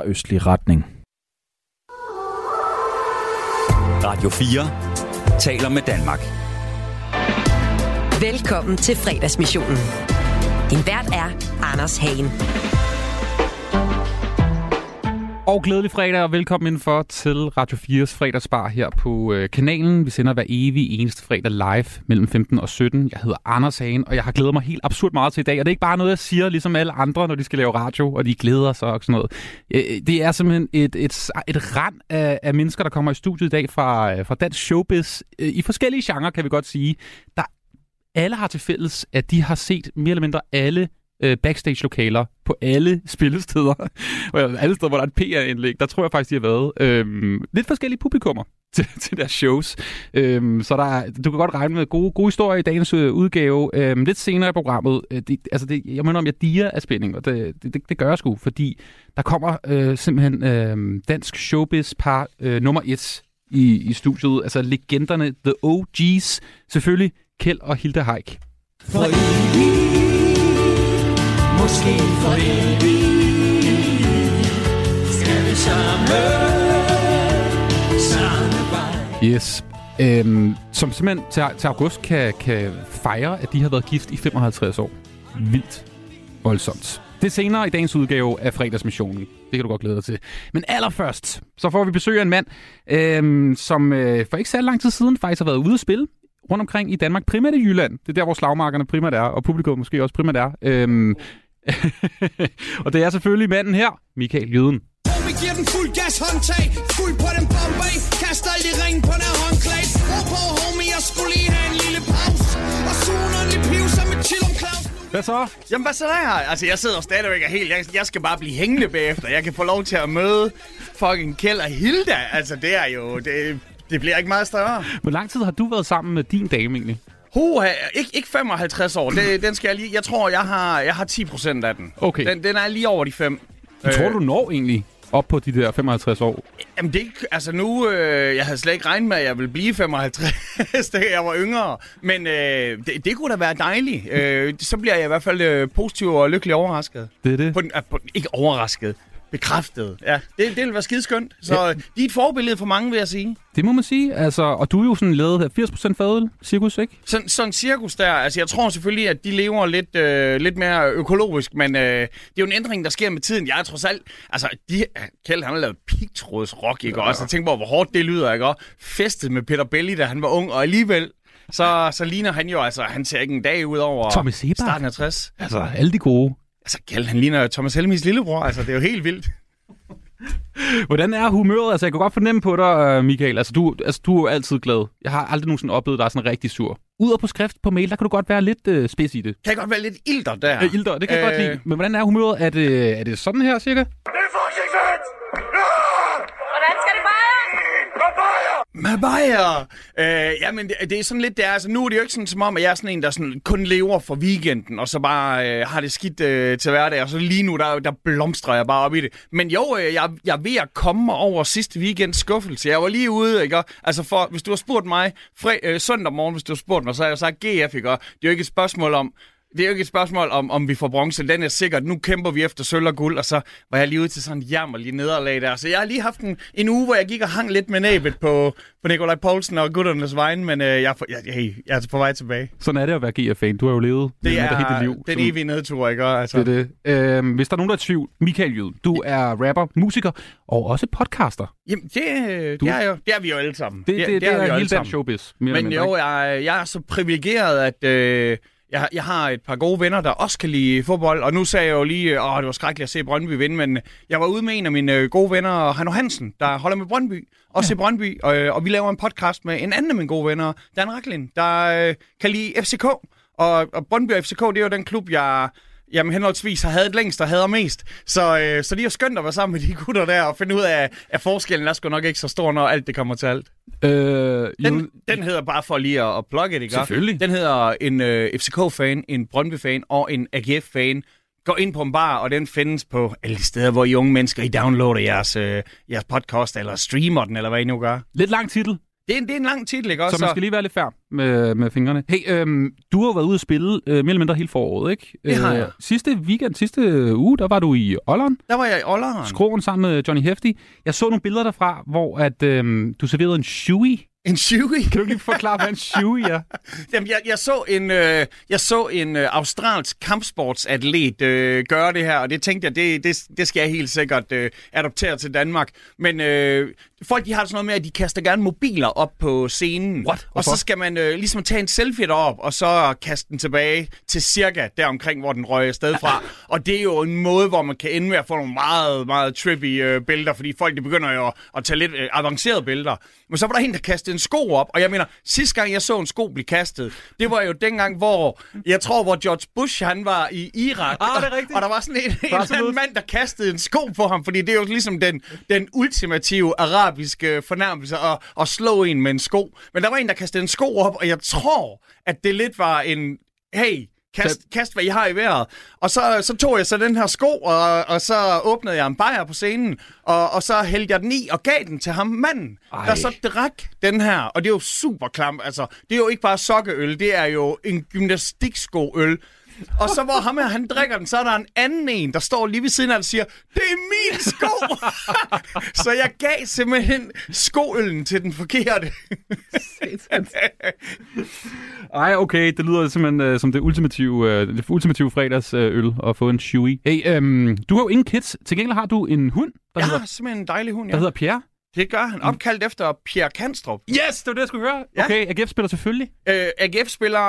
fra østlig retning. Radio 4 taler med Danmark. Velkommen til fredagsmissionen. Din vært er Anders Hagen. Og glædelig fredag, og velkommen indenfor til Radio 4's fredagsbar her på øh, kanalen. Vi sender hver evig eneste fredag live mellem 15 og 17. Jeg hedder Anders Hagen, og jeg har glædet mig helt absurd meget til i dag. Og det er ikke bare noget, jeg siger, ligesom alle andre, når de skal lave radio, og de glæder sig og sådan noget. Øh, øh det er simpelthen et, et, et rand af, af mennesker, der kommer i studiet i dag fra, øh, fra dansk showbiz. Øh, I forskellige genrer, kan vi godt sige. Der alle har til fælles, at de har set mere eller mindre alle øh, backstage-lokaler på alle spillesteder. alle steder, hvor der er et PR-indlæg, der tror jeg faktisk, de har været. øh, lidt forskellige publikummer til, til deres shows. Øhm, så der du kan godt regne med gode, gode historier i dagens øh, udgave. Øhm, lidt senere i programmet, øh, det, altså det, jeg mener om, jeg diger af spænding, og det, det, det, det gør jeg sgu, fordi der kommer øh, simpelthen øh, dansk showbiz-par øh, nummer et i, i studiet. Altså legenderne, The OG's, selvfølgelig Kjeld og Hilde Heik. For evigt, måske for evigt, skal vi sammen, samme. Yes. Øhm, som simpelthen til, til august kan, kan fejre, at de har været gift i 55 år. Vildt voldsomt. Det er senere i dagens udgave af fredagsmissionen. Det kan du godt glæde dig til. Men allerførst, så får vi besøg af en mand, øhm, som øh, for ikke så lang tid siden faktisk har været ude at spille rundt omkring i Danmark, primært i Jylland. Det er der, hvor slagmarkerne primært er, og publikum måske også primært er. Øhm, og det er selvfølgelig manden her, Michael Jøden. Vi giver den fuld gas håndtag Fuld på den bombe Kaster alt i ring på den håndklæd Ro på homie Jeg skulle lige have en lille pause Og suge en piv Som et chill om Claus Hvad så? Jamen, hvad så der? Altså, jeg sidder stadigvæk og helt... Jeg, jeg skal bare blive hængende bagefter. Jeg kan få lov til at møde fucking Kjeld og Hilda. Altså, det er jo... Det, det bliver ikke meget større. Hvor lang tid har du været sammen med din dame egentlig? Huh, ikke, ikke 55 år. Det, den skal jeg lige... Jeg tror, jeg har, jeg har 10 procent af den. Okay. Den, den er lige over de fem. Jeg tror du når egentlig op på de der 55 år? Jamen det, altså nu, øh, jeg havde slet ikke regnet med, at jeg ville blive 55, da jeg var yngre. Men øh, det, det kunne da være dejligt. Øh, så bliver jeg i hvert fald øh, positiv og lykkelig overrasket. Det er det. På øh, på, ikke overrasket, bekræftet. Ja, det, det vil være skideskønt. Så ja. de er et forbillede for mange, vil jeg sige. Det må man sige. Altså, og du er jo sådan lavet af 80% fadøl, cirkus, ikke? Sådan, sådan cirkus der, altså jeg tror selvfølgelig, at de lever lidt, øh, lidt mere økologisk, men øh, det er jo en ændring, der sker med tiden. Jeg er trods alt, altså de, Kjeld han har lavet pigtrådsrock, ikke? Ja. Og så tænk på, hvor hårdt det lyder, ikke? Og festet med Peter Belli, da han var ung, og alligevel, så, så ligner han jo, altså han ser ikke en dag ud over Thomas Sebak. starten af 60. Altså, alle de gode. Altså Kjeld, han ligner Thomas Helmis lillebror, altså det er jo helt vildt. Hvordan er humøret? Altså, jeg kan godt fornemme på dig, øh, Michael. Altså, du, altså, du er jo altid glad. Jeg har aldrig nogensinde oplevet dig sådan rigtig sur. Ud og på skrift på mail, der kan du godt være lidt øh, spids i det. Kan jeg godt være lidt ilter der? Øh, Ilder, det kan jeg godt lide. Men hvordan er humøret? Er det, er det sådan her, cirka? Det er fucking fedt! Hvordan skal det bare? Mabaya! Øh, jamen, det, det er sådan lidt, det er, altså nu er det jo ikke sådan som om, at jeg er sådan en, der sådan kun lever for weekenden, og så bare øh, har det skidt øh, til hverdag, og så lige nu, der, der blomstrer jeg bare op i det. Men jo, øh, jeg, jeg er ved at komme mig over sidste weekends skuffelse. Jeg var lige ude, ikke? Altså, for, hvis du har spurgt mig fre, øh, søndag morgen, hvis du har spurgt mig, så har jeg sagt GF, ikke? Det er jo ikke et spørgsmål om, det er jo ikke et spørgsmål om, om vi får bronze. Den er sikkert. Nu kæmper vi efter sølv og guld, og så var jeg lige ude til sådan en jammerlig nederlag der. Så jeg har lige haft en, en uge, hvor jeg gik og hang lidt med næbet på, på Nikolaj Poulsen og gutternes vegne, men øh, jeg, er for- jeg, hey, jeg er på vej tilbage. Sådan er det at være GF-fan. Du har jo levet Det er hele dit liv. den som- evige nedtur, ikke? Altså, Det er det. Øhm, hvis der er nogen, der er tvivl, Michael Jød, du er rapper, musiker og også podcaster. Jamen, det, øh, Du- det, er jo, det er vi jo alle sammen. Det, det, det, det er er, er alle hele sammen. den showbiz. Men jo, jeg, jeg er så privilegeret, at øh, jeg, jeg har et par gode venner, der også kan lide fodbold. Og nu sagde jeg jo lige, åh, det var skrækkeligt at se Brøndby vinde, men jeg var ude med en af mine øh, gode venner, Hanno Hansen, der holder med Brøndby. Også ja. i Brøndby, og, øh, og vi laver en podcast med en anden af mine gode venner, Dan Raklin, der øh, kan lide FCK. Og, og Brøndby og FCK, det er jo den klub, jeg jamen henholdsvis har hadet længst og hader mest. Så, øh, så er jo skønt at være sammen med de gutter der og finde ud af, at forskellen er sgu nok ikke så stor, når alt det kommer til alt. Øh, Den, den hedder bare for lige at, at plukke det, ikke? Selvfølgelig. Den hedder en øh, FCK-fan, en Brøndby-fan og en AGF-fan. Gå ind på en bar, og den findes på alle de steder, hvor I unge mennesker I downloader jeres, øh, jeres podcast, eller streamer den, eller hvad I nu gør. lidt lang titel. Det er, en, det er en lang titel, ikke også? Så man skal lige være lidt færd med, med fingrene. Hey, øhm, du har været ude at spille øh, mere eller mindre hele foråret, ikke? Det har jeg. sidste weekend, sidste uge, der var du i Olleren, Der var jeg i Olleren. skroen sammen med Johnny Hefti. Jeg så nogle billeder derfra, hvor at, øhm, du serverede en shui. En Chewie. Kan du ikke lige forklare, hvad en shui er? Jamen, jeg, jeg så en, øh, jeg så en øh, australsk kampsportsatlet øh, gøre det her, og det tænkte jeg, det, det, det skal jeg helt sikkert øh, adoptere til Danmark. Men øh, folk de har sådan noget med, at de kaster gerne mobiler op på scenen. What? Og så skal man øh, ligesom tage en selfie derop, og så kaste den tilbage til cirka deromkring, hvor den røg afsted fra. og det er jo en måde, hvor man kan ende med at få nogle meget, meget trippy øh, billeder, fordi folk de begynder jo at, at tage lidt øh, avancerede billeder. Men så var der en, der kastede en sko op, og jeg mener, sidste gang jeg så en sko blive kastet, det var jo dengang, hvor, jeg tror, hvor George Bush, han var i Irak. Ah, det er rigtigt. Og, og der var sådan en, en eller anden mand, der kastede en sko på ham, fordi det er jo ligesom den, den ultimative arabiske fornærmelse at, at slå en med en sko. Men der var en, der kastede en sko op, og jeg tror, at det lidt var en, hey, kast, kast hvad I har i vejret. Og så, så tog jeg så den her sko, og, og så åbnede jeg en bajer på scenen, og, og så hældte jeg den i og gav den til ham manden, Ej. der så drak den her. Og det er jo super klam. Altså, det er jo ikke bare sokkeøl, det er jo en gymnastikskoøl. Og så hvor ham her, han drikker den, så er der en anden en, der står lige ved siden af og siger, det er min sko! så jeg gav simpelthen skoøllen til den forkerte. Ej, okay, det lyder simpelthen øh, som det ultimative, øh, det ultimative fredagsøl øh, øl at få en shui. Hey, øhm, du har jo ingen kids. Til gengæld har du en hund, der, Jeg hedder, har simpelthen en dejlig hund, der ja. hedder Pierre. Det gør han. Opkaldt efter Pierre Kanstrup. Yes, det var det, jeg skulle høre. Ja. Okay, AGF spiller selvfølgelig. Øh, AGF-spiller,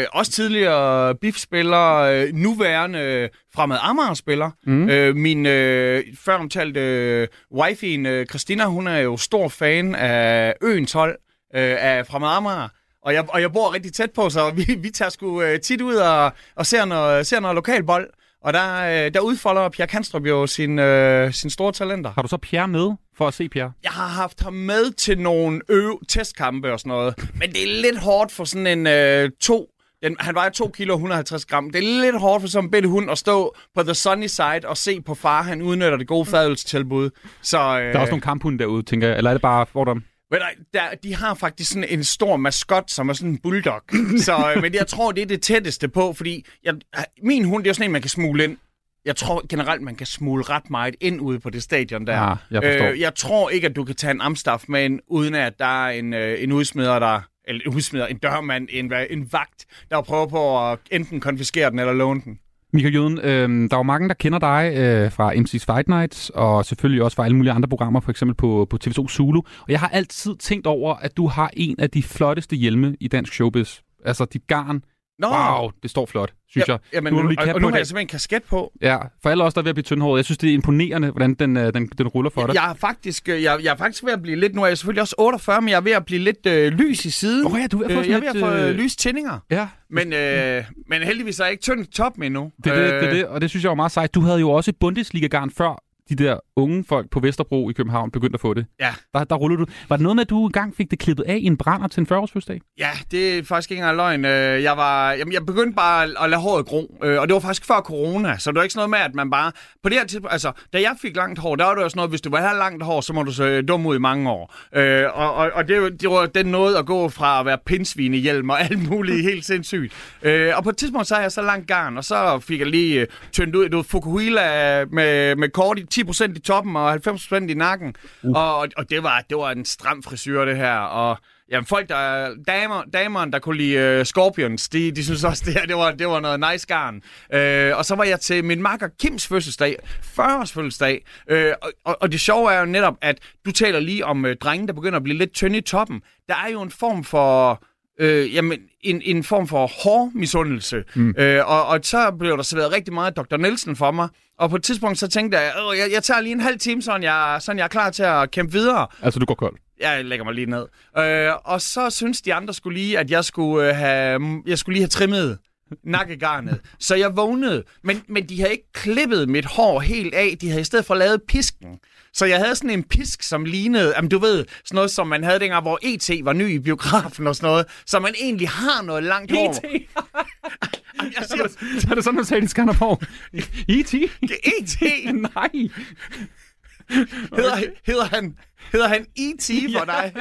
øh, også tidligere BIF-spiller, øh, nuværende øh, fremad Amager-spiller. Mm. Øh, min øh, før omtalte øh, wifeen, øh, Christina, hun er jo stor fan af Øens hold øh, af fremad Amager. Og jeg, og jeg bor rigtig tæt på, så vi, vi tager sgu øh, tit ud og, og ser, noget, ser noget lokal bold. Og der, øh, der udfolder Pierre Kanstrup jo sin, øh, sine store talenter. Har du så Pierre med for at se Pierre? Jeg har haft ham med til nogle øv testkampe og sådan noget. Men det er lidt hårdt for sådan en øh, to... Den, han vejer 2 kilo og 150 gram. Det er lidt hårdt for sådan en bitte hund at stå på the sunny side og se på far, han udnytter det gode fadelstilbud. Så, øh, Der er også nogle kamphunde derude, tænker jeg. Eller er det bare fordom? Men der, der, de har faktisk sådan en stor maskot, som er sådan en bulldog. Så, øh, men jeg tror, det er det tætteste på, fordi jeg, min hund, det er jo sådan en, man kan smule ind. Jeg tror generelt, man kan smule ret meget ind ude på det stadion der. Ah, jeg forstår. jeg tror ikke, at du kan tage en amstaff med ind, uden at der er en, øh, en udsmider, der eller en udsmider, en dørmand, en, en vagt, der prøver på at enten konfiskere den eller låne den. Michael Jøden, øh, der er jo mange, der kender dig øh, fra MC's Fight Nights, og selvfølgelig også fra alle mulige andre programmer, for eksempel på, på TV2 Zulu. Og jeg har altid tænkt over, at du har en af de flotteste hjelme i dansk showbiz. Altså dit garn. Nå, Wow, det står flot, synes jeg. Jamen, Nu og, og på nu har jeg simpelthen en kasket på. Ja, for alle os, der er ved at blive tyndhåret. Jeg synes, det er imponerende, hvordan den, øh, den, den ruller for dig. Jeg er, faktisk, øh, jeg, jeg er faktisk ved at blive lidt, nu er jeg selvfølgelig også 48, men jeg er ved at blive lidt øh, lys i siden. Åh ja, du er Øh, jeg er ved at få øh, øh, lys tændinger. Ja, Men, øh, men heldigvis er jeg ikke tynd toppen endnu. det er det, det, Øh, det, og det synes jeg var meget sejt. Du havde jo også Bundesliga-garn før de der unge folk på Vesterbro i København begyndte at få det. Ja. Der, der rullede du. Var det noget med, at du engang fik det klippet af i en brænder til en 40-års fødselsdag? Ja, det er faktisk ikke engang løgn. Øh, Jeg, var, jamen, jeg begyndte bare at- lade håret gro, øh, og det var faktisk før corona, så det var ikke sådan noget med, at man bare... På det her tidspunkt, altså, da jeg fik langt hår, der var det jo sådan noget, hvis du vil have langt hår, så må du se dum ud i mange år. Øh, og og, og det, var- det var den noget at gå fra at være pindsvin i hjelm og alt muligt helt sindssygt. Øh, og på et tidspunkt, så havde jeg så langt garn, og så fik jeg lige øh, tyndt ud, du Fukuhila med, med kort i 10% i toppen og 90% i nakken. Uh. Og, og det, var, det var en stram frisyr, det her, og... Jamen folk, der, damer, damerne, der kunne lide uh, Scorpions, de, de synes også, det her det var, det var noget nice garn. Uh, og så var jeg til min makker Kims fødselsdag, 40-års fødselsdag. Uh, og, og, det sjove er jo netop, at du taler lige om uh, drenge, der begynder at blive lidt tynde i toppen. Der er jo en form for... Øh, jamen, en, en form for hård misundelse. Mm. Øh, og, og så blev der serveret rigtig meget Dr. Nielsen for mig. Og på et tidspunkt så tænkte jeg, Åh, jeg, jeg tager lige en halv time, sådan jeg, sådan jeg er klar til at kæmpe videre. Altså, du går kold. Jeg lægger mig lige ned. Øh, og så synes de andre skulle lige, at jeg skulle, øh, have, jeg skulle lige have trimmet nakkegarnet. så jeg vågnede. Men, men de havde ikke klippet mit hår helt af. De havde i stedet for lavet pisken. Så jeg havde sådan en pisk, som lignede, jamen du ved, sådan noget, som man havde dengang, hvor E.T. var ny i biografen og sådan noget. Så man egentlig har noget langt hår. Jamen, Jeg siger, Så er det sådan, man sagde, de skanner på. E.T.? E.T. Nej. hedder, hedder han, Hedder han E.T. for dig?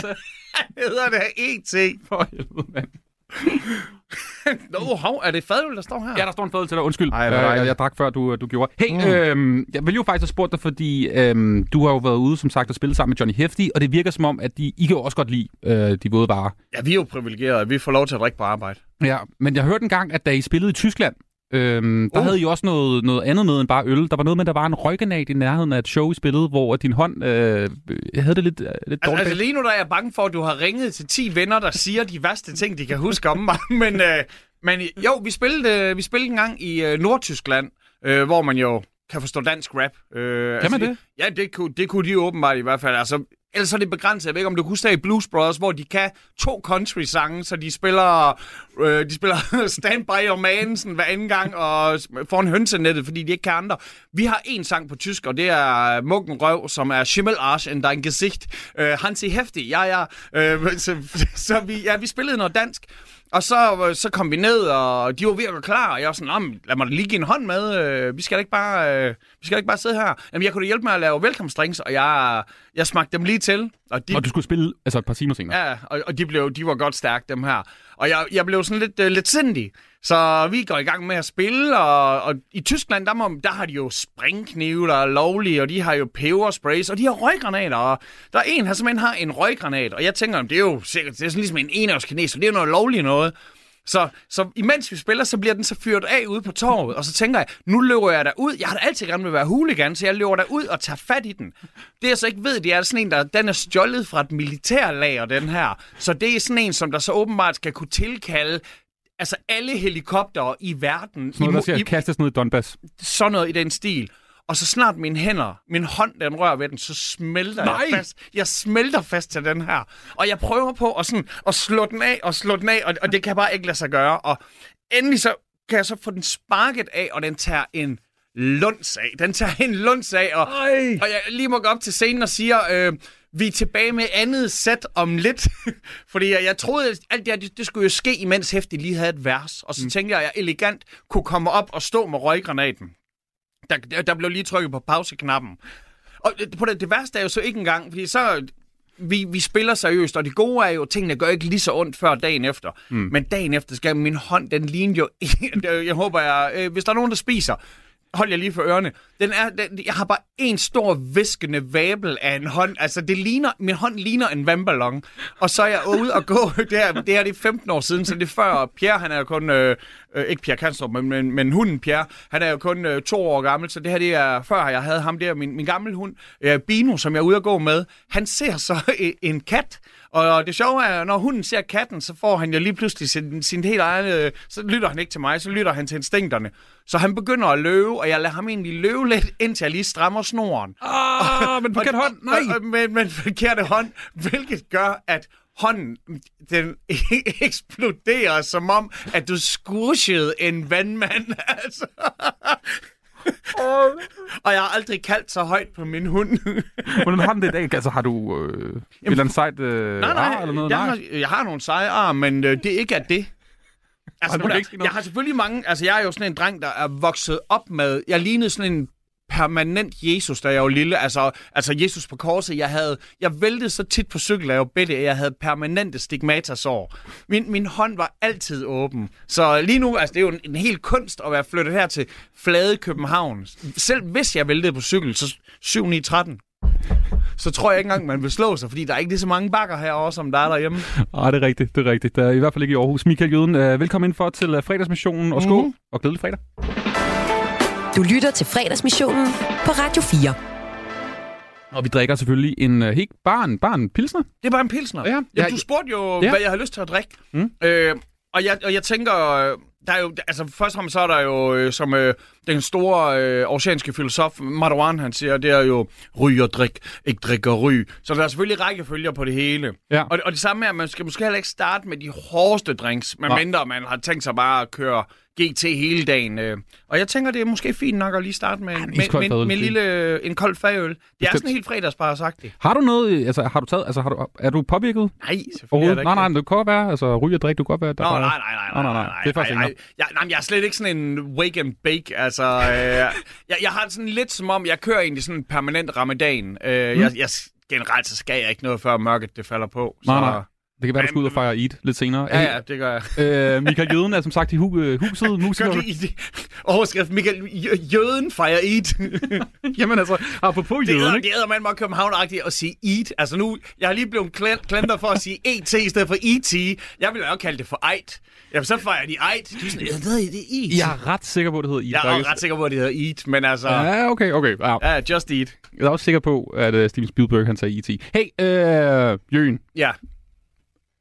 Så. Han hedder det E.T. For helvede, mand. Nå, hov, er det fadøl, der står her? Ja, der står en fadøl til dig. Undskyld. Ej, Øh, dejligt. jeg, jeg drak før, du, du gjorde. Hey, mm. øhm, jeg vil jo faktisk have spurgt dig, fordi øhm, du har jo været ude, som sagt, og spillet sammen med Johnny Hefti, og det virker som om, at de, I kan jo også godt lide øh, de våde varer. Ja, vi er jo privilegerede. Vi får lov til at drikke på arbejde. Ja, men jeg hørte engang, at da I spillede i Tyskland, øhm, der Uh. havde I også noget, noget andet med end bare øl. Der var noget med, at der var en røggenat i nærheden af et show, I spillede, hvor din hånd øh, havde det lidt, øh, lidt Altså, dårligt. altså lige nu der er jeg bange for, at du har ringet til 10 venner, der siger de værste ting, de kan huske om mig. Men, øh, men jo, vi spillede, øh, vi spillede en gang i øh, Nordtyskland, øh, hvor man jo kan forstå dansk rap. Øh, Kan man det? Ja, det kunne, det kunne de åbenbart i hvert fald. Altså, ellers er det begrænset. Jeg ved ikke, om du kunne huske i Blues Brothers, hvor de kan to country-sange, så de spiller, øh, de spiller Stand By Your Man sådan hver anden gang og får en hønsenettet, fordi de ikke kan andre. Vi har en sang på tysk, og det er Mukken Røv, som er Schimmelarsch in dein Gesicht. Øh, Hansi Heftig, ja, ja. Øh, så så vi, ja, vi spillede noget dansk. Og så, så kom vi ned, og de var ved at gå klar, og jeg var sådan, "Nå, men lad mig lige give en hånd med. Øh, Vi skal da ikke bare, øh, vi skal da ikke bare sidde her. Jamen, jeg kunne da hjælpe med at lave velkomstdrinks, og jeg, jeg smagte dem lige til. Og de, Og du skulle spille altså et par timer senere. Ja, og, og de, blev, de var godt stærke, dem her. Og jeg, jeg blev sådan lidt, uh, lidt sindig. Så vi går i gang med at spille, og, og i Tyskland, der, må, der har de jo springknive, der er lovlige, og de har jo pebersprays, og de har røggranater. Og der er en her, som har en røggranat, og jeg tænker, det er jo sikkert, det er sådan ligesom en enårskineser, det er jo noget lovligt noget. Så, så imens vi spiller, så bliver den så fyret af ude på torvet, og så tænker jeg, nu løber jeg derud. Jeg har da altid gerne vil være hooligan, så jeg løber derud og tager fat i den. Det jeg så ikke ved, det er sådan en, der den er stjålet fra et militærlager, den her. Så det er sådan en, som der så åbenbart skal kunne tilkalde altså alle helikoptere i verden. Sådan noget, der i, skal kastes ned i Donbass. sådan noget i den stil. Og så snart mine hænder, min hånd, den rører ved den, så smelter Nej! jeg fast. Jeg smelter fast til den her. Og jeg prøver på at, sådan, at slå den af og slå den af, og, og det kan bare ikke lade sig gøre. Og endelig så kan jeg så få den sparket af, og den tager en lunds af. Den tager en lunds af, og, Ej. og jeg lige må gå op til scenen og siger, øh, vi er tilbage med andet sæt om lidt. Fordi jeg, jeg troede, at alt det her, det, det skulle jo ske, imens Hæftig lige havde et vers. Og så mm. tænkte jeg, at jeg elegant kunne komme op og stå med røggranaten. Der, der, blev lige trykket på pauseknappen. Og på det, det værste er jo så ikke engang, fordi så... Vi, vi spiller seriøst, og det gode er jo, at tingene gør ikke lige så ondt før dagen efter. Mm. Men dagen efter skal min hånd, den ligner jo... jeg håber, jeg... Øh, hvis der er nogen, der spiser, hold jer lige for ørerne. Den er, den, jeg har bare en stor viskende vabel af en hånd. Altså, det ligner, min hånd ligner en vandballon. Og så er jeg ude og gå. Det her, det her det er 15 år siden, så det er før Pierre, han er jo kun... Øh, øh, ikke Pierre Kanstrup, men, men, men hunden Pierre, han er jo kun øh, to år gammel, så det her det er før jeg havde ham der, min, min gamle hund, øh, Bino, som jeg er ude og gå med. Han ser så øh, en kat, og det sjove er, når hunden ser katten, så får han jo lige pludselig sin, sin helt egen... Øh, så lytter han ikke til mig, så lytter han til instinkterne. Så han begynder at løbe, og jeg lader ham egentlig løbe lidt, indtil jeg lige strammer snoren. Ah, men forkert hånd. Nej. Og, og, med, med forkerte hånd, hvilket gør, at hånden, den eksploderer, som om, at du squishede en vandmand. Altså. og jeg har aldrig kaldt så højt på min hund. Hvordan har den det i dag? Altså, har du øh, et eller andet sejt øh, nej, nej, ar eller noget? jeg, har, jeg har nogle seje arm, men øh, det er ikke af det. Altså, du kan jeg, ikke jeg har selvfølgelig mange... Altså, jeg er jo sådan en dreng, der er vokset op med... Jeg lignede sådan en permanent Jesus, da jeg var lille. Altså, altså Jesus på korset. Jeg, havde, jeg væltede så tit på cykel, da jeg var at jeg havde permanente stigmatasår. Min, min hånd var altid åben. Så lige nu, altså det er jo en, en hel kunst at være flyttet her til flade København. Selv hvis jeg væltede på cykel, så 7 9 13 så tror jeg ikke engang, man vil slå sig, fordi der er ikke lige så mange bakker herovre, som der er derhjemme. Ah, det er rigtigt, det er rigtigt. Der er i hvert fald ikke i Aarhus. Michael Jøden, øh, velkommen ind for til øh, fredagsmissionen, og skål, Mhm. og glædelig fredag. Du lytter til fredagsmissionen på Radio 4. Og vi drikker selvfølgelig en øh, helt barn, barn pilsner. Det er bare en pilsner. Ja. Ja, du spurgte jo, ja. hvad jeg har lyst til at drikke. Mm. Øh, og, jeg, og jeg tænker, øh, der er jo, altså først og fremmest så er der jo, øh, som øh, den store øh, oceanske filosof Marwan, han siger, det er jo ryg og drik, ikke drik og ryg. Så der er selvfølgelig rækkefølger på det hele. Ja. Og, og det samme er, at man skal måske heller ikke starte med de hårdeste drinks, medmindre man har tænkt sig bare at køre GT hele dagen. Øh. Og jeg tænker, det er måske fint nok at lige starte med, en med, med, fadøl, med en fint. lille en kold fagøl. Det er Bestemt. sådan helt fredagsbar sagt det. Har du noget, øh, altså har du taget, altså har du, er du påvirket Nej, selvfølgelig er overhovedet? der Nej, ikke nej, det. det kan godt være, altså ryge og drikke, du kan godt være. der Nå, bare- nej, nej, nej, nej, nej, nej. Det er faktisk nej, ikke nej. Jeg, nej, jeg er slet ikke sådan en wake and bake. Altså, øh, jeg, jeg har det sådan lidt som om, jeg kører egentlig sådan en permanent ramadan. Øh, Mm. jeg, jeg generelt så skal jeg ikke noget, før mørket det falder på. Så, Nej, nej. Det kan være, du skal ud og fejre Eid lidt senere. Ja, ja, det gør jeg. Øh, Michael Jøden er som sagt i hu- øh, huset. Musiker. Gør lige. Overskrift, Michael, Jø- jøden fejrer Eid. Jamen altså, apropos Det Jøden, er, ikke? det er man meget københavnagtigt at sige Eid. Altså nu, jeg har lige blevet klanter for at sige ET i stedet for ET. Jeg vil jo også kalde det for Eid. Jamen, så fejrer de Eid. Du er sådan, jeg ved, det er Eid. Jeg er ret sikker på, at det hedder Eid. Jeg er faktisk. ret sikker på, at det hedder Eid, men altså... Ja, okay, okay. Ja. ja just Eid. Jeg er også sikker på, at uh, Steven Spielberg han sagde E.T. Hey, øh, Jøen. Ja.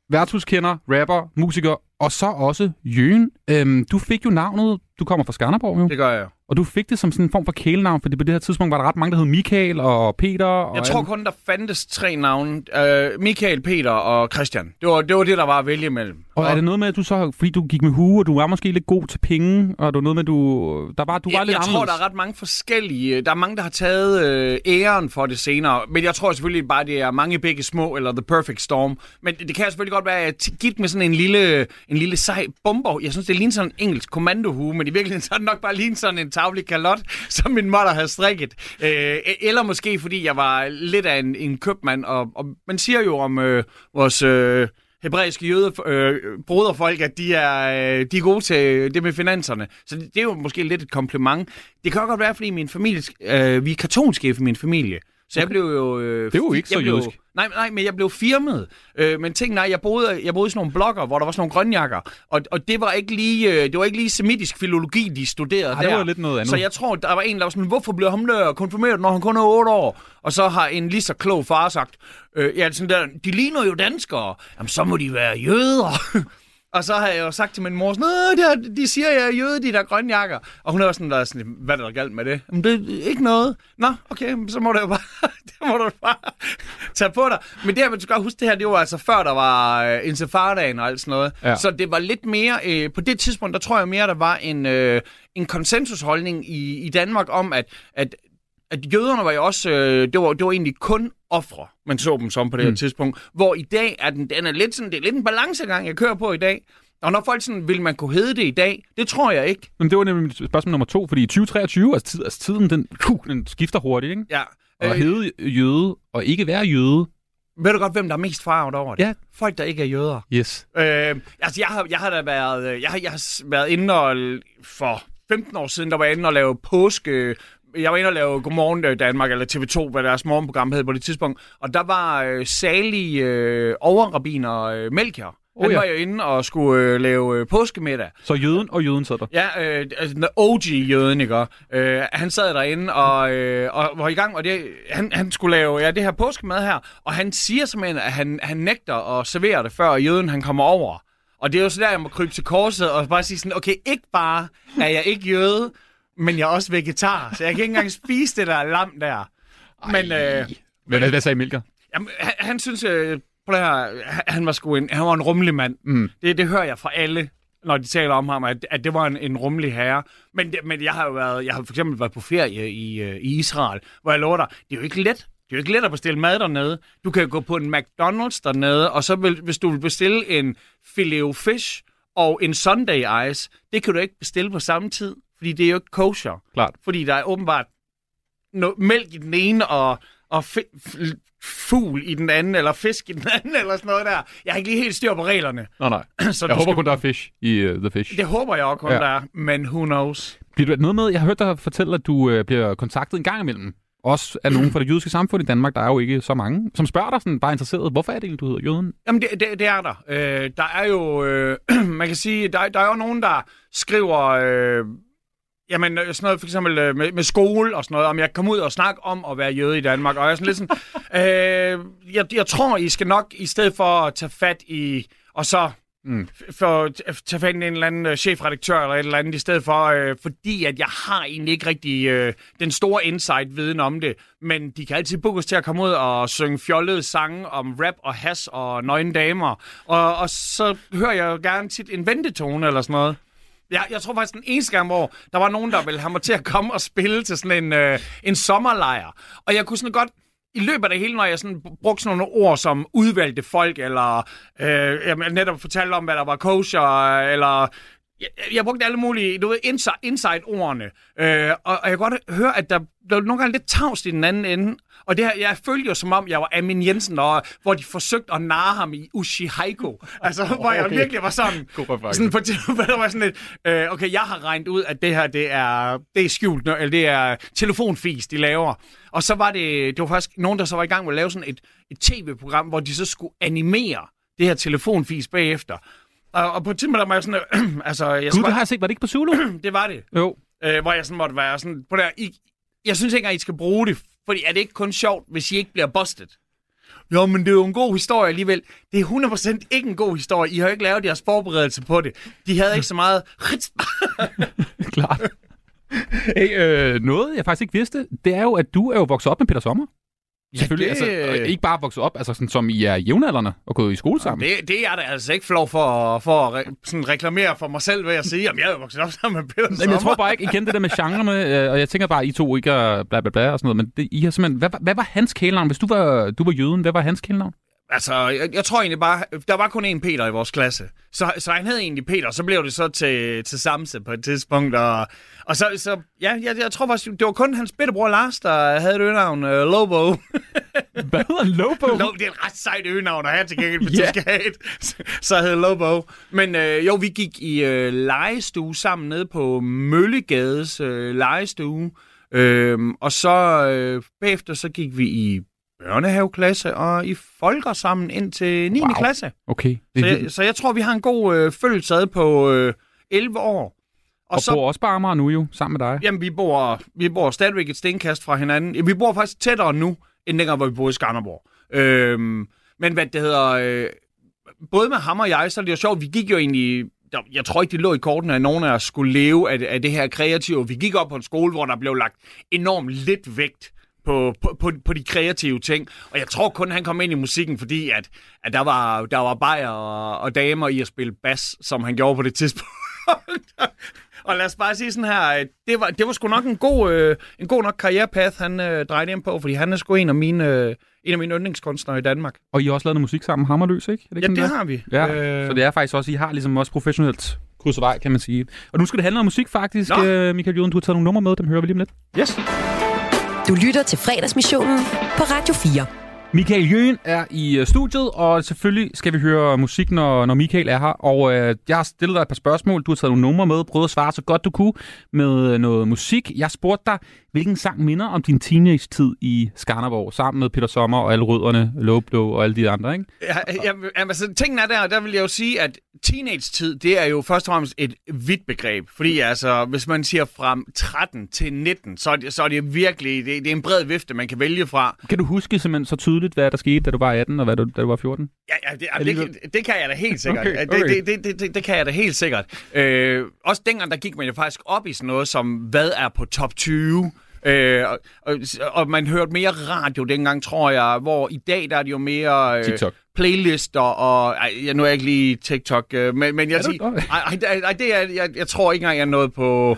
Værtshuskender, rapper, musiker, og så også Jøen. Øhm, du fik jo navnet, du kommer fra Skanderborg jo, Det gør jeg og du fik det som sådan en form for kælenavn, fordi på det her tidspunkt var der ret mange, der hed Michael og Peter. Og Jeg tror kun, der fandtes tre navne. Uh, Michael, Peter og Christian. Det var, det var det, der var at vælge imellem. Og er det noget med, at du så, fordi du gik med hue, og du var måske lidt god til penge, og du noget med, du, der var, du var jeg, lidt jeg tror, der er ret mange forskellige. Der er mange, der har taget øh, æren for det senere. Men jeg tror selvfølgelig bare, det er mange begge små, eller The Perfect Storm. Men det, kan selvfølgelig godt være, at gift med sådan en lille, en lille sej bomber. Jeg synes, det ligner sådan en engelsk kommandohue, men i virkeligheden så er det nok bare lige sådan en tavlig kalot, som min mor havde strikket. Øh, e- eller måske, fordi jeg var lidt af en, en købmand. Og, og man siger jo om øh, vores... Øh, hebraiske jøde, øh, broderfolk, at de er, øh, de er gode til det med finanserne. Så det, det er jo måske lidt et kompliment. Det kan også godt være, fordi min familie, øh, vi er katolske i min familie. Så jeg blev jo... Øh, Det er jo ikke jeg så blev, jødisk. Nej, nej, men jeg blev firmet. Øh, men tænk, nej, jeg boede, jeg boede i sådan nogle blokker, hvor der var sådan nogle grønjakker. Og, og det var ikke lige, øh, det var ikke lige semitisk filologi, de studerede Ej, der. det var lidt noget andet. Så jeg tror, der var en, der var sådan, hvorfor blev ham der konfirmeret, når han kun er 8 år? Og så har en lige så klog far sagt, øh, ja, sådan der, de ligner jo danskere. Jamen, så må de være jøder. Og så har jeg jo sagt til min mor, sådan, "Nå, det er, de siger, jeg er jøde, de der grønjakker. Og hun er sådan, der, er sådan hvad er der galt med det? Men det er ikke noget. Nå, okay, så må du jo bare, det må du bare tage på dig. Men det her, man skal godt huske, det her, det var altså før, der var øh, intifadaen og alt sådan noget. Ja. Så det var lidt mere, øh, på det tidspunkt, der tror jeg mere, der var en, øh, en konsensusholdning i, i Danmark om, at, at at jøderne var jo også, øh, det, var, det var egentlig kun ofre, man så dem som på det her Mm. tidspunkt. Hvor i dag er den, den er lidt sådan, det er lidt en balancegang, jeg kører på i dag. Og når folk sådan, vil man kunne hedde det i dag? Det tror jeg ikke. Men det var nemlig spørgsmål nummer to, fordi i 2023, altså, tid, altså tiden, den, den skifter hurtigt, ikke? Ja. Og øh, hedde jøde, og ikke være jøde. ved du godt, hvem der er mest farvet over det? Ja. Folk, der ikke er jøder. Yes. Øh, altså, jeg har, jeg har da været, øh, jeg har, jeg har været inde og, for 15 år siden, der var jeg inde og lave påske, jeg var inde og lave Godmorgen øh, Danmark, eller TV2, hvad deres morgenprogram hed på det tidspunkt, og der var øh, salig øh, overrabiner øh, Melchior. Oh, Han ja. var jo inde og skulle øh, lave øh, påskemiddag. Så jøden og jøden sad der. Ja, øh, altså den OG-jøden, ikke? Øh, han sad derinde og, øh, og var i gang, og det, han, han skulle lave ja, det her påskemad her, og han siger simpelthen, at han, han nægter at servere det, før jøden han kommer over. Og det er jo så der, jeg må krybe til korset og bare sige sådan, okay, ikke bare er jeg ikke jøde, men jeg er også vegetar, så jeg kan ikke engang spise det der lam der. Men øh, Hvad, hvad, hvad sagde Milker? Jamen, han, han synes, øh, på det her, han- var sgu en, han var en rummelig mand. Mm. Det, det hører jeg fra alle, når de taler om ham, at, at det var en, en rummelig herre. Men, det, men jeg har jo været, jeg har for eksempel været på ferie i, øh, i Israel, hvor jeg lover dig, det er jo ikke let. Det er jo ikke let at bestille mad dernede. Du kan gå på en McDonald's dernede, og så vil, hvis du vil bestille en filet fish og en Sunday ice, det kan du ikke bestille på samme tid, fordi det er jo ikke kosher. Klart. Fordi der er åbenbart no- mælk i den ene, og, og fugl i den anden, eller fisk i den anden, eller sådan noget der. Jeg har ikke lige helt styr på reglerne. Nej, nej. Så Jeg håber skal- kun, der er fish i uh, The Fish. Det håber jeg også kun, ja. der er, men who knows? Bliver du noget med, jeg har hørt dig fortælle, at du øh, bliver kontaktet en gang imellem. Også af nogen fra det jødiske samfund i Danmark, der er jo ikke så mange, som spørger dig sådan bare interesseret, hvorfor er det egentlig, du hedder jøden? Jamen, det, det, det er der. Øh, der er jo, øh, man kan sige, der, der er jo nogen, der skriver, øh, jamen øh, sådan noget for eksempel øh, med, med skole og sådan noget, om jeg komme ud og snakke om at være jøde i Danmark, og jeg er sådan lidt sådan, øh, jeg, jeg tror, I skal nok, i stedet for at tage fat i, og så Mm. for at tage fat i en eller anden øh, chefredaktør eller et eller andet, i stedet for, øh, fordi at jeg har egentlig ikke rigtig øh, den store insight-viden om det, men de kan altid booke os til at komme ud og synge fjollede sange om rap og has og nøgne damer, og, og så hører jeg jo gerne tit en ventetone eller sådan noget. Jeg, jeg tror faktisk den eneste gang, hvor der var nogen, der ville have mig til at komme og spille til sådan en, øh, en sommerlejr. Og jeg kunne sådan godt, i løbet af det hele, når jeg sådan brugte sådan nogle ord som udvalgte folk, eller øh, jeg netop fortalte om, hvad der var kosher, eller jeg, jeg brugte alle mulige, du ved, inside, inside-ordene. Øh, og, og jeg kan godt høre, at der, der var nogle gange lidt tavst i den anden ende. Og det her, jeg følte jo som om, jeg var Amin Jensen, og, hvor de forsøgte at narre ham i Ushihiko. Altså, oh, hvor jeg okay. virkelig var sådan... Sådan på der var sådan lidt, øh, okay, jeg har regnet ud, at det her, det er, det er skjult, eller det er telefonfis, de laver. Og så var det, det var faktisk nogen, der så var i gang med at lave sådan et, et tv-program, hvor de så skulle animere det her telefonfis bagefter. Og, og på et tidspunkt, der var jeg sådan, øh, altså, jeg Gud, det har jeg set. Var det ikke på Zulu? det var det. jo. Øh, hvor jeg sådan måtte være sådan, på der, I, jeg synes ikke engang, I skal bruge det, fordi er det ikke kun sjovt, hvis I ikke bliver busted? Jo, men det er jo en god historie alligevel. Det er 100% ikke en god historie. I har ikke lavet jeres forberedelse på det. De havde ikke så meget... Klart. Hey, øh, noget, jeg faktisk ikke vidste, det er jo, at du er jo vokset op med Peter Sommer. Selvfølgelig, det- altså, ikke bare vokset op, altså sådan, som I er jævnaldrende og gået i skole sammen. Det, det er da altså ikke flov for, for at re, sådan reklamere for mig selv ved at sige, at jeg er vokset op sammen med Peter Men jeg tror Sommer. bare ikke, I kender det der med genrerne, øh, og jeg tænker bare, I to ikke er bla bla bla og sådan noget, men det, I har simpelthen, hvad, var- hvad var hans kælenavn? Hvis du var, du var jøden, hvad var hans kælenavn? Altså, jeg, jeg tror egentlig bare, der var kun én Peter i vores klasse. Så, så han hed egentlig Peter, så blev det så til, til Samse på et tidspunkt. Og, og så, så ja, jeg, jeg tror faktisk, det var kun hans bitterbror Lars, der havde et øgenavn, uh, Lobo. Hvad hedder? Lobo? Lo, det er et ret sejt øgenavn at have til gengæld, Ja. yeah. Så, så hed Lobo. Men øh, jo, vi gik i øh, legestue sammen nede på Møllegades øh, legestue. Øh, og så øh, bagefter så gik vi i børnehaveklasse og i folker sammen ind til 9. Wow. Klasse. Okay. Så jeg, så jeg tror, vi har en god øh, følelse ad på øh, 11 år. Og, Og så, bor også på Amager nu jo, sammen med dig. jamen, vi bor, vi bor stadigvæk et stenkast fra hinanden. Vi bor faktisk tættere nu, end dengang, hvor vi boede i Skanderborg. Øhm, men hvad det hedder, øh, både med ham og jeg, så er det jo sjovt, vi gik jo egentlig, der, jeg tror ikke, det lå i kortene, at nogen af os skulle leve af, af det her kreative. Vi gik op på en skole, hvor der blev lagt enormt lidt vægt på, på, på, på de kreative ting. Og jeg tror kun, han kom ind i musikken, fordi at, at der var, der var bajer og, og damer i at spille bas, som han gjorde på det tidspunkt. og lad os bare sige sådan her, det var, det var sgu nok en god, øh, en god nok karrierepath, han øh, drejede ind på, fordi han er sgu en af mine, øh, en af mine yndlingskunstnere i Danmark. Og I har også lavet noget musik sammen, Hammerløs, ikke? Er Ja, ikke det sådan, har vi. Ja, Øh, så det er faktisk også, I har ligesom også professionelt krydset vej, kan man sige. Og nu skal det handle om musik faktisk, Nå. øh, Michael Juden. Du har taget nogle numre med, dem hører vi lige om lidt. Yes. Du lytter til fredagsmissionen på Radio 4. Michael Jøen er i øh, studiet, og selvfølgelig skal vi høre musik, når, når Michael er her. Og øh, jeg har stillet dig et par spørgsmål. Du har taget nogle numre med, prøvet at svare så godt du kunne med øh, noget musik. Jeg spurgte dig, hvilken sang minder om din teenage-tid i Skanderborg, sammen med Peter Sommer og alle rødderne, Loblo og alle de andre, ikke? Ja, ja, jamen, altså, tingen er der, der vil jeg jo sige, at teenage-tid, det er jo først og fremmest et vidt begreb. Fordi altså, hvis man siger fra 13 til 19, så er det, så er det virkelig, det, det er en bred vifte, man kan vælge fra. Kan du huske simpelthen så tydeligt, hvad der skete, da du var 18 og hvad du, da du var 14? Ja, ja det, Alligevel. det, det kan jeg da helt sikkert. Okay, okay. Det, det, det, det, det kan jeg da helt sikkert. Øh, også dengang, der gik man jo faktisk op i sådan noget som, hvad er på top 20? Øh, og, og, man hørte mere radio dengang, tror jeg, hvor i dag der er det jo mere... Øh, TikTok. playlister og... Ej, jeg, nu er jeg ikke lige TikTok, øh, men, men jeg Er. Ej, ej, ej, det er, jeg, jeg tror ikke engang, jeg er noget på...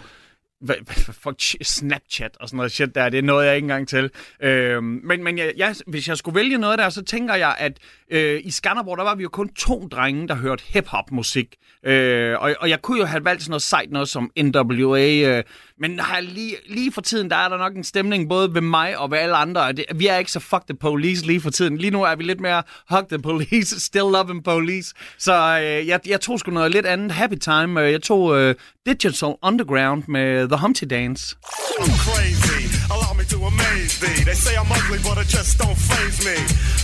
Fuck, Snapchat og sådan noget shit der, det er noget, jeg ikke engang til. Øh, men men jeg, jeg, hvis jeg skulle vælge noget der, så tænker jeg, at øh, i Skanderborg, der var vi jo kun to drenge, der hørte hip-hop-musik. Øh, og, og jeg kunne jo have valgt sådan noget sejt noget som NWA, øh, men nej, lige, lige for tiden, der er der nok en stemning både ved mig og ved alle andre. Det, vi er ikke så fuck the police lige for tiden. Lige nu er vi lidt mere hug the police, still loving police. Så øh, jeg, jeg tog sgu noget lidt andet happy time. Øh, jeg tog øh, Digital Underground med The Humpty Dance. I'm crazy. Allow me to amaze thee. They say I'm ugly, but it just don't phase me.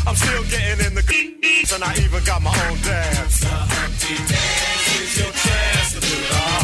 I'm still getting in the and I even got my own dance. The Humpty Dance is your chance to do it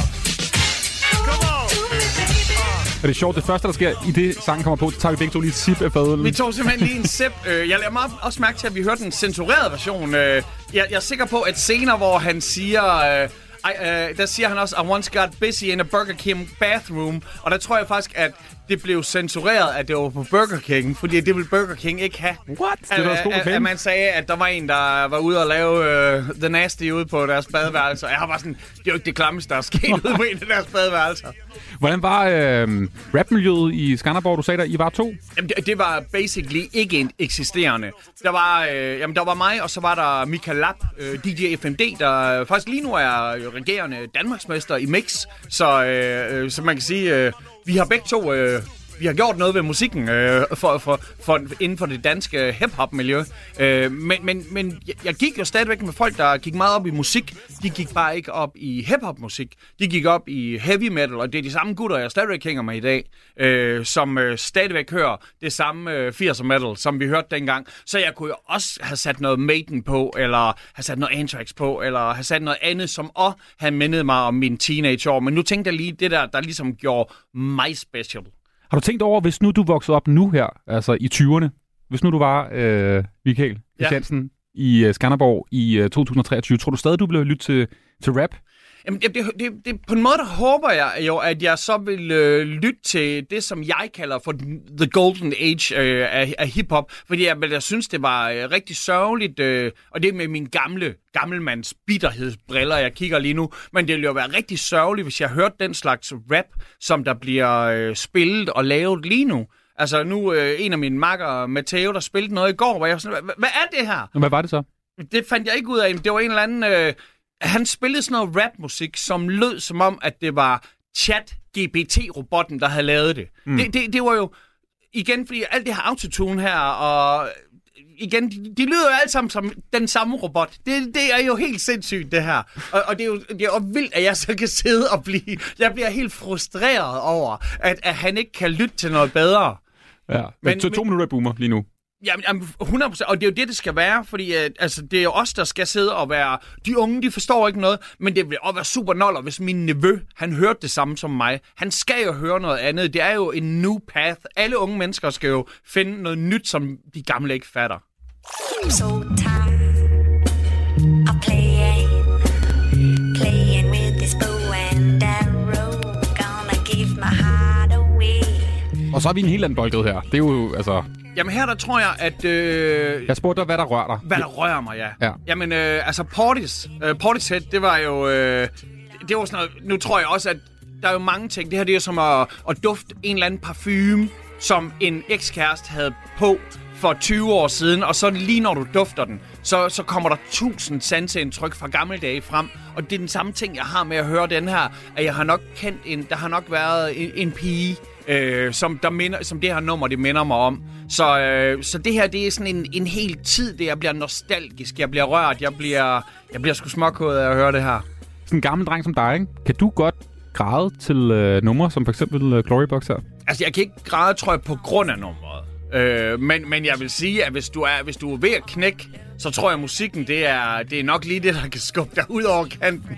Og det er sjovt, det første, der sker i det, sangen kommer på, så tager vi begge to lige et sip af fadølen. Vi tog simpelthen lige en sip. Øh, jeg lader meget også mærke til, at vi hørte den censureret version. Øh, jeg, jeg er sikker på, at senere, hvor han siger... øh, ej, øh, der siger han også, I once got busy in a Burger King bathroom. Og der tror jeg faktisk, at det blev censureret, at det var på Burger King, fordi det ville Burger King ikke have. What? Det er da også at, at, at man sagde, at der var en, der var ude og lave uh, The Nasty ude på deres badeværelse. Og jeg har bare sådan, det er jo ikke det klammeste, der er sket ude på en af deres badeværelser. Hvordan var øh, rapmiljøet i Skanderborg? Du sagde, der I var to. Jamen, det, det var basically ikke en eksisterende. Der var, øh, jamen, der var mig, og så var der Michael Lapp, øh, DJ FMD, der faktisk lige nu er regerende Danmarksmester i mix. Så, øh, øh, så man kan sige, øh, vi har begge to... Øh, vi har gjort noget ved musikken øh, for, for, for, inden for det danske hip-hop-miljø. Øh, men men, men jeg, jeg gik jo stadigvæk med folk, der gik meget op i musik. De gik bare ikke op i hip-hop-musik. De gik op i heavy metal, og det er de samme gutter, jeg stadigvæk hænger med i dag, øh, som øh, stadigvæk hører det samme øh, 80'er metal, som vi hørte dengang. Så jeg kunne jo også have sat noget Maiden på, eller have sat noget Anthrax på, eller have sat noget andet, som også havde mindet mig om min teenageår. Men nu tænkte jeg lige det der, der ligesom gjorde mig special. Har du tænkt over, hvis nu du voksede op nu her, altså i 20'erne, hvis nu du var øh, Michael Ja. Christiansen i øh, Skanderborg i øh, 2023, tror du stadig, du blev lyttet til, til rap? Jamen, det, det, det, på en måde der håber jeg jo, at jeg så vil øh, lytte til det, som jeg kalder for the golden age øh, af, af hiphop. Fordi jeg, jeg synes, det var øh, rigtig sørgeligt, øh, og det er med min gamle, gammelmands bitterhedsbriller, jeg kigger lige nu. Men det ville jo være rigtig sørgeligt, hvis jeg hørte den slags rap, som der bliver øh, spillet og lavet lige nu. Altså nu, øh, en af mine makker, Matteo, der spillede noget i går, hvor jeg var sådan, "Hva- hvad er det her? Hvad var det så? Det fandt jeg ikke ud af. Det var en eller anden... Øh, han spillede sådan noget rapmusik, som lød som om, at det var chat-GPT-robotten, der havde lavet det. Mm. det, det. Det var jo... Igen, fordi alt det her autotune her, og igen, de, de lyder jo alle sammen som den samme robot. Det, det er jo helt sindssygt, det her. Og, og det, er jo, det er jo vildt, at jeg så kan sidde og blive... Jeg bliver helt frustreret over, at, at han ikke kan lytte til noget bedre. Ja. Men, Men- to, to men- minutter i boomer lige nu. Jamen, jamen 100%, og det er jo det, det skal være, fordi at, altså, det er jo os, der skal sidde og være... De unge, de forstår ikke noget, men det vil også være super noller, hvis min nevø, han hørte det samme som mig. Han skal jo høre noget andet. Det er jo en new path. Alle unge mennesker skal jo finde noget nyt, som de gamle ikke fatter. so away. Og så er vi en helt anden boldgade her. Det er jo, altså... Jamen her, der tror jeg, at... Øh, Jeg spurgte dig, hvad der rører dig. Hvad der rører mig, ja. Ja. Jamen, øh, altså Portis, øh, Portishead, det var jo... Øh, det var sådan noget, nu tror jeg også, at der er jo mange ting. Det her, det er som at, at dufte en eller anden parfume, som en ekskæreste havde på for 20 år siden, og så lige når du dufter den, så, så kommer der tusind sanseindtryk fra gamle dage frem. Og det er den samme ting, jeg har med at høre den her, at jeg har nok kendt en, der har nok været en, en pige, øh, som, der minder, som det her nummer, det minder mig om. Så, øh, så det her, det er sådan en, en hel tid, det jeg bliver nostalgisk, jeg bliver rørt, jeg bliver, jeg bliver sgu småkået af at høre det her. Sådan en gammel dreng som dig, ikke? Kan du godt græde til øh, numre, som for eksempel øh, Glorybox her? Altså, jeg kan ikke græde, tror jeg, på grund af nummeret. Øh, men, men jeg vil sige, at hvis du, er, hvis du er ved at knække, så tror jeg, at musikken, det er, det er nok lige det, der kan skubbe dig ud over kanten.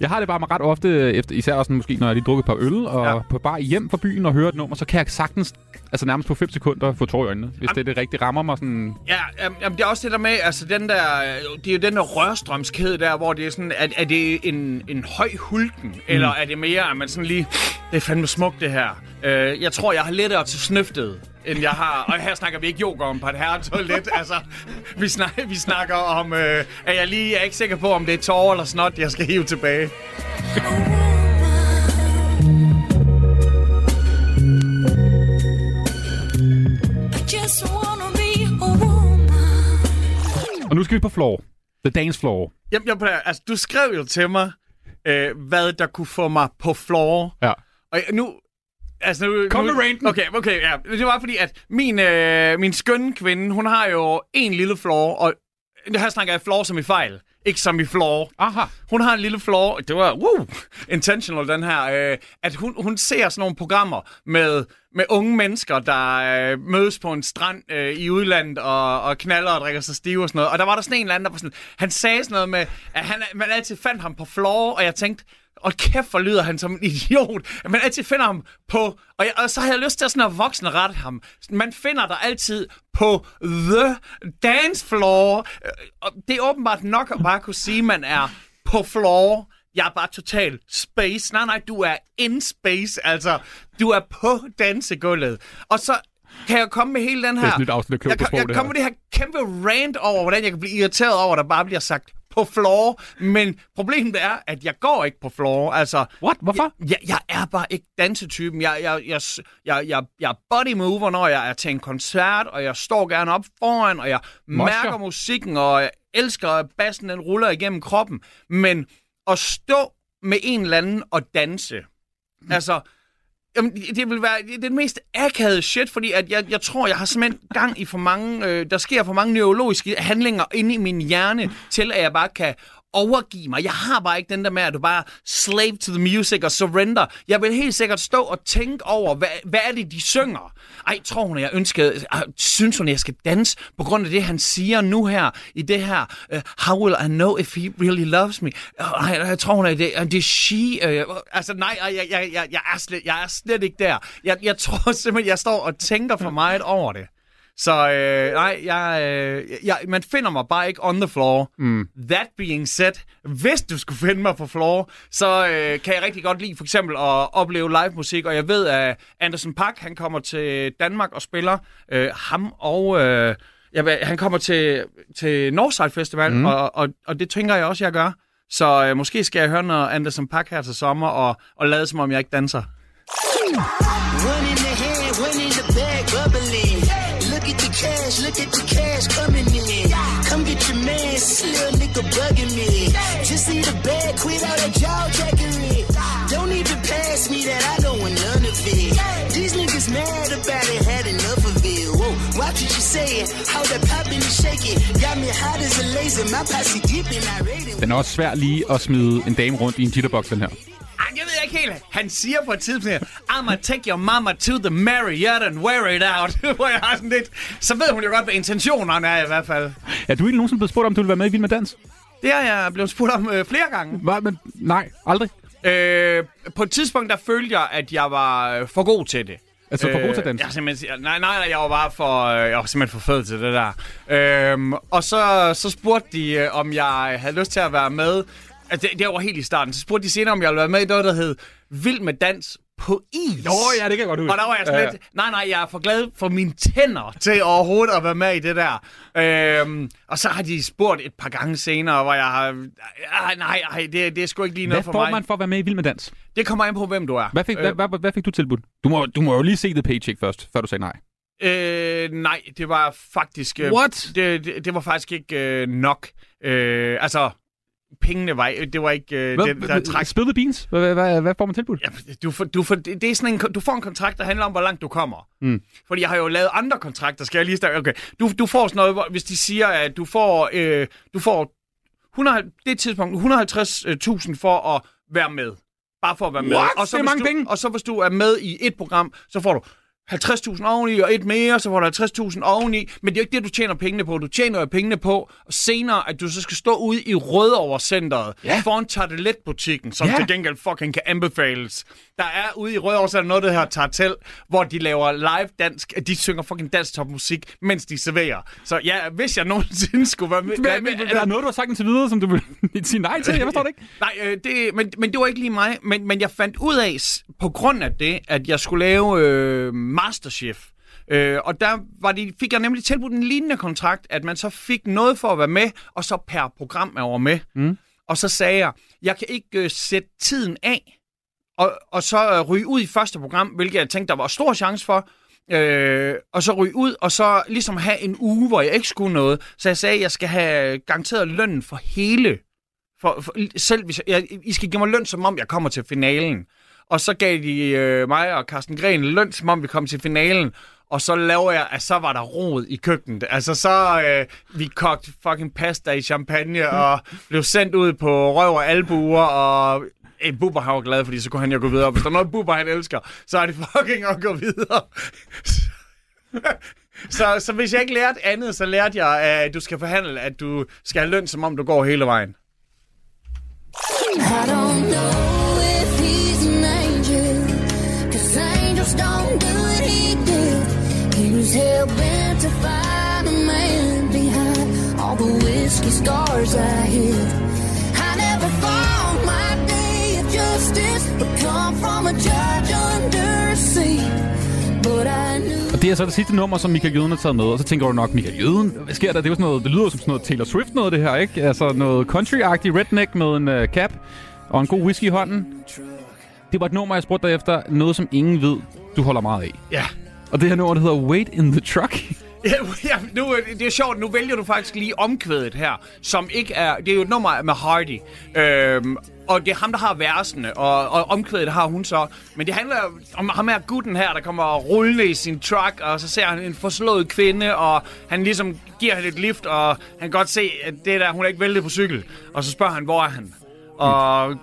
Jeg har det bare ret ofte, efter, især også måske, når jeg lige drukker et par øl, og Ja. på bare hjem fra byen og hører et nummer, så kan jeg sagtens, altså nærmest på 5 sekunder, få tår i øjnene, hvis det er det rigtige. Rammer mig sådan... Ja, jamen, jamen, det er også det der med, altså den der, det er jo den der rørstrømskæde der, hvor det er sådan, er, er det en, en høj hulken, mm. eller er det mere, at man sådan lige, det er fandme smukt det her. Øh, jeg tror, jeg har lettere til snøftet, end jeg har, og her snakker vi ikke yoga om på et herretoilet, altså, vi, snak, vi snakker om, øh, at jeg lige jeg er ikke sikker på, om det er tårer eller snot, jeg skal hive tilbage. Og nu skal vi på floor. The dance floor. Jamen, jeg, altså, du skrev jo til mig, øh, hvad der kunne få mig på floor. Ja. Og jeg- nu... Altså, nu, Kom nu, med ranten. Okay, okay, ja. Det var fordi, at min, øh, min skønne kvinde, hun har jo en lille floor, og her snakker jeg floor som i fejl, ikke som i floor. Aha. Hun har en lille floor, det var woo, intentional den her, øh, at hun, hun ser sådan nogle programmer med, med unge mennesker, der øh, mødes på en strand øh, i udlandet og, og knaller og drikker sig stive og sådan noget. Og der var der sådan en eller anden, der var sådan, han sagde sådan noget med, at han, man altid fandt ham på floor, og jeg tænkte, og kæft, hvor lyder han som en idiot. Man altid finder ham på... Og, jeg, og så havde jeg lyst til at sådan at voksen rette ham. Man finder dig altid på the dance floor. Øh, Og det er åbenbart nok at bare kunne sige, at man er på floor Jeg er bare total space. Nej, nej, du er in space. Altså, du er på dansegulvet. Og så kan jeg komme med hele den her... Det er et afsnit jeg, jeg det kommer med det her kæmpe rant over, hvordan jeg kan blive irriteret over, at der bare bliver sagt på floor. Men problemet er, at jeg går ikke på floor. Altså, What? Hvorfor? jeg, jeg er bare ikke dansetypen. Jeg, jeg, jeg, jeg, jeg, jeg er body mover, når jeg er til en koncert, og jeg står gerne op foran, og jeg Mosher. mærker musikken, og jeg elsker, at bassen den ruller igennem kroppen. Men at stå med en eller anden og danse, mm. altså... Jamen, det vil være det er det mest akavede shit, fordi at jeg, jeg tror, jeg har simpelthen gang i for mange, øh, der sker for mange neurologiske handlinger inde i min hjerne, til at jeg bare kan overgive mig. Jeg har bare ikke den der med, at du bare slave to the music og surrender. Jeg vil helt sikkert stå og tænke over, hvad, hvad er det, de synger? Ej, tror hun, at jeg ønskede, ah, synes hun, at jeg skal danse på grund af det, han siger nu her, i det her, uh, how will I know if he really loves me? Uh, ej, jeg tror hun, at det, uh, det er she. Uh, altså, nej, jeg, jeg, jeg, jeg, er slet, jeg er slet ikke der. Jeg, jeg tror simpelthen, jeg står og tænker for meget over det. Så øh, nej, jeg, øh, jeg, man finder mig bare ikke on the floor. Mm. That being said, hvis du skulle finde mig på floor, så øh, kan jeg rigtig godt lide for eksempel at opleve live musik, og jeg ved, at Anderson Park, han kommer til Danmark og spiller øh, ham og... Øh, jeg ved, han kommer til, til Northside Festival, mm. og, og, og det tænker jeg også, jeg gør. Så øh, måske skal jeg høre noget Anderson Park her til sommer, og, og lade som om jeg ikke danser. At the cash coming in. Come get your man, little nigga bugging me. Just see the bag, quit all that jaw jackery. Don't even pass me that, I don't want none of it. These niggas mad about it, had enough of it. Whoa, watch what you saying, how that popping and shaking. Got me hot as a laser, my posse deep and I rated. Den er også svær lige at smide en dame rundt i en jitterbox, den her. Helt. Han siger på et tidspunkt, I'ma take your mama to the Marriott and wear it out. Hvor jeg har sådan lidt... Så ved hun jo godt, hvad intentionerne er i hvert fald. Er du ikke nogensinde blevet spurgt, om du vil være med i Vild med Dans? Det har jeg blevet spurgt om øh, flere gange. Hvad? Men, nej, aldrig. Øh, på et tidspunkt, der følte jeg, at jeg var øh, for god til det. Altså, for god til dans? Jeg simpelthen, nej, nej, nej, jeg var bare for, øh, jeg var simpelthen for fed til det der. Øhm, og så, så spurgte de, øh, om jeg havde lyst til at være med. Altså, det, det var helt i starten. Så spurgte de senere, om jeg ville være med i noget, der hed Vild med dans på is. Nå, ja, det kan jeg godt huske. Og der var jeg sådan Ja, lidt, nej, nej, jeg er for glad for mine tænder til overhovedet at være med i det der. Øhm, og så har de spurgt et par gange senere, hvor jeg har, ej, nej, nej, det, det er sgu ikke lige Hvad noget for får mig. man for at være med i Vild med Dans? Det kommer an på, hvem du er. Hvad fik, hvad, hvad, hvad fik du tilbudt? Du må, du må jo lige se The Paycheck først, før du sagde nej. Øh, nej, det var faktisk... Øh, What? Det, det, det var faktisk ikke øh, nok. Øh, altså, pengene var, det var ikke øh, Hvad, det, der træk. Spill the beans? Hvad, hvad, hvad, får man tilbudt? Ja, du, får, du, får, det er sådan en, du får en kontrakt, der handler om, hvor langt du kommer. Mm. Fordi jeg har jo lavet andre kontrakter, skal jeg lige starte. Okay, du, du får sådan noget, hvor, hvis de siger, at du får, øh, du får 100, det tidspunkt 150.000 for at være med. Bare for at være med. What? Og så, Det er mange du, penge. Og så hvis du er med i et program, så får du 50.000 oveni, og et mere, så får du 50.000 oveni. Men det er jo ikke det, du tjener pengene på. Du tjener jo pengene på, og senere, at du så skal stå ude i Rødovre Centeret, Ja. foran Tarteletbutikken, som Ja. til gengæld fucking kan anbefales. Der er ude i Rødovre Center noget, der hedder Tartel, hvor de laver live dansk, de synger fucking dansk top musik, mens de serverer. Så ja, hvis jeg nogensinde skulle være med... være Men, med men, er der noget, du har sagt indtil videre, som du vil sige nej til? Jeg forstår det ikke. Nej, øh, det, men, men det var ikke lige mig. Men, men jeg fandt ud af, på grund af det, at jeg skulle lave øh, Masterchef. Øh, og der var de, fik jeg nemlig tilbudt en lignende kontrakt, at man så fik noget for at være med, og så per program er over med. Mm. Og så sagde jeg, jeg kan ikke øh, sætte tiden af, og, og så øh, ryge ud i første program, hvilket jeg tænkte, der var stor chance for. Øh, og så ryge ud, og så ligesom have en uge, hvor jeg ikke skulle noget. Så jeg sagde, at jeg skal have garanteret lønnen for hele for, for, selv hvis jeg, jeg, I skal give mig løn, som om jeg kommer til finalen. Og så gav de øh, mig og Carsten Gren løn, som om vi kom til finalen. Og så laver jeg, at så var der rod i køkkenet. Altså så, øh, vi kogte fucking pasta i champagne, og blev sendt ud på røv og albuer, og hey, Bubber har jo glad, fordi så kunne han jo gå videre. Hvis der er noget, Bubber han elsker, så er det fucking at gå videre. så, så hvis jeg ikke lærte andet, så lærte jeg, at du skal forhandle, at du skal have løn, som om du går hele vejen. I don't know if he's an angel, cause angels don't do what he did. He was hell bent to find a man behind all the whiskey scars I hid. Og det er så det sidste nummer, som Michael Jøden har taget med. Og så tænker du nok, Michael Jøden, hvad sker der? Det, er jo sådan noget, det lyder som sådan noget Taylor Swift noget, det her, ikke? Altså noget country-agtig redneck med en uh, cap og en god whisky i hånden. Det var et nummer, jeg spurgte dig efter. Noget, som ingen ved, du holder meget af. Ja. Og det her nummer, det hedder Wait in the Truck. Ja, ja, nu, det er sjovt, nu vælger du faktisk lige omkvædet her, som ikke er... Det er jo et nummer med Hardy. Øhm, og det er ham, der har versene, og, og omkvædet har hun så. Men det handler om ham her gutten her, der kommer rullende i sin truck, og så ser han en forslået kvinde, og han ligesom giver hende et lift, og han kan godt se, at det der, hun er ikke væltet på cykel. Og så spørger han, hvor er han? Og hmm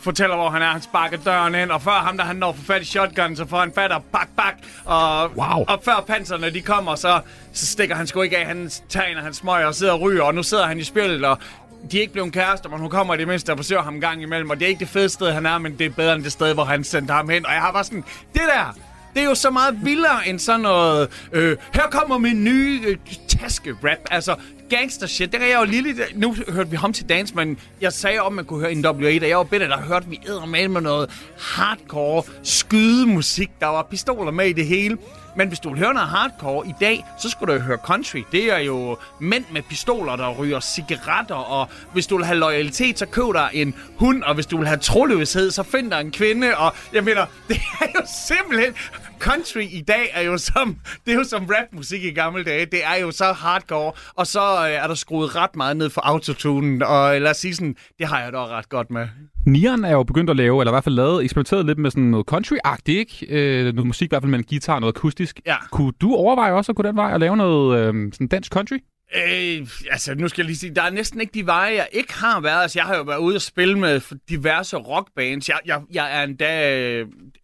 fortæller, hvor han er. Han sparker døren ind, og før ham, der han når for fat i shotgun, så får han fat og bak, bak. Og, Wow. og før panserne de kommer, så, så stikker han sgu ikke af. Han tager han smøger og sidder og ryger, og nu sidder han i spillet, og de er ikke blevet kærester, men hun kommer i det mindste og besøger ham en gang imellem. Og det er ikke det fede sted, han er, men det er bedre end det sted, hvor han sendte ham hen. Og jeg har bare sådan, det der, det er jo så meget vildere end sådan noget, øh, her kommer min nye øh, taske-rap. Altså, gangster shit, det er jeg jo lille. Nu hørte vi ham til dans, men jeg sagde om, at man kunne høre NWA, da jeg var bedre, der hørte vi æder med noget hardcore skydemusik. Der var pistoler med i det hele. Men hvis du vil høre noget hardcore i dag, så skulle du jo høre country. Det er jo mænd med pistoler, der ryger cigaretter, og hvis du vil have loyalitet, så køb dig en hund, og hvis du vil have troløshed, så find dig en kvinde, og jeg mener, det er jo simpelthen... Country i dag er jo som, det er jo som rapmusik i gamle dage. Det er jo så hardcore, og så øh, er der skruet ret meget ned for autotunen, og lad os sige sådan, det har jeg da ret godt med. Nieren er jo begyndt at lave, eller i hvert fald lavet, eksperimenteret lidt med sådan noget country-agtigt, ikke? Øh, noget musik, i hvert fald med en guitar, noget akustisk. Ja. Kunne du overveje også at gå den vej og lave noget øh, sådan dansk country? Øh, altså, nu skal jeg lige sige, der er næsten ikke de veje, jeg ikke har været. Altså, jeg har jo været ude og spille med diverse rockbands. Jeg, jeg, jeg er endda...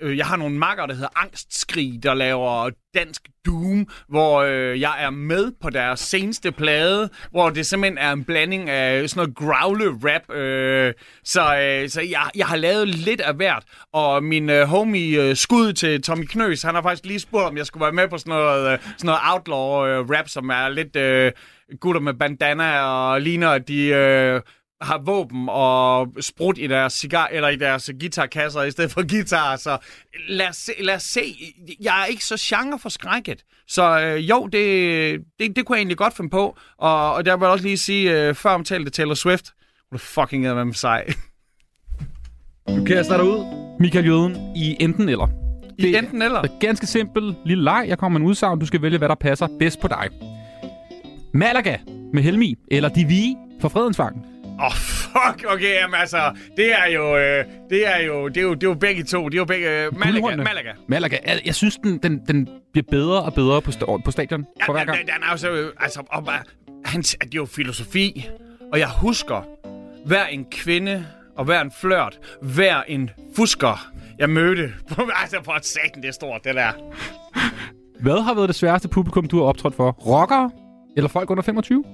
Øh, jeg har nogle makker, der hedder Angstskrig, der laver dansk doom, hvor øh, jeg er med på deres seneste plade, hvor det simpelthen er en blanding af sådan noget growle-rap. Øh, så øh, så jeg, jeg har lavet lidt af hvert, og min øh, homie øh, skud til Tommy Knøs, han har faktisk lige spurgt, om jeg skulle være med på sådan noget, øh, sådan noget outlaw-rap, øh, som er lidt øh, gutter med bandana og ligner, at de... Øh, har våben og sprut i deres cigar eller i deres guitarkasser i stedet for guitar. Så lad os, se, lad os se. Jeg er ikke så genre for skrækket. Så øh, jo, det, det, det kunne jeg egentlig godt finde på. Og, og der vil jeg også lige sige, øh, før omtalte Taylor Swift, hun er fucking med med sej. Du kan jeg starte ud, Michael Jøden, i enten eller. I enten eller? Det er ganske simpel lille leg. Jeg kommer med en udsagn. Du skal vælge, hvad der passer bedst på dig. Malaga med Helmi, eller Divi for Fredensvang. Åh, oh, fuck, okay, jamen altså, det er jo, øh, det er jo, det er jo, det er jo begge to, det er jo begge, øh, Malaga. Malaga. Malaga. Jeg, jeg synes, den, den, den bliver bedre og bedre på, sta- på stadion for hver Ja, gang. den, den er jo så, øh, altså, og, han, det er jo filosofi, og jeg husker, hver en kvinde, og hver en flørt, hver en fusker, jeg mødte. altså, for satan, det er stort, det der. Hvad har været det sværeste publikum, du har optrådt for? Rockere eller folk under 25?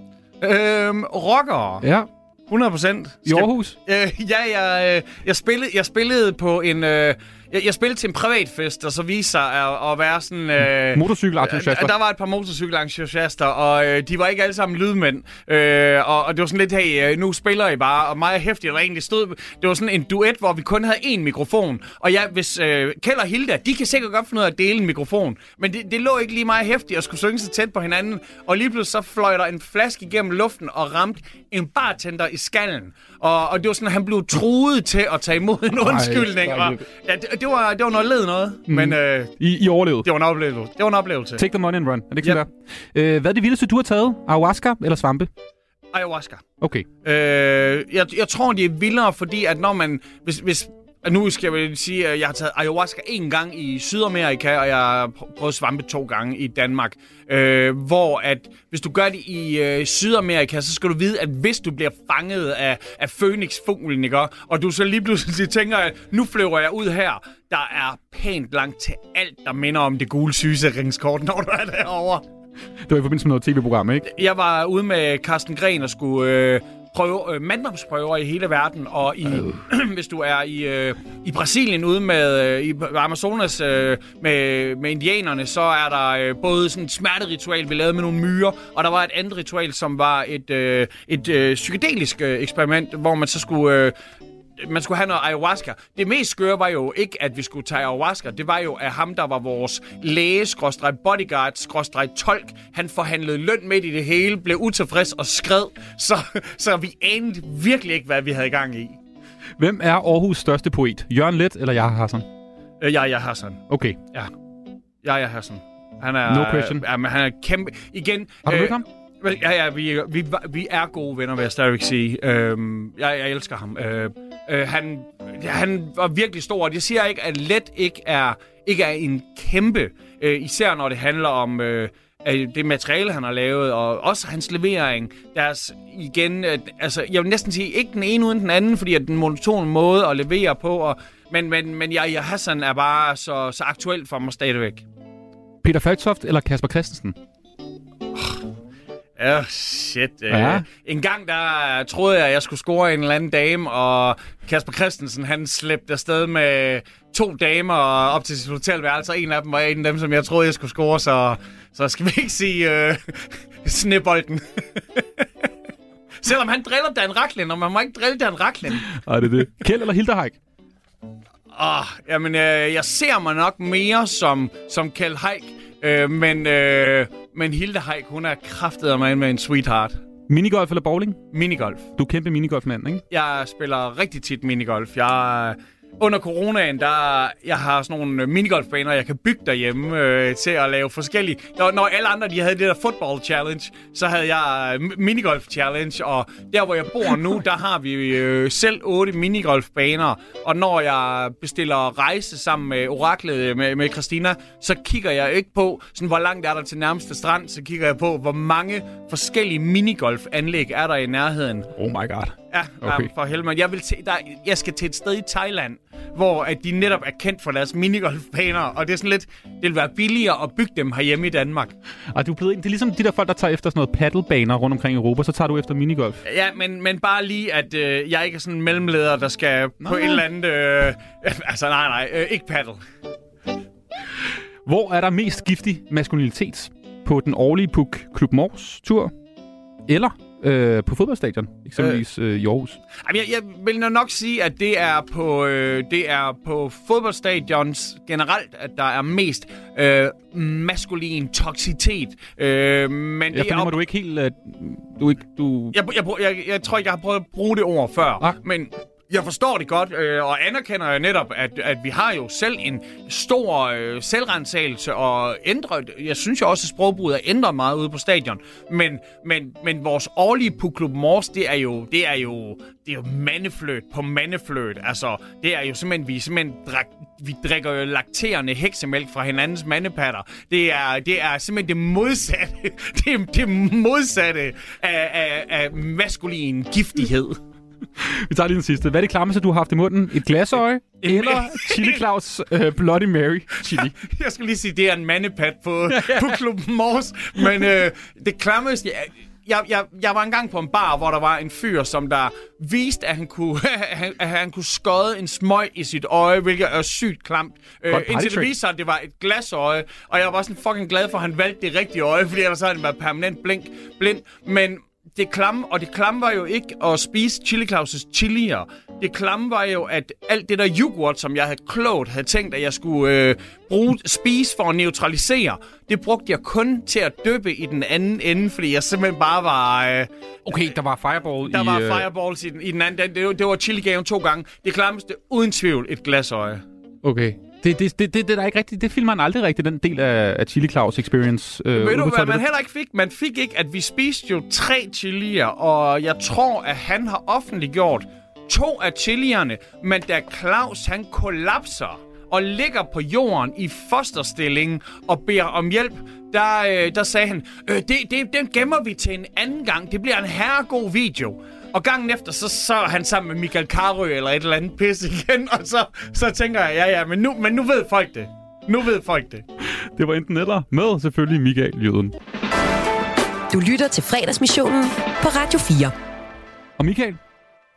Øhm, rockere. Ja. 100 procent. I Aarhus? Øh, ja, jeg, øh, jeg, spillede, jeg spillede på en... Øh, jeg, jeg spillede til en privatfest, og så viste sig at, at være sådan... Øh, Motorcykelentusiaster. Der var et par motorcykelentusiaster, og øh, de var ikke alle sammen lydmænd. Øh, og, og det var sådan lidt, hey, øh, nu spiller I bare. Og mig og Hæftig, der egentlig stod... Det var sådan en duet, hvor vi kun havde én mikrofon. Og ja, hvis øh, Kjeld og Hilda, de kan sikkert godt finde ud af at dele en mikrofon. Men det, det lå ikke lige meget hæftigt at skulle synge så tæt på hinanden. Og lige pludselig så fløj der en flaske igennem luften og ramte en bartender i skallen. Og, og det var sådan, at han blev truet til at tage imod en undskyldning. er Og, ja, det, det, var, det var noget led noget. Mm. Men øh, I, I overlevede. det var en oplevelse. Det var en oplevelse. Take the money and run. Er det ikke sådan der? Øh, hvad er det vildeste, du har taget? Ayahuasca eller svampe? Ayahuasca. Okay. Øh, jeg, jeg tror, det er vildere, fordi at når man... Hvis, hvis, nu skal jeg vel sige, at jeg har taget ayahuasca en gang i Sydamerika, og jeg har pr- prøvet svampe to gange i Danmark. Øh, hvor at hvis du gør det i øh, Sydamerika, så skal du vide, at hvis du bliver fanget af, af Phoenix-fuglen, ikke? og du så lige pludselig tænker, at nu flyver jeg ud her, der er pænt langt til alt, der minder om det gule sygesikringskort, når du er derovre. Det var i forbindelse med noget tv-program, ikke? Jeg var ude med Carsten Gren og skulle øh, prøve øh, manddomsprøver i hele verden, og i, hvis du er i, øh, i Brasilien ude med øh, i Amazonas øh, med, med indianerne, så er der øh, både sådan et smerteritual, vi lavede med nogle myrer, og der var et andet ritual, som var et, øh, et øh, psykedelisk øh, eksperiment, hvor man så skulle... Øh, man skulle have noget ayahuasca. Det mest skøre var jo ikke, at vi skulle tage ayahuasca. Det var jo, at ham, der var vores læge, skråstreg bodyguard, skråstreg tolk, han forhandlede løn midt i det hele, blev utilfreds og skred. Så, så vi anede virkelig ikke, hvad vi havde i gang i. Hvem er Aarhus største poet? Jørgen Let eller Jaha Hassan? Øh, Jeg, jeg Hassan. Okay. Ja. Jeg, jeg Hassan. Han er... No question. Ja, men han er kæmpe... Igen... Har du øh, mødt ham? Ja, ja, vi, vi, vi er gode venner, vil jeg stadigvæk sige. Øhm, jeg, jeg elsker ham. Øh, øh, han, han var virkelig stor. Jeg siger ikke, at Let ikke er, ikke er en kæmpe, øh, især når det handler om øh, øh, det materiale, han har lavet, og også hans levering. Deres, igen, øh, altså, jeg vil næsten sige, ikke den ene uden den anden, fordi at den monotone måde at levere på, og, men, men, men jeg, jeg Hassan er bare så, så aktuel for mig stadigvæk. Peter Falktoft eller Kasper Christensen? Ja, oh, shit. Ja. Ja. En gang der troede jeg, at jeg skulle score en eller anden dame, og Kasper Christensen, han slæbte afsted med to damer op til sit hotelværelse, og en af dem var en af dem, som jeg troede, jeg skulle score, så, så skal vi ikke sige øh, snebolden. Selvom han driller Dan Raklin, og man må ikke drille Dan Raklin. Ej, det er det. Kjeld eller Hilderhæk? Åh, jamen, øh, jeg ser mig nok mere som, som Kjell Haik, øh, men, øh, men Hilde Haik, hun er kraftet mig med en sweetheart. Minigolf eller bowling? Minigolf. Du er kæmpe minigolfmand, ikke? Jeg spiller rigtig tit minigolf. Jeg under coronaen, der jeg har sådan nogle øh, minigolfbaner, jeg kan bygge derhjemme øh, til at lave forskellige. Når, når alle andre de havde det der football challenge, så havde jeg øh, minigolf challenge, og der hvor jeg bor nu, der har vi øh, selv otte minigolfbaner, og når jeg bestiller rejse sammen med oraklet øh, med, med Christina, så kigger jeg ikke på, sådan, hvor langt er der til nærmeste strand, så kigger jeg på, hvor mange forskellige minigolfanlæg er der i nærheden. Oh my god. Ja, Okay. okay. for helvede. Jeg, vil til, der, jeg skal til et sted i Thailand, hvor at de netop er kendt for deres minigolfbaner, og det er sådan lidt, det vil være billigere at bygge dem herhjemme i Danmark. Og du er blevet det er ligesom de der folk, der tager efter sådan noget paddlebaner rundt omkring i Europa, så tager du efter minigolf. Ja, men, men bare lige, at øh, jeg ikke er sådan en mellemleder, der skal nej. på Nej. et eller andet... Øh, altså, nej, nej, øh, ikke paddle. Hvor er der mest giftig maskulinitet? På den årlige Puk Klub Mors tur? Eller øh, på fodboldstadion, eksempelvis øh, i Aarhus? Jamen, jeg, jeg vil nok sige, at det er på, øh, det er på fodboldstadions generelt, at der er mest øh, maskulin toksitet. Øh, men Jeg det er fornemmer, op- du ikke helt... Øh, du, er ikke, du... Jeg, jeg, jeg, jeg, jeg tror ikke, jeg har prøvet at bruge det ord før, Ah. men jeg forstår det godt, øh, og anerkender jo netop, at, at vi har jo selv en stor øh, selvrensagelse og ændret, jeg synes jo også, at sprogbruget er ændret meget ude på stadion, men, men, men vores årlige Puklub Mors, det er jo, det er jo, det er jo mandefløt på mandefløt, altså, det er jo simpelthen, vi simpelthen drak, vi drikker jo lakterende heksemælk fra hinandens mandepatter. Det er, det er simpelthen det modsatte, det det modsatte af, af, af maskulin giftighed. Vi tager lige den sidste. Hvad er det klammeste, du har haft i munden? Et glasøje? Eller Chili Claus øh, Bloody Mary chili? Jeg skulle lige sige, det er en mandepat på, på Klubben Mors. Men øh, det klammeste... Jeg, jeg, jeg, jeg var engang på en bar, hvor der var en fyr, som der viste, at han kunne, at han, kunne skøde en smøg i sit øje, hvilket er sygt klamt. Øh, indtil det viste sig, at det var et glasøje. Og jeg var sådan fucking glad for, at han valgte det rigtige øje, fordi ellers havde han været permanent blink, blind. Men det klamme, og det klamme var jo ikke at spise Chili Claus' chilier. Det klamme var jo, at alt det der yoghurt, som jeg havde klogt havde tænkt, at jeg skulle øh, bruge, spise for at neutralisere, det brugte jeg kun til at dyppe i den anden ende, fordi jeg simpelthen bare var... Øh, Okay, der var Fireball der i... var øh, fireballs i den, i den anden. Det, det var chiligaven to gange. Det klammeste, uden tvivl, et glasøje. Okay. Det, det, det, det, det er der ikke rigtigt. Det filmer man aldrig rigtigt, den del af, af Chili Claus Experience. Øh, Ved du, hvad man heller ikke fik? Man fik ikke, at vi spiste jo tre chilier, og jeg tror, at han har offentliggjort to af chilierne, men da Claus han kollapser og ligger på jorden i fosterstilling og beder om hjælp, der, øh, der sagde han, øh, det, det, den gemmer vi til en anden gang. Det bliver en herregod video. Og gangen efter, så, så er han sammen med Michael Karø eller et eller andet pis igen, og så, så tænker jeg, ja ja, men nu, men nu ved folk det. Nu ved folk det. Det var enten eller med selvfølgelig Michael Jøden. Du lytter til fredagsmissionen på Radio 4. Og Michael,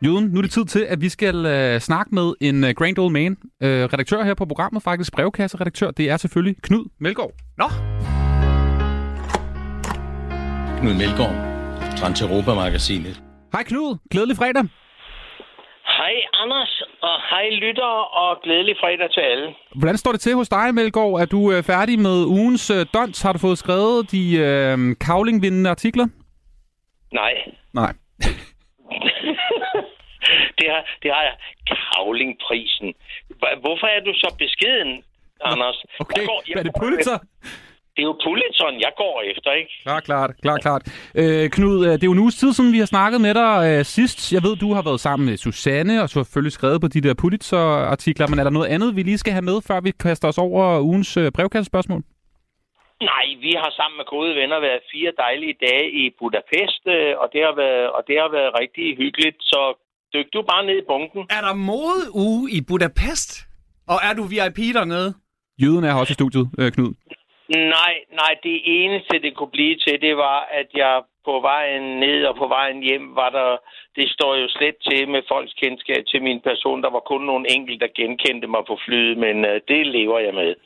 Jøden, nu er det tid til, at vi skal øh, snakke med en øh, grand old man. Øh, redaktør her på programmet, faktisk brevkasseredaktør. Det er selvfølgelig Knud Melgaard. Nå, Knud Melgaard, Transeuropa-magasinet. Hej Knud, glædelig fredag. Hej Anders, og hej lytter, og glædelig fredag til alle. Hvordan står det til hos dig, Melgaard? Er du øh, færdig med ugens øh, dons? Har du fået skrevet de øh, kavlingvindende artikler? Nej, Nej. det har, det har jeg. Kavlingprisen. Hvorfor er du så beskeden, Anders? Okay, Jeg går, jeg er det Pulitzer? Det er jo Pulitzeren, jeg går efter, ikke? Klart, klart, klart, klart. Øh, Knud, øh, det er jo en uges tid siden, vi har snakket med dig øh, sidst. Jeg ved, du har været sammen med Susanne, og selvfølgelig skrevet på de der Pulitzer-artikler, men er der noget andet, vi lige skal have med, før vi kaster os over ugens øh, brevkassespørgsmål? Nej, vi har sammen med gode venner været fire dejlige dage i Budapest, øh, og det har været, og det har været rigtig hyggeligt. Så dyk du bare ned i bunken. Er der modeuge i Budapest? Og er du VIP dernede? Jøden er her også i studiet, øh, Knud. Nej, nej, det eneste, det kunne blive til, det var, at jeg på vejen ned og på vejen hjem var der, det står jo slet til med folks kendskab til min person. Der var kun nogle enkelte, der genkendte mig på flyet, men uh, det lever jeg med.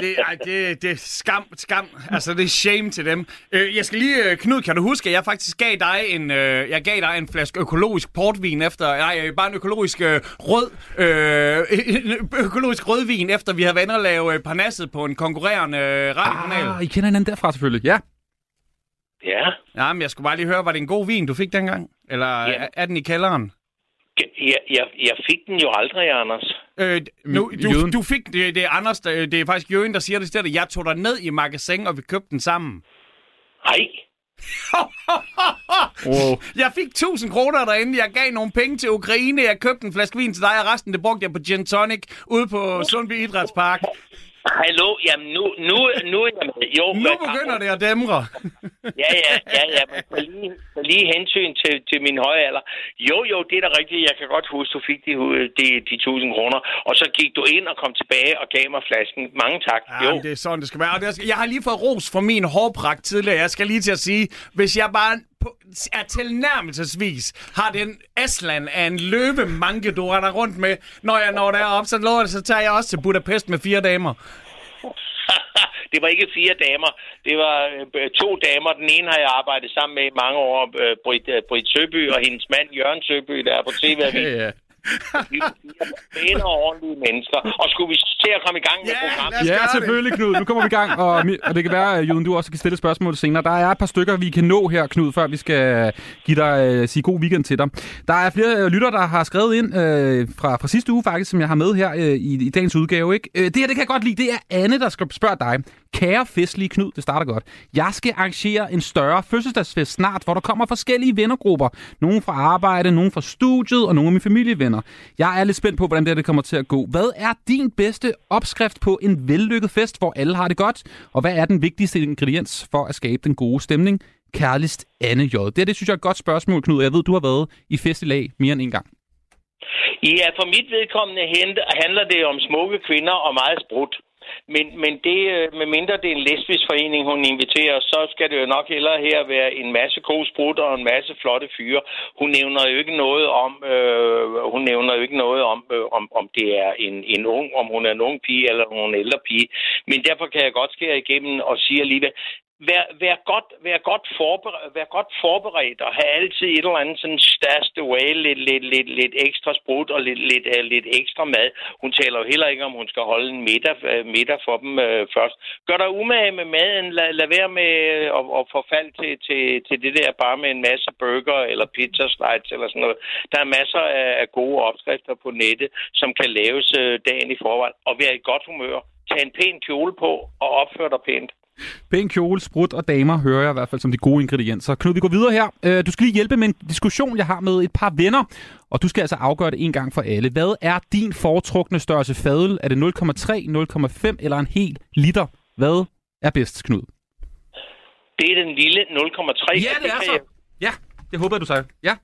Det, ej, det, det er skam, skam. Altså, det er shame til dem. Øh, jeg skal lige, øh, Knud, kan du huske, at jeg faktisk gav dig en, øh, jeg gav dig en flaske økologisk portvin efter, nej, øh, bare en økologisk øh, rød, øh, økologisk rødvin, efter vi havde været inde og lave øh, parnasset på en konkurrerende øh, radiokanal. Ah, I kender hinanden derfra selvfølgelig, ja. Ja, Ja, men jeg skulle bare lige høre, var det en god vin, du fik dengang? Eller Ja. er, er den i kælderen? jeg, jeg, jeg fik den jo aldrig, Anders. Øh, nu, du, du fik, det, det er Anders, der- det er faktisk Jørgen, der siger det stedet. Jeg tog dig ned i magasin, og vi købte den sammen. Nej, Wow. Jeg fik 1000 kroner derinde. Jeg gav nogle penge til Ukraine. Jeg købte en flaske vin til dig, og resten det brugte jeg på gin tonic ude på Sundby Idrætspark. Hallo, jamen nu, nu, nu jeg med. Jo, Nu begynder det at dæmre. Ja, ja, ja, ja, men for lige, for lige hensyn til, til min høje alder. Jo, jo, det er da rigtigt. Jeg kan godt huske, du fik de, de, de 1000 kroner, og så gik du ind og kom tilbage og gav mig flasken. Mange tak. Ja, Jo, det er sådan, det skal være. Og det er, jeg har lige fået ros for min hårpragt tidligere. Jeg skal lige til at sige, hvis jeg bare på, er tilnærmelsesvis har den Aslan af en løbemanke, du render rundt med, når jeg når derop, så lover det, så tager jeg også til Budapest med fire damer. det var ikke fire damer. Det var øh, to damer. Den ene har jeg arbejdet sammen med i mange år. Øh, Britt, øh, Britt Søby og hendes mand Jørgen Søby, der er på tv. ja. Vi er pæne og ordentlige mennesker. Og skulle vi til at komme i gang med Ja, programmet? Ja, selvfølgelig, Knud. Nu kommer vi i gang, og, og det kan være, at Juden, du også kan stille spørgsmål senere. Der er et par stykker, vi kan nå her, Knud, før vi skal give dig uh, sige god weekend til dig. Der er flere uh, lytter, der har skrevet ind uh, fra, fra sidste uge faktisk, som jeg har med her uh, i, i dagens udgave. Ikke? Uh, det her, det kan jeg godt lide. Det er Anne, der skal spørge dig. Kære festlige Knud, det starter godt. Jeg skal arrangere en større fødselsdagsfest snart, hvor der kommer forskellige vennergrupper. Nogle fra arbejde, nogle fra studiet og nogle af mine familievenner. Jeg er lidt spændt på, hvordan det, her, det kommer til at gå. Hvad er din bedste opskrift på en vellykket fest, hvor alle har det godt? Og hvad er den vigtigste ingrediens for at skabe den gode stemning? Kærligst Anne J. Det, her, det synes jeg er et godt spørgsmål, Knud. Jeg ved, du har været i fest i lag mere end en gang. Ja, for mit vedkommende handler det om smukke kvinder og meget sprut. Men, men det, øh, med mindre det er en lesbisk forening, hun inviterer, så skal det jo nok hellere her være en masse god og en masse flotte fyre. Hun nævner jo ikke noget om, øh, hun nævner jo ikke noget om, øh, om, om det er en, en ung, om hun er en ung pige eller hun er en ældre pige. Men derfor kan jeg godt skære igennem og sige alligevel, vær, vær, godt, vær, godt forberedt, vær godt forberedt og have altid et eller andet sådan største way, lidt, lidt, lidt, lidt ekstra sprut og lidt, lidt, uh, lidt ekstra mad. Hun taler jo heller ikke om, hun skal holde en middag, uh, middag for dem uh, først. Gør dig umage med maden. Lad, lad være med at, at forfalde til, til, til det der bare med en masse burger eller pizza slides eller sådan noget. Der er masser af, af gode opskrifter på nettet, som kan laves uh, dagen i forvejen. Og vær i godt humør. Tag en pæn kjole på og opfør dig pænt. Pæn kjole, sprut og damer hører jeg i hvert fald som de gode ingredienser. Knud, vi går videre her. Øh, Du skal lige hjælpe med en diskussion, jeg har med et par venner, og du skal altså afgøre det en gang for alle. Hvad er din foretrukne størrelse fadøl? Er det 0,3, 0,5 eller en hel liter? Hvad er bedst, Knud? Det er den lille 0,3. Ja, det er så. Jeg, Ja, det håber jeg, du sagde. Ja.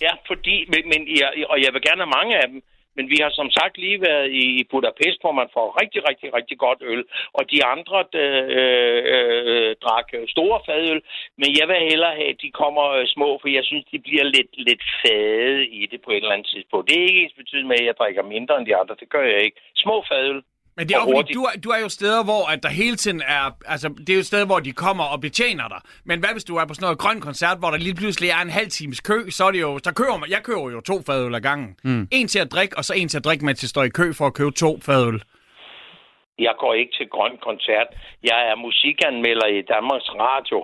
ja, fordi, men, men jeg, og jeg vil gerne have mange af dem, men vi har som sagt lige været i Budapest, hvor man får rigtig, rigtig, rigtig godt øl. Og de andre øh, øh, drak store fadøl, men jeg vil hellere have, at de kommer øh, små, for jeg synes, de bliver lidt, lidt fade i det på et eller andet tidspunkt. Det er ikke ens betydning med, at jeg drikker mindre end de andre. Det gør jeg ikke. Små fadøl. Men det er og jo fordi, hurtigt. du er, du er jo steder, hvor at der hele tiden er... Altså, det er jo steder, hvor de kommer og betjener dig. Men hvad hvis du er på sådan noget grøn koncert, hvor der lige pludselig er en halv times kø, så er det jo... Så køber man, jeg køber jo to fadøl ad gangen. Mm. En til at drikke, og så en til at drikke, mens jeg står i kø for at købe to fadøl. Jeg går ikke til grøn koncert. Jeg er musikanmelder i Danmarks Radio.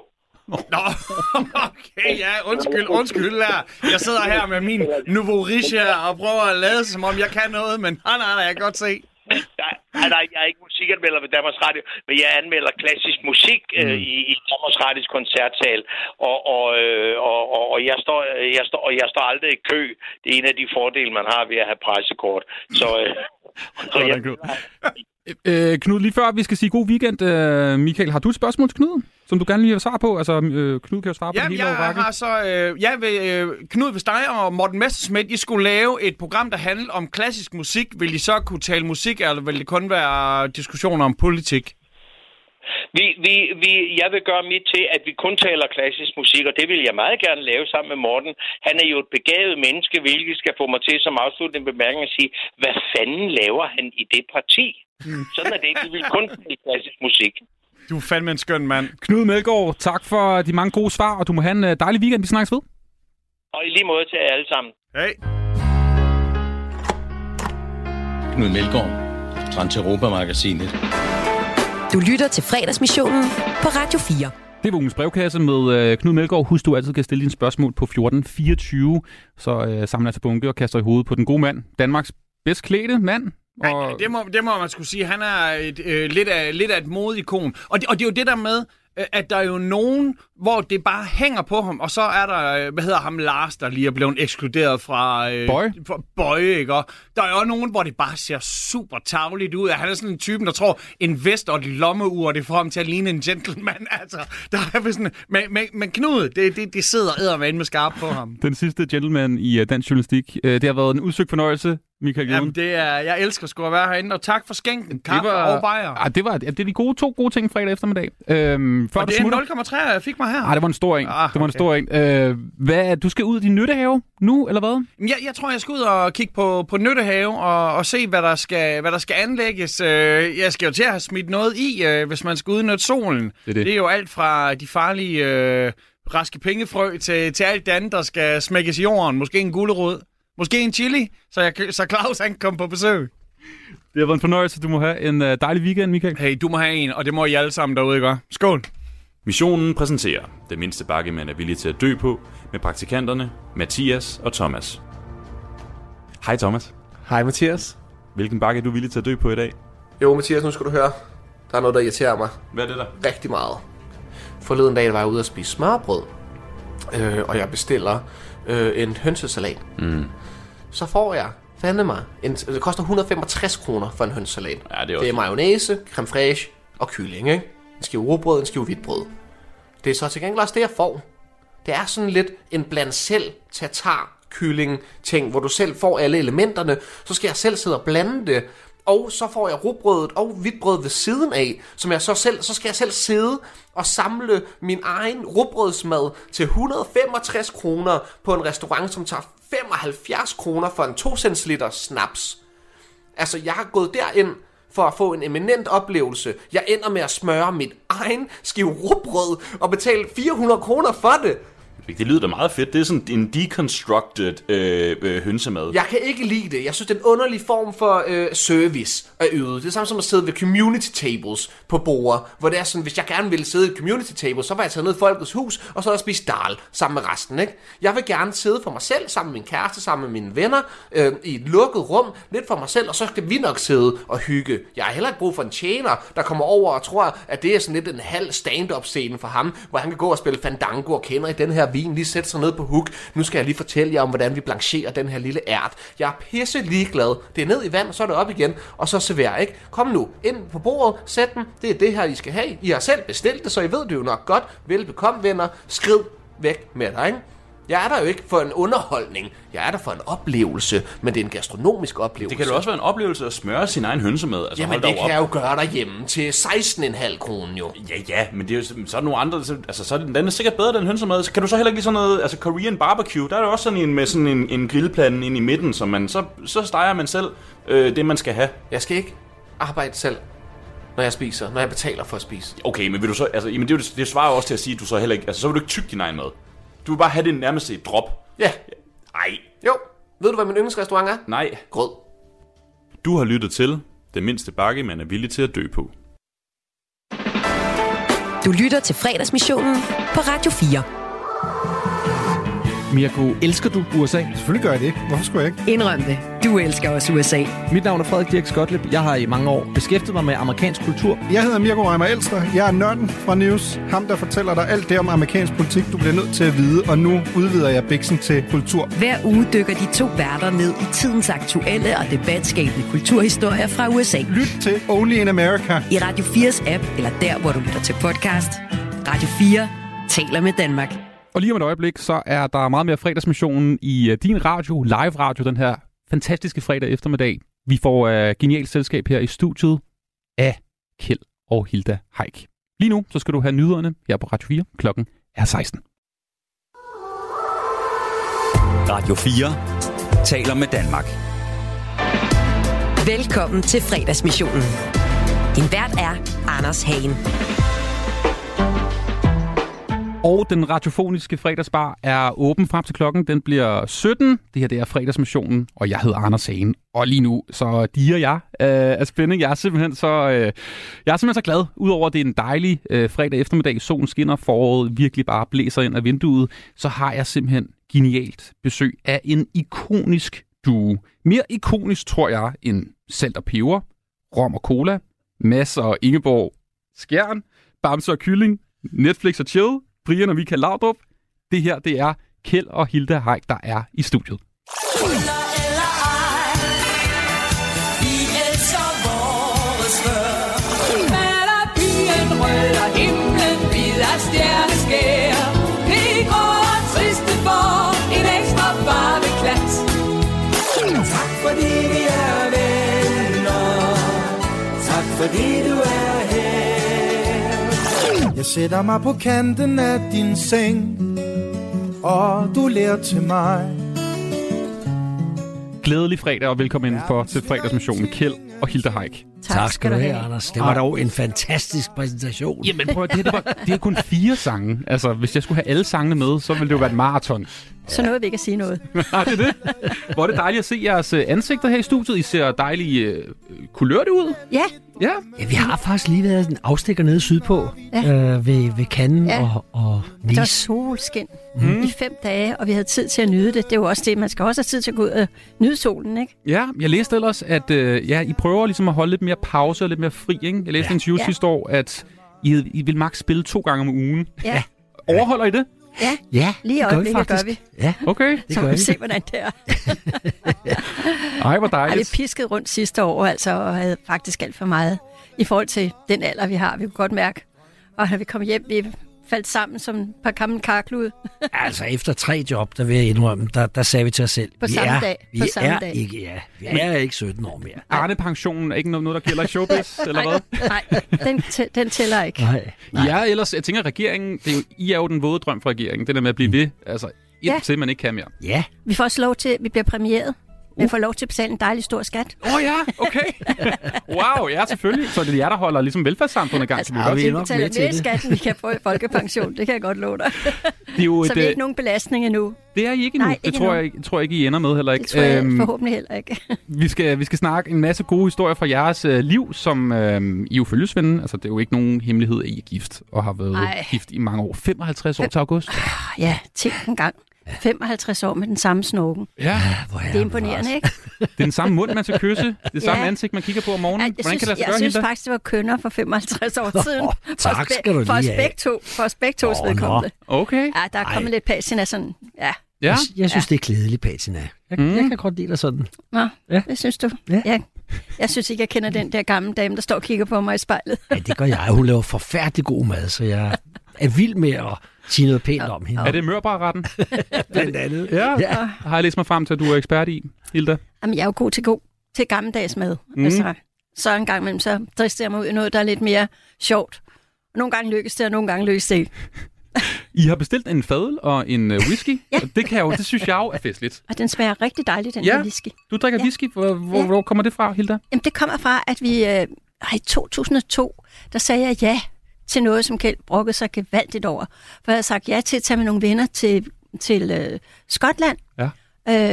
Nå, okay, ja, undskyld, undskyld her. Jeg sidder her med min Nouveau Riche og prøver at lade, som om jeg kan noget, men nej, nej, nej, jeg kan godt se. Nej, nej, nej, jeg er ikke musikanmelder ved Danmarks Radio, men jeg anmelder klassisk musik øh, i, i Danmarks Radios koncertsal, og, og, øh, og, og, og, jeg står, jeg, står, og jeg står aldrig i kø. Det er en af de fordele, man har ved at have pressekort. Så, øh, så jeg, Øh, Knud, lige før vi skal sige god weekend, øh, Michael, har du et spørgsmål til Knud, som du gerne lige vil svare på? Altså, øh, Knud kan jo svare på Ja, det hele jeg har så... Øh, jeg vil, øh, Knud, hvis dig og Morten Messerschmidt, I skulle lave et program, der handler om klassisk musik, vil I så kunne tale musik, eller vil det kun være diskussioner om politik? Vi, vi, vi, jeg vil gøre mit til, at vi kun taler klassisk musik, og det vil jeg meget gerne lave sammen med Morten. Han er jo et begavet menneske, hvilket skal få mig til som afslutning bemærkning at sige, hvad fanden laver han i det parti? Sådan er det ikke. Vi vil kun tale klassisk musik. Du er fandme en skøn mand. Knud Melgaard, tak for de mange gode svar, og du må have en øh, dejlig weekend. Vi snakkes ved. Og i lige måde til jer alle sammen. Hej. Knud Melgaard, Transeuropa-magasinet. Du lytter til fredagsmissionen på Radio 4. Det var ugens brevkasse med øh, Knud Melgaard. Husk, du altid kan stille dine spørgsmål på 1424. Så øh, samler jeg til bunke og kaster i hovedet på den gode mand. Danmarks bedst klædte mand. Og... Det må, det må man skulle sige. Han er et, øh, lidt, af, lidt af et modikon. Og det, og det er jo det der med, øh, at der er jo nogen, hvor det bare hænger på ham, og så er der, øh, hvad hedder ham, Lars, der lige er blevet ekskluderet fra... Øh. Fra Boy, ikke? Og der er jo nogen, hvor det bare ser super tavligt ud. Han er sådan en typen, der tror, en vest og et lommeur, det får ham til at ligne en gentleman. Altså, der er sådan... Men, men, men Knud, det, det, det sidder eddermand med skarp på ham. Den sidste gentleman i uh, dansk journalistik. Uh, det har været en udsøgt fornøjelse, Michael. Jamen, det er, jeg elsker sgu at være herinde, og tak for skænken, kaffe det var, og bajer. Ah, det, var, det er de gode, to gode ting fredag eftermiddag. Øhm, før Og det er 0,3, jeg fik mig her. Ah, det var en stor en. Ah, det var en stor en. Øh, hvad, du skal ud i din nyttehave nu, eller hvad? Jeg, jeg tror, jeg skal ud og kigge på, på Nyttehave og, og se, hvad der, skal, hvad der skal anlægges. Øh, Jeg skal jo til at have smidt noget i, øh, hvis man skal udnytte solen. Det er det. det er jo alt fra de farlige øh, raske pengefrø til, til alt det andet, der skal smækkes i jorden. Måske en gulerod. Måske en chili, så, jeg, så Claus han kan komme på besøg. Det har været en fornøjelse. Du må have en uh, dejlig weekend, Michael. Hey, du må have en, og det må I alle sammen derude gøre. Skål! Missionen præsenterer det mindste bakke, man er villig til at dø på, med praktikanterne Mathias og Thomas. Hej Thomas. Hej Mathias. Hvilken bakke er du villig til at dø på i dag? Jo Mathias, nu skal du høre. Der er noget, der irriterer mig Hvad er det der? rigtig meget. Forleden dag var jeg ude at spise smørbrød, øh, og jeg bestiller øh, en hønsesalat. Mm. Så får jeg, fandme mig, en, det koster 165 kroner for en hønsesalat. Ja, det er det også... er mayonnaise, creme fraiche og kylling, ikke? En skive rugbrød, en skive hvidtbrød. Det er så til gengæld også det, jeg får. Det er sådan lidt en bland selv tatar kylling ting, hvor du selv får alle elementerne. Så skal jeg selv sidde og blande det. Og så får jeg rugbrødet og hvidbrødet ved siden af, som jeg så selv, så skal jeg selv sidde og samle min egen rugbrødsmad til 165 kroner på en restaurant, som tager 75 kroner for en 2 centiliter snaps. Altså, jeg har gået derind for at få en eminent oplevelse. Jeg ender med at smøre mit egen skive rugbrød og betale 400 kroner for det. Det lyder da meget fedt. Det er sådan en deconstructed øh, øh, hønsemad. Jeg kan ikke lide det. Jeg synes, det er en underlig form for øh, service at yde. Det er samme som at sidde ved community tables på bordet, hvor det er sådan, hvis jeg gerne ville sidde i community table, så var jeg taget ned i Folkets Hus, og så der jeg spist dal sammen med resten, ikke? Jeg vil gerne sidde for mig selv, sammen med min kæreste, sammen med mine venner, øh, i et lukket rum, lidt for mig selv, og så skal vi nok sidde og hygge. Jeg har heller ikke brug for en tjener, der kommer over og tror, at det er sådan lidt en halv stand-up scene for ham, hvor han kan gå og spille fandango og kender i den her vin, lige sætte sig ned på hook. Nu skal jeg lige fortælle jer om, hvordan vi blancherer den her lille ært. Jeg er pisse ligeglad. Det er ned i vand, så er det op igen, og så serverer ikke. Kom nu, ind på bordet, sæt den. Det er det her, I skal have. I har selv bestilt det, så I ved det jo nok godt. Velbekomme, venner. Skrid væk med dig, ikke? Jeg er der jo ikke for en underholdning. Jeg er der for en oplevelse, men det er en gastronomisk oplevelse. Det kan jo også være en oplevelse at smøre sin egen hønsemad. Altså, Jamen, det kan op. jeg jo gøre derhjemme til 16,5 kroner jo. Ja, ja, men det er jo, så er nogle andre, så- altså så er den, den er sikkert bedre, den hønsemad. Så kan du så heller ikke lide sådan noget, altså Korean barbecue, der er jo også sådan en med sådan en, en grillplande ind i midten, så man, så, så steger man selv øh, det, man skal have. Jeg skal ikke arbejde selv, når jeg spiser, når jeg betaler for at spise. Okay, men vil du så, altså, jamen det, er jo- det svarer jo også til at sige, at du så heller ikke, altså så vil du ikke tygge din egen mad. Du vil bare have det nærmest et drop. Ja. Nej. Jo. Ved du, hvad min yndlingsrestaurant er? Nej. Grød. Du har lyttet til Den mindste bakke, man er villig til at dø på. Du lytter til fredagsmissionen på Radio 4. Mirko, elsker du USA? Selvfølgelig gør jeg det. Hvorfor skulle jeg ikke? Indrøm det. Du elsker også USA. Mit navn er Frederik Dirk Skotlip. Jeg har i mange år beskæftiget mig med amerikansk kultur. Jeg hedder Mirko Reimer Elster. Jeg er nørden fra News. Ham, der fortæller dig alt det om amerikansk politik, du bliver nødt til at vide. Og nu udvider jeg bæksen til kultur. Hver uge dykker de to værter ned i tidens aktuelle og debatskabende kulturhistorier fra USA. Lyt til Only in America. I Radio 4's app, eller der, hvor du lytter til podcast. Radio 4 taler med Danmark. Og lige om et øjeblik, så er der meget mere fredagsmissionen i uh, din radio, live radio, den her fantastiske fredag eftermiddag. Vi får uh, genialt selskab her i studiet af Kjeld og Hilda Heik. Lige nu, så skal du have nyhederne her på Radio 4. Klokken er 16. Radio 4 taler med Danmark. Velkommen til fredagsmissionen. Din vært er Anders Hagen. Og den radiofoniske fredagsbar er åben frem til klokken. Den bliver 17. Det her det er fredagsmissionen, og jeg hedder Anders Hagen. Og lige nu, så diger jeg øh, af spænding. Jeg er simpelthen så, øh, jeg er simpelthen så glad. Udover at det er en dejlig øh, fredag eftermiddag, solen skinner, foråret virkelig bare blæser ind af vinduet, så har jeg simpelthen genialt besøg af en ikonisk duo. Mere ikonisk, tror jeg, end salt og peber, rom og cola, Mads og Ingeborg Skjern, Bamse og Kylling, Netflix og Chill, Brian og Michael Laudrup. Det her, det er Kjeld og Hilda Heik, der er i studiet. Er fordi Jeg sætter mig på kanten af din seng, og du lærer til mig. Glædelig fredag og velkommen ind for til fredagsmissionen Kjeld og Hilda Heik. Tak skal du have, Anders. Det var dog en fantastisk præsentation. Jamen prøv at, det, her, det, var, det er kun fire sange. Altså, hvis jeg skulle have alle sangene med, så ville det jo være et maraton. Så nåede vi ikke at sige noget. Nej, det er det. Hvor er det dejligt at se jeres øh, ansigter her i studiet. I ser dejlige øh, kulørte ud. Ja. Ja. Ja, vi har faktisk lige været en afstikker nede sydpå Ja. øh, ved, ved Cannes Ja. og, og Der var Nice. solskin mm. i fem dage, og vi havde tid til at nyde det. Det er jo også det, man skal også have tid til at gå ud og nyde solen, ikke? Ja, jeg læste ellers, at øh, ja, I prøver ligesom at holde lidt mere pause og lidt mere fri. Ikke? Jeg læste ja. en interview Ja. sidste år, at I, I vil maks spille to gange om ugen. Ja. Overholder I det? Ja, Ja, lige i det gør vi øjeblikket gør vi. Ja, Okay. Så må vi se, hvordan det er. Ej, hvor Ej, vi dejligt. piskede rundt sidste år, altså, og havde faktisk alt for meget i forhold til den alder, vi har. Vi kunne godt mærke. Og når vi kom hjem, vi faldt sammen som et par gamle karklud. Altså efter tre job, der vil jeg indrømme, der, der sagde vi til os selv, På vi samme er, dag. vi På samme er dag. ikke, ja, vi er ikke 17 år mere. Arne-pensionen er ikke noget, der gælder i showbiz, eller hvad? Nej, den, tæ- den tæller ikke. Nej. Ja, ellers, jeg tænker, regeringen, det er jo, I er jo den våde drøm for regeringen, det der med at blive ved, altså indtil ja. man ikke kan mere. Ja. Vi får også lov til, vi bliver præmieret. Vi får lov til at betale en dejlig stor skat. Åh oh, ja, okay. wow, ja, selvfølgelig. Så det er jer, der holder ligesom velfærdssamfundet i gang. Altså, man vi sige. betaler mere skat, end vi kan få i folkepension. Det kan jeg godt love dig. Det er jo Så et, vi er øh, ikke nogen belastning endnu. Det er I ikke endnu. Nej, det ikke tror endnu. jeg, tror jeg ikke, I ender med heller ikke. Det tror jeg Øhm, forhåbentlig heller ikke. vi, skal, vi skal snakke en masse gode historier fra jeres øh, liv, som øh, I jo følgesvende. Altså, det er jo ikke nogen hemmelighed, at I er gift og har været Ej. gift i mange år. 55 år til august. Ja, tænk en gang. 55 år med den samme snoken. Ja, Det er imponerende, ikke? det er den samme mund, man skal kysse. Det er samme Ja. ansigt, man kigger på om morgenen. Ej, jeg Hvordan synes, kan det lade sig jeg gøre, synes faktisk, det var kønner for 55 år siden. For tak skal du for os lige begge to, for os begge tos Åh, vedkommende. Okay. Ja, der er kommet lidt patina sådan, ja. Ja. Jeg, jeg synes, det er klædeligt, Patina. Jeg, Mm. jeg kan godt lide dig sådan. Nå, Ja. det synes du? Ja. Jeg, jeg synes ikke, jeg kender den der gamle dame, der står og kigger på mig i spejlet. Ja, det gør jeg. Hun laver forfærdelig god mad, så jeg er vild med at sige noget pænt om hende. Er det mørbarretten? Blandt andet. Ja. Ja. Har jeg læst mig frem til, at du er ekspert i, Hilda? Jamen, jeg er jo god til god til gammeldags mad. Mm. Altså, så en gang imellem, så drister jeg mig ud i noget, der er lidt mere sjovt. Og nogle gange lykkes det, og nogle gange lykkes det ikke. I har bestilt en fadøl og en øh, whisky. ja. Det, kan jeg jo, det synes jeg jo er festligt. Og den smager rigtig dejligt, den Ja. her whisky. Du drikker Ja. whisky. Hvor, hvor, Ja. hvor kommer det fra, Hilda? Jamen, det kommer fra, at vi øh, i 2002, der sagde jeg ja til noget, som Kjeld brokkede sig gevaldigt over. For jeg havde sagt ja til at tage med nogle venner til, til øh, Skotland. Ja.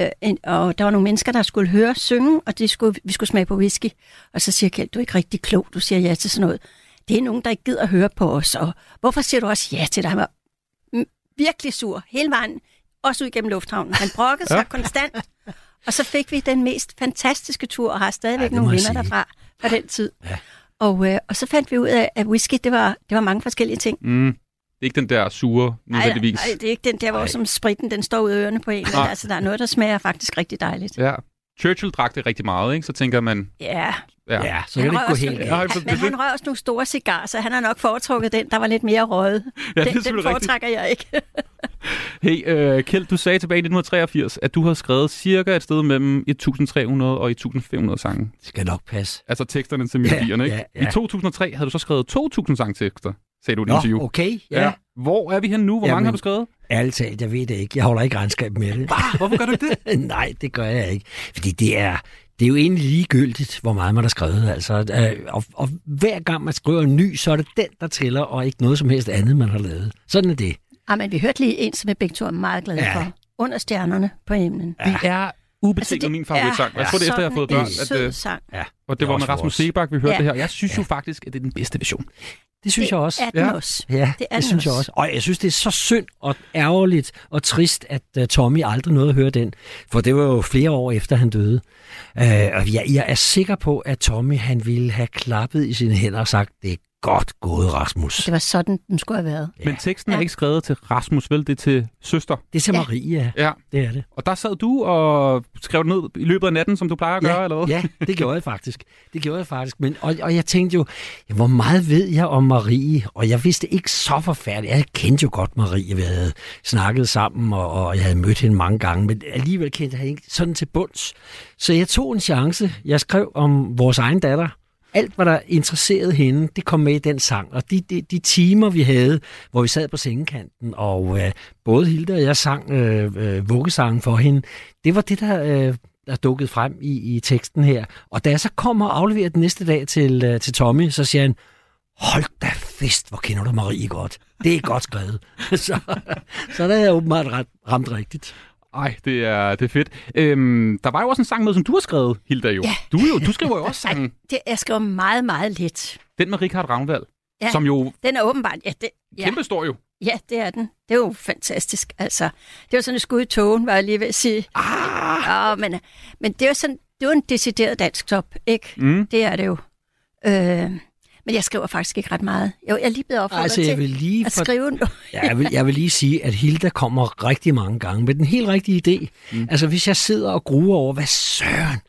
Øh, en, og der var nogle mennesker, der skulle høre synge, og de skulle, vi skulle smage på whisky. Og så siger Kjeld, du er ikke rigtig klog, du siger ja til sådan noget. Det er nogen, der ikke gider høre på os, og hvorfor siger du også ja til det? Han var virkelig sur hele vejen, også ud igennem lufthavnen. Han brokkede sig Ja. konstant, og så fik vi den mest fantastiske tur, og har stadigvæk Ja, nogle venner derfra fra den tid. Ja. Og, øh, og så fandt vi ud af, at whisky, det var, det var mange forskellige ting. Mm. Det er ikke den der sure, nødvendigvis. nej, det er ikke den der, hvor som spritten den står ud af ørerne på en. Men Nej. altså, der er noget, der smager faktisk rigtig dejligt. Ja. Churchill drak det rigtig meget, ikke? Så tænker man... Ja. Ja, ja så Han kan det ikke gå helt for- Men han røg også nogle store cigarer, så han har nok foretrukket den, der var lidt mere røget. Ja, det den, den selvfølgelig rigtigt. foretrækker jeg ikke. Hey, øh, Kjeld, du sagde tilbage i 1983, at du har skrevet cirka et sted mellem 1300 og 1500 sange. Det skal nok passe. Altså teksterne til melodierne, ikke? ja, ja. I 2003 havde du så skrevet 2000 sangtekster, sagde du i et interview. okay, ja. Hvor er vi henne nu? Hvor mange Jamen, har du skrevet? Ærligt talt, jeg ved det ikke. Jeg holder ikke regnskab med det. Hvorfor gør du ikke det? Nej, det gør jeg ikke. Fordi det er, det er jo egentlig ligegyldigt, hvor meget man har skrevet. Altså, øh, og, og hver gang man skriver en ny, så er det den, der tæller, og ikke noget som helst andet, man har lavet. Sådan er det. Ah, men vi hørte lige en, som vi begge to er meget glade Ja. for. Under stjernerne på himlen. Det er ubetinget Altså, det min favoritsang. Jeg tror, det er efter, jeg har fået børn. At, sød øh, sang. Ja. og det Det var med også Rasmus. Sebak, vi hørte Ja. det her. Jeg synes jo faktisk, at det er den bedste version. Det synes jeg også. er den også. Ja, Det det, er det den synes jeg også. også. Og jeg synes, det er så synd og ærgerligt og trist, at uh, Tommy aldrig nåede at høre den. For det var jo flere år efter, han døde. Uh, og jeg, jeg er sikker på, at Tommy han ville have klappet i sine hænder og sagt, det godt gået, Rasmus. Det var sådan, den skulle have været. Men teksten er ikke skrevet til Rasmus, vel? Det er til søster. Det er til ja. Ja. Det er det. Og der sad du og skrev det ned i løbet af natten, som du plejer at gøre, ja, eller hvad? Ja, det gjorde jeg faktisk. Det gjorde jeg faktisk. Men, og, og jeg tænkte jo, ja, hvor meget ved jeg om Marie? Og jeg vidste ikke så forfærdeligt. Jeg kendte jo godt Marie. Vi havde snakket sammen, og, og jeg havde mødt hende mange gange. Men alligevel kendte jeg hende ikke sådan til bunds. Så jeg tog en chance. Jeg skrev om vores egen datter. Alt, hvad der interesserede hende, det kom med i den sang. Og de, de, de timer, vi havde, hvor vi sad på sengekanten, og øh, både Hilde og jeg sang øh, øh, vuggesangen for hende, det var det, der, øh, der dukkede frem i, i teksten her. Og da jeg så kommer og afleverer den næste dag til, øh, til Tommy, så siger han, hold da fest, hvor kender du Marie godt. Det er godt skrevet. så, så der er jeg åbenbart ret, ramt rigtigt. Ej, det er, det er fedt. Øhm, der var jo også en sang med, som du har skrevet, Hilda jo. Ja. Du, jo, du skriver jo også sangen. Det, jeg skriver meget, meget lidt. Den med Richard Ravnvald, Ja, som jo Den er åbenbart... Ja, det, ja. kæmpe stor jo. Ja, det er den. Det er jo fantastisk. Altså, det var sådan et skud i togen, var jeg lige ved at sige. Ah. Ja, men, men det er jo sådan, det er jo en decideret dansk top, ikke? Mm. Det er det jo. Øh, men jeg skriver faktisk ikke ret meget. Jo, jeg er lige blevet opfordret Altså, jeg til vil lige at for- skrive nu. Ja, jeg, vil, jeg vil lige sige, at Hilda kommer rigtig mange gange med den helt rigtige idé. Mm. Altså, hvis jeg sidder og gruer over, hvad søren,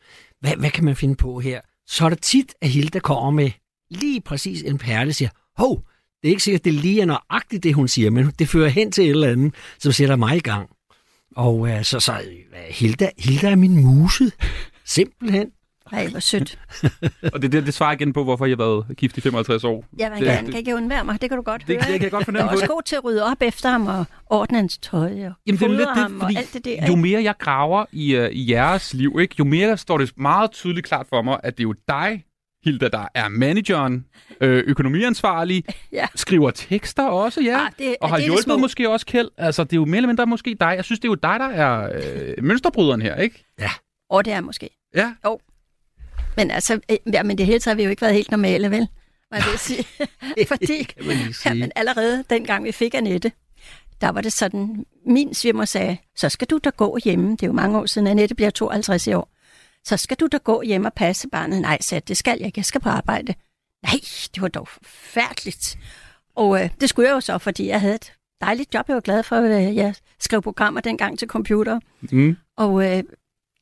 hvad, hvad kan man finde på her? Så er det tit, at Hilda kommer med lige præcis en perle og siger, hov, det er ikke sikkert, det er lige nøjagtigt det, hun siger, men det fører hen til et eller andet, som sætter mig i gang. Og uh, så, så uh, Hilda, Hilda er min muse. Simpelthen. Nej, hvor sødt. Og det, det, det svarer igen på, hvorfor jeg har været gift i 55 år. Jeg vil det, gerne, kan ikke undvære mig. Det kan du godt Det- høre. det kan jeg godt fornemme Jeg er også det. god til at rydde op efter ham og ordne hans tøj og Jamen, det er lidt ham det, og fordi alt det der. jo mere jeg graver i, uh, i jeres liv, ikke, jo mere står det meget tydeligt klart for mig, at det er jo dig, Hilda, der er manageren, øh, økonomiansvarlig, Ja. skriver tekster også, ja, Ah, det- og har det det hjulpet små. måske også Kjeld. Altså, det er jo mere eller mindre måske dig. Jeg synes, det er jo dig, der er øh, mønsterbryderen her, ikke? Ja. Og det er måske. Ja. Jo. Men altså, øh, ja, men det hele taget har vi jo ikke været helt normale, vel? Hvad vil jeg sige? Fordi, jamen, allerede dengang vi fik Annette, der var det sådan, min svimer sagde, så skal du da gå hjemme. Det er jo mange år siden, Annette bliver 52 i år. Så skal du da gå hjem og passe barnet. Nej, sagde det skal jeg ikke. Jeg skal på arbejde. Nej, det var dog forfærdeligt. Og øh, det skulle jeg jo så, fordi jeg havde et dejligt job. Jeg var glad for, at øh, jeg skrev programmer dengang til computer. Mm. Og øh,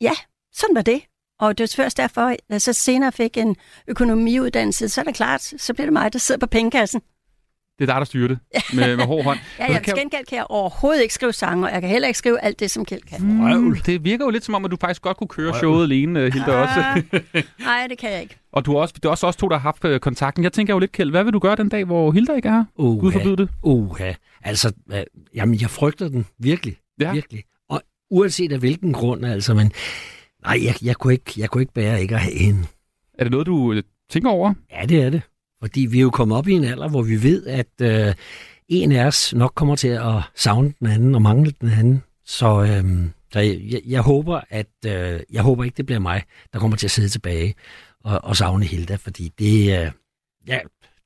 ja, sådan var det. Og det var først derfor, at jeg så senere fik en økonomiuddannelse, så er det klart, så bliver det mig, der sidder på pengekassen. Det er dig, der styrer det med, med hård hånd. Ja, jeg, kan- gengæld kan jeg overhovedet ikke skrive sange, og jeg kan heller ikke skrive alt det, som Kjeld kan. Mm, det virker jo lidt som om, at du faktisk godt kunne køre showet alene, øh, Hilda, også. Nej, det kan jeg ikke. Og du er også, det er også os to, der har haft øh, kontakten. Jeg tænker jo lidt, Kjeld, hvad vil du gøre den dag, hvor Hilda ikke er her? Gud forbyde det. Uha. Altså, øh, jamen, jeg frygter den virkelig. Ja. Virkelig. Og uanset af hvilken grund, altså, men nej, jeg, jeg, kunne ikke, jeg kunne ikke bære ikke at have hende. Er det noget, du øh, tænker over? Ja, det er det. Fordi vi er jo kommet op i en alder, hvor vi ved, at øh, en af os nok kommer til at savne den anden og mangle den anden. Så, øh, så jeg, jeg, jeg håber, at øh, jeg håber ikke, det bliver mig, der kommer til at sidde tilbage og, og savne Hilda, fordi det, øh, ja,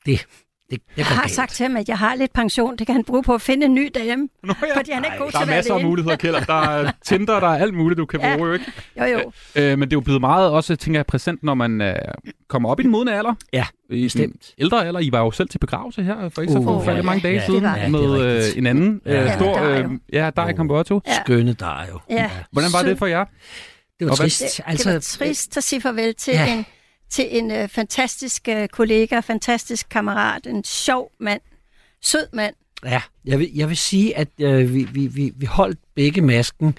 det, det, Jeg har galt. sagt til ham, at jeg har lidt pension. Det kan han bruge på at finde en ny dame. Nå, ja. Fordi han er ikke god Der til er at være masser af muligheder, Kjeld. Der er Tinder, der er alt muligt, du kan Ja. bruge, jo, ikke? Jo, jo. Øh, men det er jo blevet meget også, tænker jeg, præsent, når man øh, kommer op i den modne alder. Ja, I bestemt. ældre alder. I var jo selv til begravelse her for ikke så Uh, forfærdeligt ja, mange dage ja, siden det var det. med Ja, er øh, en anden øh, Ja. stor... Ja, Øh, ja, der i Kamboto. Ja. Skønne der jo. Ja. Hvordan var Så- det for jer? Det var Og hvad- trist. Det, altså, det var trist at sige farvel til Ja. en, til en øh, fantastisk øh, kollega, fantastisk kammerat, en sjov mand, sød mand. Ja, jeg vil, jeg vil sige, at øh, vi, vi, vi, vi holdt begge masken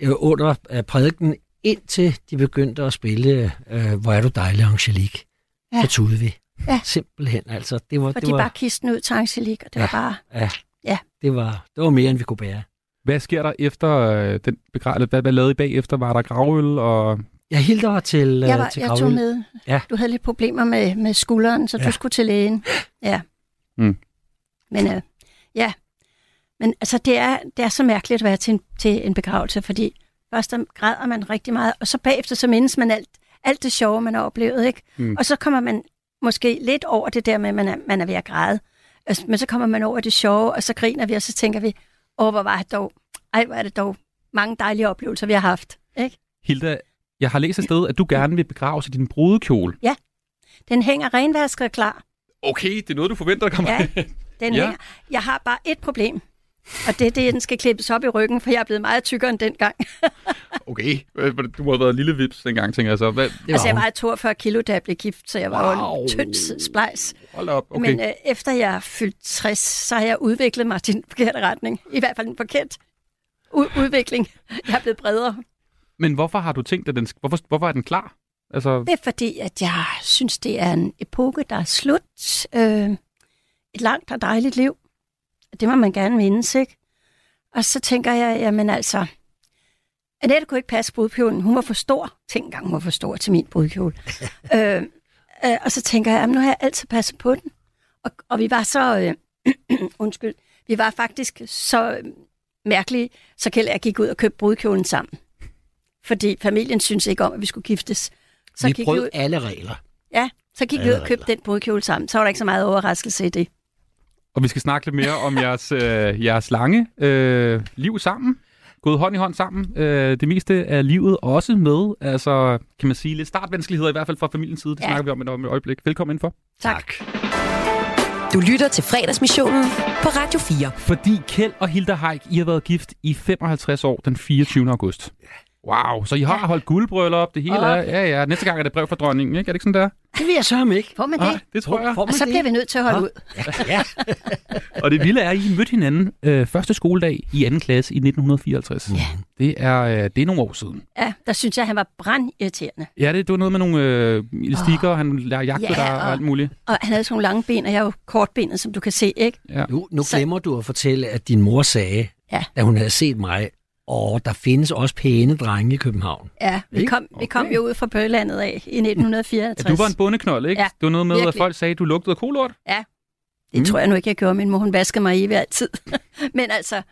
øh, under øh, prædiken, indtil de begyndte at spille øh, Hvor er du dejlig, Angelique. Ja. Så tudede vi. Ja. Simpelthen, altså. Det var, For det de var, bare kisten ud til Angelique, og det var bare... ja, Ja. det var, det var mere, end vi kunne bære. Hvad sker der efter øh, den begravelse? Hvad, hvad lavede I bagefter? Var der gravøl? Og... Jeg hilt dig til, øh, Jeg, var, til jeg tog med. Ja. Du havde lidt problemer med, med skulderen, så ja. Ja. du skulle til lægen. Ja. Mm. Men øh, ja, men altså det er, det er så mærkeligt at være til en, til en begravelse, fordi først der græder man rigtig meget, og så bagefter så mindes man alt, alt det sjove, man har oplevet, ikke? Mm. Og så kommer man måske lidt over det der med, at man er, man er ved at græde. Altså, Men så kommer man over det sjove, og så griner vi, og så tænker vi, åh, hvor var det dog, ej, hvor er det dog mange dejlige oplevelser, vi har haft, ikke? Hilda, jeg har læst et sted, at du gerne vil begraves i din brudekjole. Ja, den hænger renvasket klar. Okay, det er noget, du forventer, der kommer. Ja, Den Ja. hænger. Jeg har bare et problem, og det er det, at den skal klippes op i ryggen, for jeg er blevet meget tykkere end dengang. okay, du må have været lille vips dengang, tænker jeg så. Hvad? altså, jeg var 42 kilo, da jeg blev gift, så jeg var Wow. en tynd splejs. Hold op, okay. Men øh, efter jeg er fyldt 60, så har jeg udviklet mig til den forkerte retning. I hvert fald en forkert u- udvikling. Jeg er blevet bredere. Men hvorfor har du tænkt, at den, hvorfor, hvorfor er den klar? Altså, Det er fordi, at jeg synes, det er en epoke, der er slut. Øh, et langt og dejligt liv. Det må man gerne mindes, ikke? Og så tænker jeg, jamen altså, Annette kunne ikke passe brudkjolen. Hun var for stor. Tænk engang, hun var for stor til min brudkjole. øh, øh, og så tænker jeg, jamen nu har jeg altid passet på den. Og, og vi var så, øh, undskyld, vi var faktisk så øh, mærkelige, så Kjeld og jeg gik ud og købte brudkjolen sammen. Fordi familien synes ikke om, at vi skulle giftes. Så vi gik brød ud, alle regler. Ja, så gik vi Alle ud og købte den brudkjole sammen. Så var der ikke så meget overraskelse i det. og vi skal snakke lidt mere om jeres, øh, jeres lange øh, liv sammen. Gået hånd i hånd sammen. Øh, det meste af livet også med, altså kan man sige, lidt startvanskeligheder, i hvert fald fra familiens side. Det Ja. snakker vi om et, om et øjeblik. Velkommen indenfor. Tak. Du lytter til fredagsmissionen på Radio 4. Fordi Kjeld og Hilda Haik, I har været gift i 55 år den 24. august. Wow, så I har holdt guldbryllup, det hele er, ja ja, næste gang er det brev fra dronningen, ikke? Er det ikke sådan der? Det vil jeg sørge ikke. Får man det? det tror jeg. Og så bliver vi nødt til at holde ud. Ja. Og det vilde er, at I mødte hinanden øh, første skoledag i anden klasse i 1954. Ja. Det er, øh, det er nogle år siden. Ja, der synes jeg, han var brandirriterende. Ja, det, det var noget med nogle øh, elastikker, oh. han lærer jagte Ja, der og og- alt muligt. Og han havde sådan nogle lange ben, og jeg er jo kortbenet, som du kan se, ikke? Ja. Nu, nu glemmer du at fortælle, at din mor sagde, Ja. da hun havde set mig, og der findes også pæne drenge i København. Ja, vi Ikke? kom, vi kom jo ud fra Bøgelandet af i 1954. Ja, du var en bondeknold, ikke? Ja, det var noget med, virkelig. at folk sagde, at du lugtede kolort. Ja, det mm. tror jeg nu ikke, jeg gjorde. Min mor, hun vaskede mig i altid. Men altså,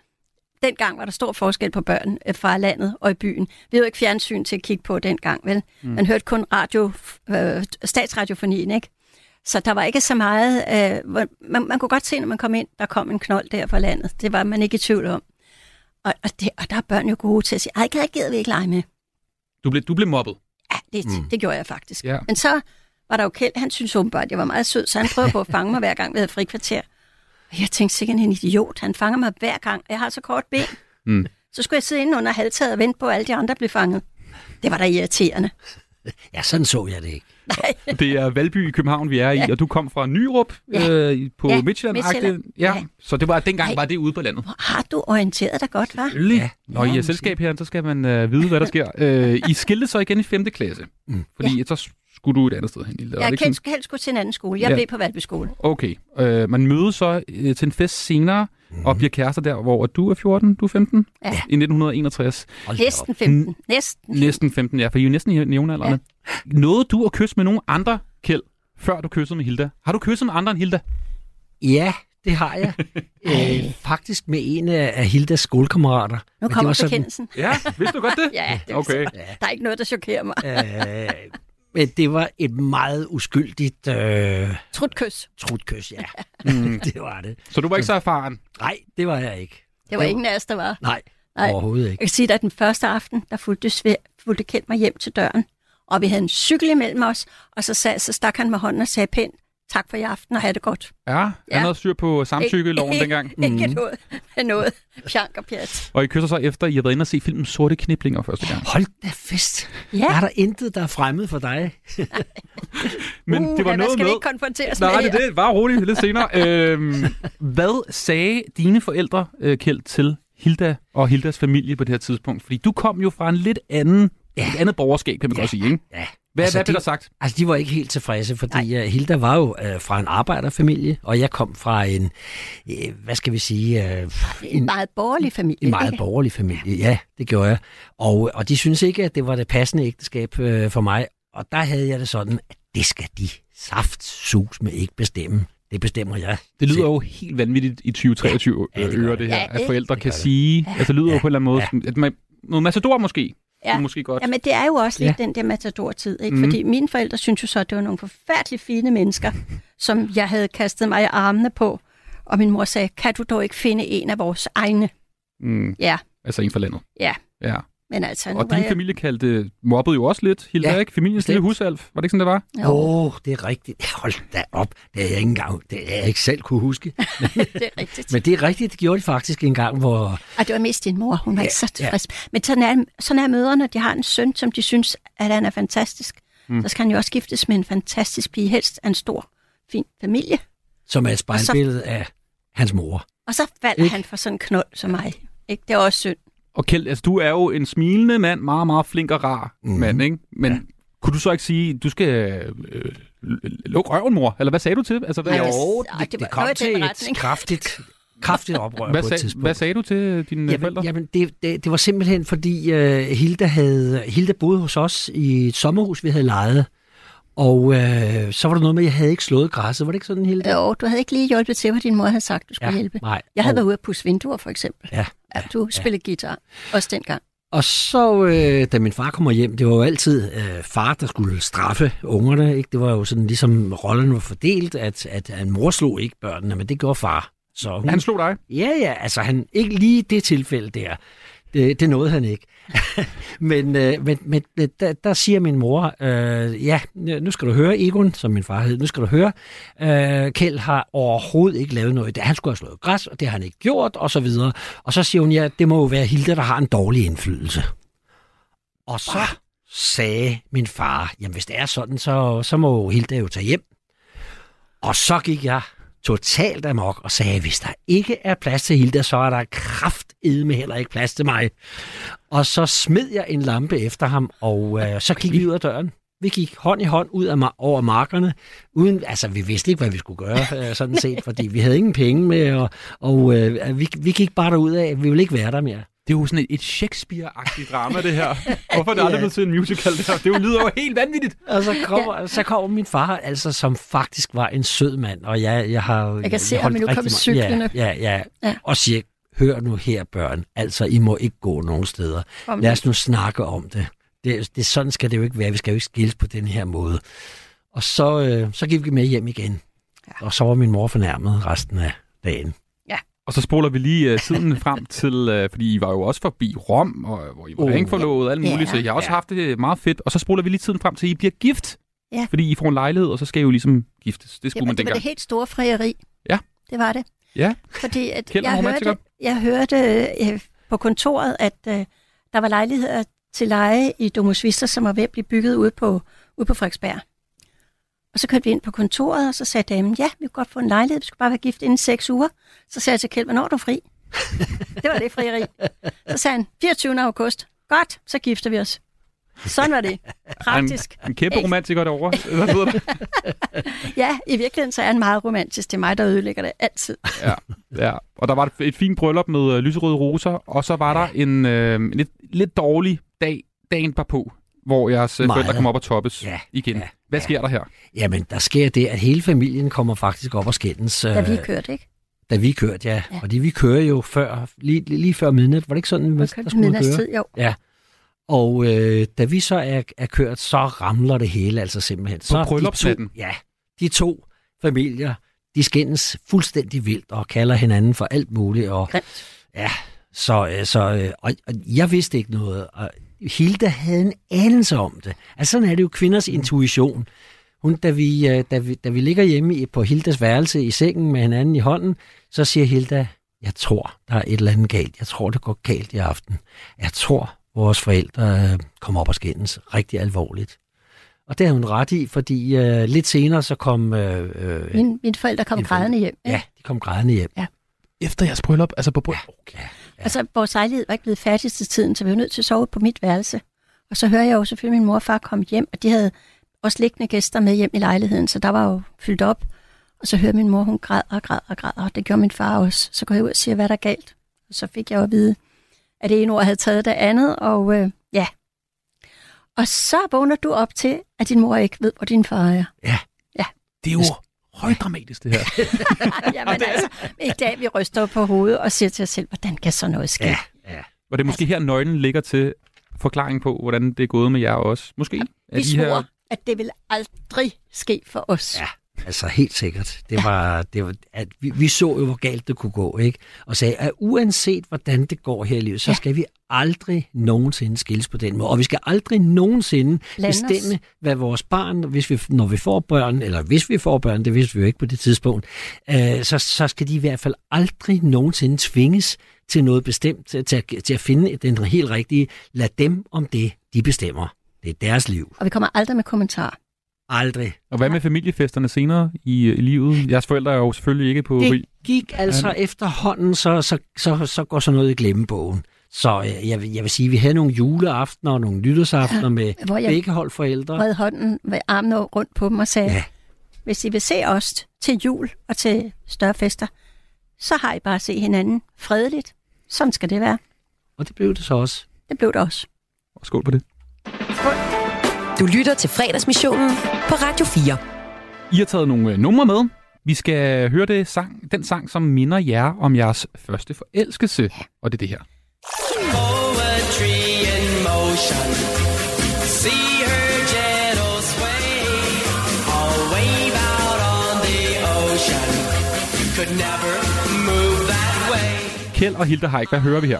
dengang var der stor forskel på børn øh, fra landet og i byen. Vi havde jo ikke fjernsyn til at kigge på dengang, vel? Mm. Man hørte kun radio, øh, statsradiofonien, ikke? Så der var ikke så meget... Øh, man, man kunne godt se, når man kom ind, der kom en knold der fra landet. Det var man ikke i tvivl om. Og, og, det, og der er børn jo gode til at sige, ej, det gider vi ikke lege med. Du blev, du blev mobbet. Ja, det, mm. det gjorde jeg faktisk. Ja. Men så var der jo Kjeld, han synes åbenbart, at jeg var meget sød, så han prøvede på at fange mig hver gang, vi havde frikvarter. Og jeg tænkte sikkert, en idiot. Han fanger mig hver gang. Jeg har så kort ben. Mm. Så skulle jeg sidde inde under halvtaget og vente på, at alle de andre blev fanget. Det var da irriterende. Ja, sådan så jeg det ikke. Det er Valby i København, vi er i, Ja. og du kom fra Nyrup Ja. øh, på Ja, Midtjylland. Midtjylland. Ja. Ja. Så det var dengang var det ude på landet. Har du orienteret dig godt? Selvfølgelig. Ja. Når I er selskab her, så skal man øh, vide, hvad der sker. Øh, I skilte så igen i 5. klasse, mm. fordi ja. så skulle du et andet sted hen. Det Jeg kan sådan? helst gå til en anden skole. Jeg Ja. blev på Valby skole. Okay. Øh, man mødes så øh, til en fest senere, mm. og bliver kærester der, hvor du er 14, du er 15, Ja. i 1961. Næsten 15. Næsten. Næsten 15, ja, for I er næsten i jævnaldrende. Ja. Nåede du at kysse med nogen andre, Kjeld, før du kyssede med Hilda? Har du kysset med andre end Hilda? Ja, det har jeg. øh, faktisk med en af Hildas skolekammerater. Nu kommer var sådan- bekendelsen. Ja, vidste du godt det? ja, det Okay. okay. Der er ikke noget, der chokerer mig. Øh, men det var et meget uskyldigt øh, Trutkys. trutkys, ja. Mm. det var det. Så du var ikke så erfaren? Nej, det var jeg ikke. Det var ingen af os, der var. Nej, Nej. overhovedet Jeg ikke. kan sige, at den første aften, der fulgte, Sve- fulgte Kjeld mig hjem til døren. Og vi havde en cykel imellem os, og så, sag, så stak han med hånden og sagde pænt, tak for i aften og have det godt. Ja, Ja. havde styr på samtykkeloven Ikke- dengang. Ikke Mhm. noget noget pjank og pjat. Og I kysser så efter, I har været inde og se filmen Sorte Kniblinger første gang. Hold da fest. Ja. Er der intet, der er fremmed for dig? Men Uh, det var hvad noget skal vi med... ikke konfronteres Nej, med det er her? det. Bare roligt lidt senere. øhm, hvad sagde dine forældre, øh, Kjeld, til Hilda og Hildas familie på det her tidspunkt? Fordi du kom jo fra en lidt anden, ja. et andet borgerskab, kan man ja. godt sige, ikke? Ja. Hvad, Altså, hvad blev de- der sagt? Altså, de var ikke helt tilfredse, fordi uh, Hilda var jo uh, fra en arbejderfamilie, og jeg kom fra en, uh, hvad skal vi sige, uh, En meget borgerlig familie. en meget ikke? borgerlig familie. Ja, det gjorde jeg. Og, og de synes ikke, at det var det passende ægteskab uh, for mig. Og der havde jeg det sådan, at det skal de saft sus med ikke bestemme. Det bestemmer jeg. Det lyder jo helt vanvittigt i 2023 ja, det øre, det her, Ja, at det- forældre kan sige, altså det lyder jo på en eller anden måde, ja. at man, noget matador måske, Ja. måske godt. Ja, men det er jo også lidt Ja. den der matador-tid, ikke? Mhm. Fordi mine forældre synes jo så, at det var nogle forfærdeligt fine mennesker, som jeg havde kastet mig i armene på. Og min mor sagde, kan du dog ikke finde en af vores egne? Mm. Ja, Altså en fra landet. ja. Ja. Men altså, nu Og din jeg... familie kaldte, mobbede jo også lidt, Hilda, ja, Ja, ikke? Familiens lille husalf. Var det ikke sådan, det var? Åh, oh, det er rigtigt. Hold da op. Det er jeg ikke engang, det er jeg ikke selv kunne huske. det er rigtigt. Men det er rigtigt, det gjorde de faktisk en gang, hvor... Og det var mest din mor, hun var Ja, ikke så ja. tilfreds. Men sådan er, sådan er møderne, de har en søn, som de synes, at han er fantastisk. Mm. Så skal han jo også giftes med en fantastisk pige, helst af en stor, fin familie. Som er et Og så- spejlbillede af hans mor. Og så falder Ikke? han for sådan en knold som mig. Ikke? Det er også synd. Og Kjeld, altså, du er jo en smilende mand, meget, meget flink og rar mm. mand, ikke? Men ja. kunne du så ikke sige, du skal øh, lukke røven, mor? Eller hvad sagde du til? Altså, hvad, Jo, det, det det, var kom til et kraftigt, kraftigt oprør hvad, på et sag, tidspunkt. hvad sagde du til dine Jamen, forældre? jamen det, det, det var simpelthen fordi uh, Hilda havde Hilda boede hos os i et sommerhus, vi havde lejet. Og uh, så var der noget med, at jeg havde ikke slået græsset. Var det ikke sådan, Hilda? Jo, du havde ikke lige hjulpet til, hvad din mor havde sagt, du skulle Ja, hjælpe. nej. Jeg havde Og- været ude at pusse vinduer, for eksempel. Ja. Ja, du spillede guitar, også dengang. Og så, øh, da min far kommer hjem, det var jo altid øh, far, der skulle straffe ungerne. Ikke? Det var jo sådan, ligesom rollen var fordelt, at, at, at mor slog ikke børnene, men det gjorde far. Så hun, Han slog dig? Ja, ja, altså han, ikke lige det tilfælde der. Det, det nåede han ikke. men øh, men, men der, der siger min mor, øh, ja, nu skal du høre, Egon, som min far hed, nu skal du høre, øh, Kjeld har overhovedet ikke lavet noget. Han skulle have slået græs, og det har han ikke gjort, og så videre. Og så siger hun, ja, det må jo være Hilda, der har en dårlig indflydelse. Og så sagde min far, jamen hvis det er sådan, så, så må Hilda jo tage hjem. Og så gik jeg totalt amok og sagde, hvis der ikke er plads til Hilda, så er der kraftedme heller ikke plads til mig. Og så smed jeg en lampe efter ham, og øh, så gik vi ud af døren. Vi gik hånd i hånd ud af ma- over markerne, uden, altså vi vidste ikke, hvad vi skulle gøre, øh, sådan set, fordi vi havde ingen penge med, og, og øh, vi, vi gik bare derud af, vi ville ikke være der mere. Det er jo sådan et, et Shakespeare-agtigt drama, det her. Hvorfor er det aldrig Ja. blevet til en musical, det her? Det jo lyder jo helt vanvittigt. Og så kommer, så kommer min far, altså, som faktisk var en sød mand, og jeg, jeg har... Jeg kan se holdt ham nu rigtig komme meget- cyklende. Ja, ja, ja, Ja. ja. Og siger, hør nu her, børn, altså, I må ikke gå nogen steder. Kom Lad os nu snakke om det. det, det sådan skal det jo ikke være. Vi skal jo ikke skilles på den her måde. Og så, øh, så gik vi med hjem igen. Ja. Og så var min mor fornærmet resten af dagen. Og så spoler vi lige uh, tiden frem til, uh, fordi I var jo også forbi Rom, og, hvor I var Oh. ringforlovet og alt muligt, Ja. så I har også Ja. haft det meget fedt. Og så spoler vi lige tiden frem til, at I bliver gift. Ja. Fordi I får en lejlighed, og så skal I jo ligesom giftes. Det Det skulle var, man det var dengang. det helt store frieri. Ja. Det var det. Ja. Fordi at Kjeld jeg, hørte, jeg hørte øh, på kontoret, at øh, der var lejligheder til leje i Domus Vista, som var ved at blive bygget ude på, ude på Frederiksberg. Og så kørte vi ind på kontoret, og så sagde damen, ja, vi kunne godt få en lejlighed, vi skulle bare være gift inden seks uger. Så sagde jeg til Kjeld, hvornår er du fri? det var det frieri. Så sagde han, 24. august. Godt, så gifter vi os. Sådan var det. Praktisk. En, en kæmpe romantiker derovre. Hvad hedder det? Ja, i virkeligheden så er han meget romantisk. Det er mig, der ødelægger det altid. Ja, ja. Og der var et, et fint bryllup med øh, lyserøde roser, og så var der en, øh, en lidt, lidt dårlig dag, dagen par på, hvor jeres øh, Meget. forældre kom op og toppes Ja, igen. Hvad sker der her? Jamen, der sker det, at hele familien kommer faktisk op og skændes. Da vi øh, kørte, ikke? Da vi kørte, ja. ja. Og det, vi kører jo før, lige, lige, før midnat. Var det ikke sådan, vi kørte til midnatstid, jo. Ja. Og øh, da vi så er, er kørt, så ramler det hele altså simpelthen. Så de bryllupsnatten? to, Ja, de to familier, de skændes fuldstændig vildt og kalder hinanden for alt muligt. Og, ja, så, øh, så øh, og, og jeg vidste ikke noget. Og Hilda havde en anelse om det. Altså sådan er det jo kvinders intuition. Hun, da, vi, øh, da, vi, da vi ligger hjemme i- på Hildas værelse i sengen med hinanden i hånden, så siger Hilda, jeg tror, der er et eller andet galt. Jeg tror, det går galt i aften. Jeg tror, vores forældre øh, kommer op og skændes rigtig alvorligt. Og det har hun ret i, fordi øh, lidt senere så kom... Øh, øh, Min, mine forældre kom grædende hjem. ja, de kom grædende hjem. Ja. Efter jeres bryllup? Altså på bryllup? Ja. Okay. Altså, vores lejlighed var ikke blevet færdig til tiden, så vi var nødt til at sove på mit værelse. Og så hører jeg jo selvfølgelig min mor og far komme hjem, og de havde også liggende gæster med hjem i lejligheden, så der var jo fyldt op. Og så hører min mor, hun græd og græd og græd, og det gjorde min far også. Så går jeg ud og siger, hvad der er galt. Og så fik jeg jo at vide, at det ene ord havde taget det andet, og øh, ja. Og så vågner du op til, at din mor ikke ved, hvor din far er. Ja. Ja. Det er jo højdramatisk, det her. Jamen altså, i dag vi ryster på hovedet og siger til os selv, hvordan kan så noget ske? Ja. Og det er måske her, nøglen ligger til forklaring på, hvordan det er gået med jer også. Måske. er Vi de svor, at det vil aldrig ske for os. Ja. Altså helt sikkert. Det var, det var, at vi, vi så jo, hvor galt det kunne gå, ikke? Og sagde, at uanset hvordan det går her i livet, så Ja. skal vi aldrig nogensinde skilles på den måde. Og vi skal aldrig nogensinde Blande os. bestemme, hvad vores barn, hvis vi, når vi får børn, eller hvis vi får børn, det vidste vi jo ikke på det tidspunkt, øh, så, så skal de i hvert fald aldrig nogensinde tvinges til noget bestemt, til, til, at, til at finde den helt rigtige. Lad dem om det, de bestemmer. Det er deres liv. Og vi kommer aldrig med kommentar. Aldrig. Og hvad med familiefesterne senere i, i livet? Jeres forældre er jo selvfølgelig ikke på Det gik altså Ja. efterhånden, så, så, så, så går sådan noget i glemmebogen. Så øh, jeg, vil- jeg vil sige, at vi havde nogle juleaftener og nogle nytårsaftener Ja, med hvor jeg begge hold forældre. Vred hånden ved armen rundt på dem og sagde, Ja. hvis I vil se os til jul og til større fester, så har I bare at se hinanden fredeligt. Sådan skal det være. Og det blev det så også. Det blev det også. Og skål på det. Du lytter til fredagsmissionen på Radio 4. I har taget nogle øh, numre med. Vi skal høre det sang, den sang, som minder jer om jeres første forelskelse. Og det er det her. Poetry in motion. See her gentle sway. I'll wave out on the ocean. Could never move that way. Kjeld og Hilda Haik, hvad hører vi her?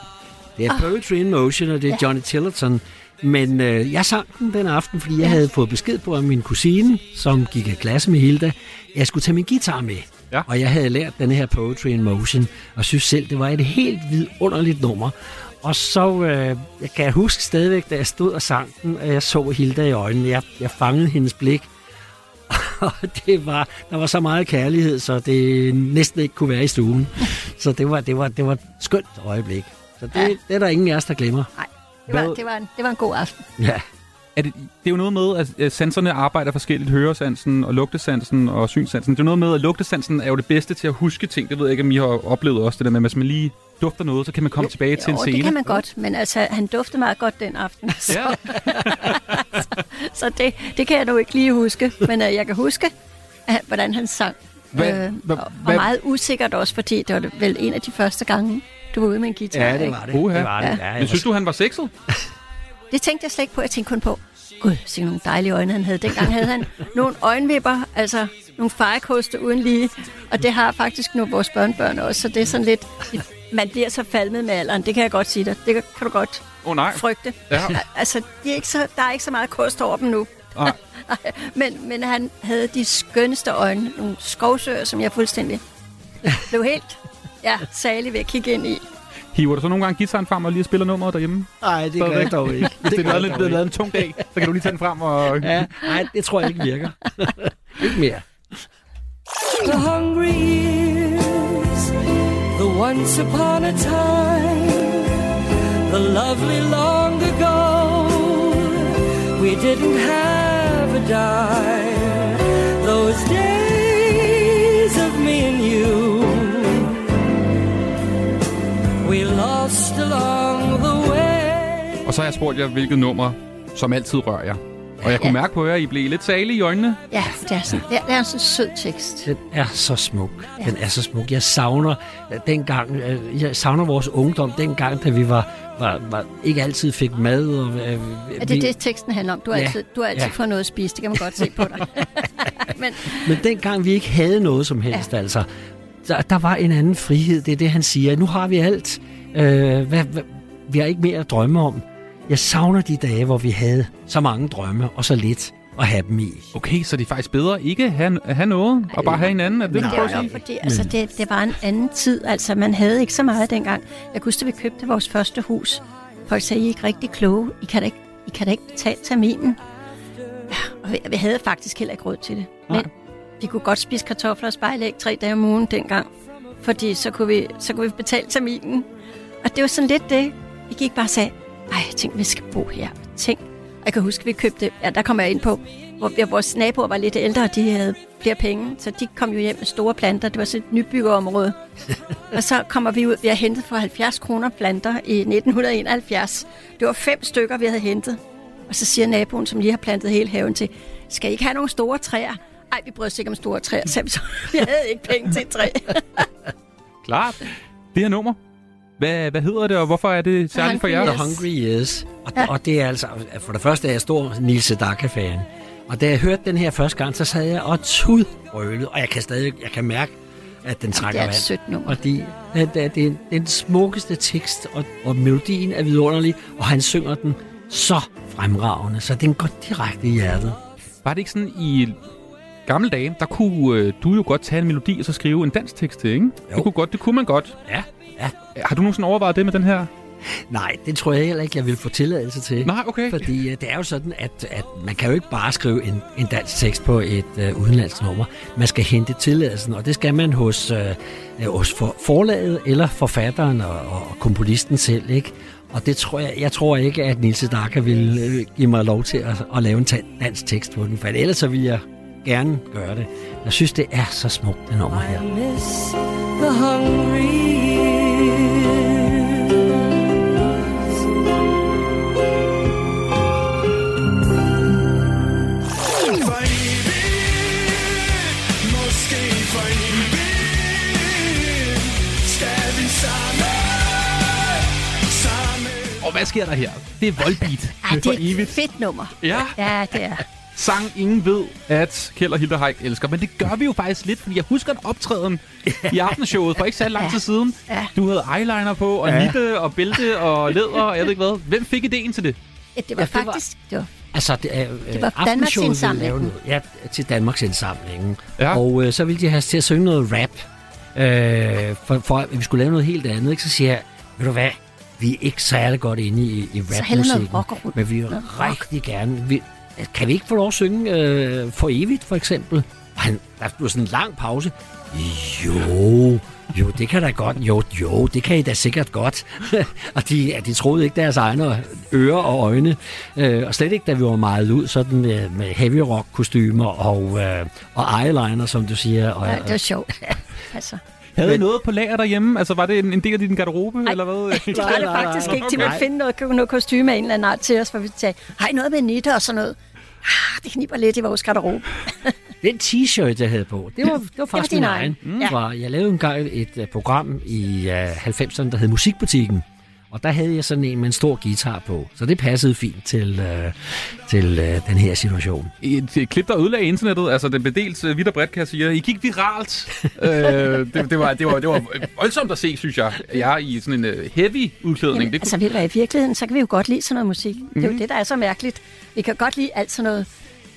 Det er Poetry in Motion, og det er Johnny Tillotson. Men øh, jeg sang den den aften, fordi jeg havde fået besked på af min kusine, som gik i klasse med Hilda, at jeg skulle tage min guitar med. Ja. Og jeg havde lært den her Poetry in Motion, og synes selv, det var et helt vidunderligt nummer. Og så, øh, jeg kan huske stadigvæk, da jeg stod og sang den, og jeg så Hilda i øjnene. Jeg, jeg fangede hendes blik, og det var, der var så meget kærlighed, så det næsten ikke kunne være i stuen. Så det var, det var, det var et skønt øjeblik. Så det, ja. det er der ingen af os, der glemmer. Nej, det var, det var, en, det var en god aften. Ja. Er det, det er jo noget med, at sanserne arbejder forskelligt. Høresansen og lugtesansen og synsansen. Det er jo noget med, at lugtesansen er jo det bedste til at huske ting. Det ved jeg ikke, om I har oplevet også det der med, at hvis man lige dufter noget, så kan man komme tilbage til en Jo, scene. det kan man godt, men altså, han duftede meget godt den aften. Så, så, så det, det kan jeg nu ikke lige huske, men uh, jeg kan huske, at, hvordan han sang. Hvad- øh, hvad- og, og hvad- meget usikkert også, fordi det var det vel en af de første gange, du var ude med en guitar. Ja, det ikke? var det. Uha. Det var det. Ja, Men synes du, han var sexet? Det tænkte jeg slet ikke på. Jeg tænkte kun på, gud, se nogle dejlige øjne, han havde. Dengang havde han nogle øjenvipper, altså nogle fejrekoste uden lige. Og det har faktisk nu vores børnebørn også, så det er sådan lidt... Man bliver så falmet med alderen, det kan jeg godt sige dig. Det kan, du godt oh, nej. frygte. Ja. Altså, de er ikke så, der er ikke så meget kost over dem nu. Nej. men, men han havde de skønneste øjne, nogle skovsøer, som jeg fuldstændig blev helt ja, salig ved at kigge ind i. Hiver du så nogle gange gitaren frem og lige spiller nummeret derhjemme? Nej, det gør jeg dog ikke. Hvis det, Det er jeg er ikke. lavet en tung dag, så kan du lige tage den frem og... Ja, nej, det tror jeg ikke virker. Ikke mere. The hungry years, the once upon a time, the lovely long ago. We didn't have a dime. Those days lost along the way. Og så har jeg spurgt jer, hvilket nummer, som altid rører jer. Og jeg kunne Ja. mærke på jer, at I blev lidt salige i øjnene. Ja, det er, sådan, det er, det er sådan en sød tekst. Den er så smuk. Den er så smuk. Jeg savner øh, dengang, øh, jeg savner vores ungdom, dengang, da vi var, var, var ikke altid fik mad. Og, øh, Er det vi, det, teksten handler om? Du har Ja, altid, du har altid ja. fået noget at spise, det kan man godt se på dig. Men Men dengang vi ikke havde noget som helst, ja. altså, der, der var en anden frihed. Det er det, han siger. Nu har vi alt. Øh, hvad, hvad, vi har ikke mere at drømme om. Jeg savner de dage, hvor vi havde så mange drømme og så lidt at have dem i. Okay, så det er faktisk bedre ikke at have, have noget, og bare have hinanden. Er det, det at jo fordi, altså, det, det var en anden tid. Altså, man havde ikke så meget dengang. Jeg kunne huske, at vi købte vores første hus. Folk sagde, I er ikke rigtig kloge. I kan da ikke, I kan da ikke betale terminen. Ja, og vi, vi havde faktisk heller ikke råd til det. Men Nej. vi kunne godt spise kartofler og spejlæg tre dage om ugen dengang. Fordi så kunne, vi, så kunne vi betale terminen. Og det var sådan lidt det. Vi gik bare og sagde, ej, tænk, vi skal bo her. Tænk. Og jeg kan huske, vi købte, ja, der kommer jeg ind på, hvor vores naboer var lidt ældre, og de havde flere penge, så de kom jo hjem med store planter. Det var sådan et nybyggerområde. og så kommer vi ud, vi har hentet for 70 kroner planter i 1971. Det var fem stykker, vi havde hentet. Og så siger naboen, som lige har plantet hele haven til, skal I ikke have nogle store træer? Ej, vi brød os ikke om store træer, vi så- vi havde ikke penge til et træ. Klart. Det her nummer, hvad, hvad hedder det, og hvorfor er det særligt for jer? The Hungry Years. Og, ja. og det er altså, for det første er jeg stor Nils Sedaka-fan. Og da jeg hørte den her første gang, så sad jeg og tudbrølede, og jeg kan stadig, jeg kan mærke, at den trækker det er et vand. sødt nummer. De, det, det, det er den smukkeste tekst, og, og melodien er vidunderlig, og han synger den så fremragende, så den går direkte i hjertet. Var det ikke sådan i gamle dage, der kunne øh, du jo godt tage en melodi og så skrive en dansk tekst til, ikke? Jo. Det kunne, godt, det kunne man godt. Ja, ja. Har du nogensinde overvejet det med den her? Nej, det tror jeg heller ikke, jeg vil få tilladelse til. Nej, okay. Fordi uh, det er jo sådan, at, at man kan jo ikke bare skrive en, en dansk tekst på et uh, udenlandsk nummer. Man skal hente tilladelsen, og det skal man hos, uh, hos for, forlaget eller forfatteren og, og komponisten selv, ikke? Og det tror jeg, jeg tror ikke, at Nils Sedaka vil øh, give mig lov til at, at lave en dansk tekst på den, for ellers så vil jeg gerne gøre det. Jeg synes, det er så smukt, det nummer her. miss the hungry hvad sker der her? Det er voldbeat. Ej, det er et fedt nummer. Ja. Ja, det er. Sang ingen ved, at Kjeld og Hilda Haik elsker. Men det gør vi jo faktisk lidt, fordi jeg husker en optræden i aftenshowet for ikke så lang tid siden. Du havde eyeliner på, og Ja. nippe, og bælte, og læder, og jeg ved ikke hvad. Hvem fik ideen til det? Ja, det var Ja, det var- faktisk... Det var, Altså, det, er, Det var øh, Danmarks noget, ja, til Danmarks Indsamlingen. Ja. Og øh, så ville de have os til at synge noget rap, øh, for, for at vi skulle lave noget helt andet. Ikke? Så siger jeg, ved du hvad, vi er ikke særlig godt inde i, i rapmusikken, men vi vil rigtig gerne... Vi, kan vi ikke få lov at synge øh, for evigt, for eksempel? Og han, der blev sådan en lang pause. Jo, jo, det kan da godt. Jo, jo, det kan I da sikkert godt. og de, ja, de troede ikke deres egne ører og øjne. Øh, og slet ikke, da vi var meget ud sådan med, med heavy rock kostymer og, øh, og eyeliner, som du siger. Og, ja, det var sjovt. Altså, Havde I noget på lager derhjemme? Altså, var det en, en del af din garderobe, Ej, eller hvad? det var det faktisk ikke. De Nej. finde noget, noget kostyme af en eller anden art til os, hvor vi sagde, har I noget med nitter og sådan noget? Ah, det kniber lidt i vores garderobe. Den t-shirt, jeg havde på, det var, det var faktisk din min egen. egen. Mm. Ja. Jeg lavede engang et uh, program i uh, 90'erne, der hed Musikbutikken. Og der havde jeg sådan en med en stor guitar på. Så det passede fint til, uh, til uh, den her situation. Et, et klip, der ødelagde internettet. Altså, det blev delt øh, vidt og bredt, kan jeg sige. I gik viralt. øh, det, det, var, det, var, det var voldsomt at se, synes jeg. Jeg er i sådan en uh, heavy udklædning. Jamen, det altså, ved du hvad, i virkeligheden, så kan vi jo godt lide sådan noget musik. Det er jo det, der er så mærkeligt. Vi kan godt lide alt sådan noget,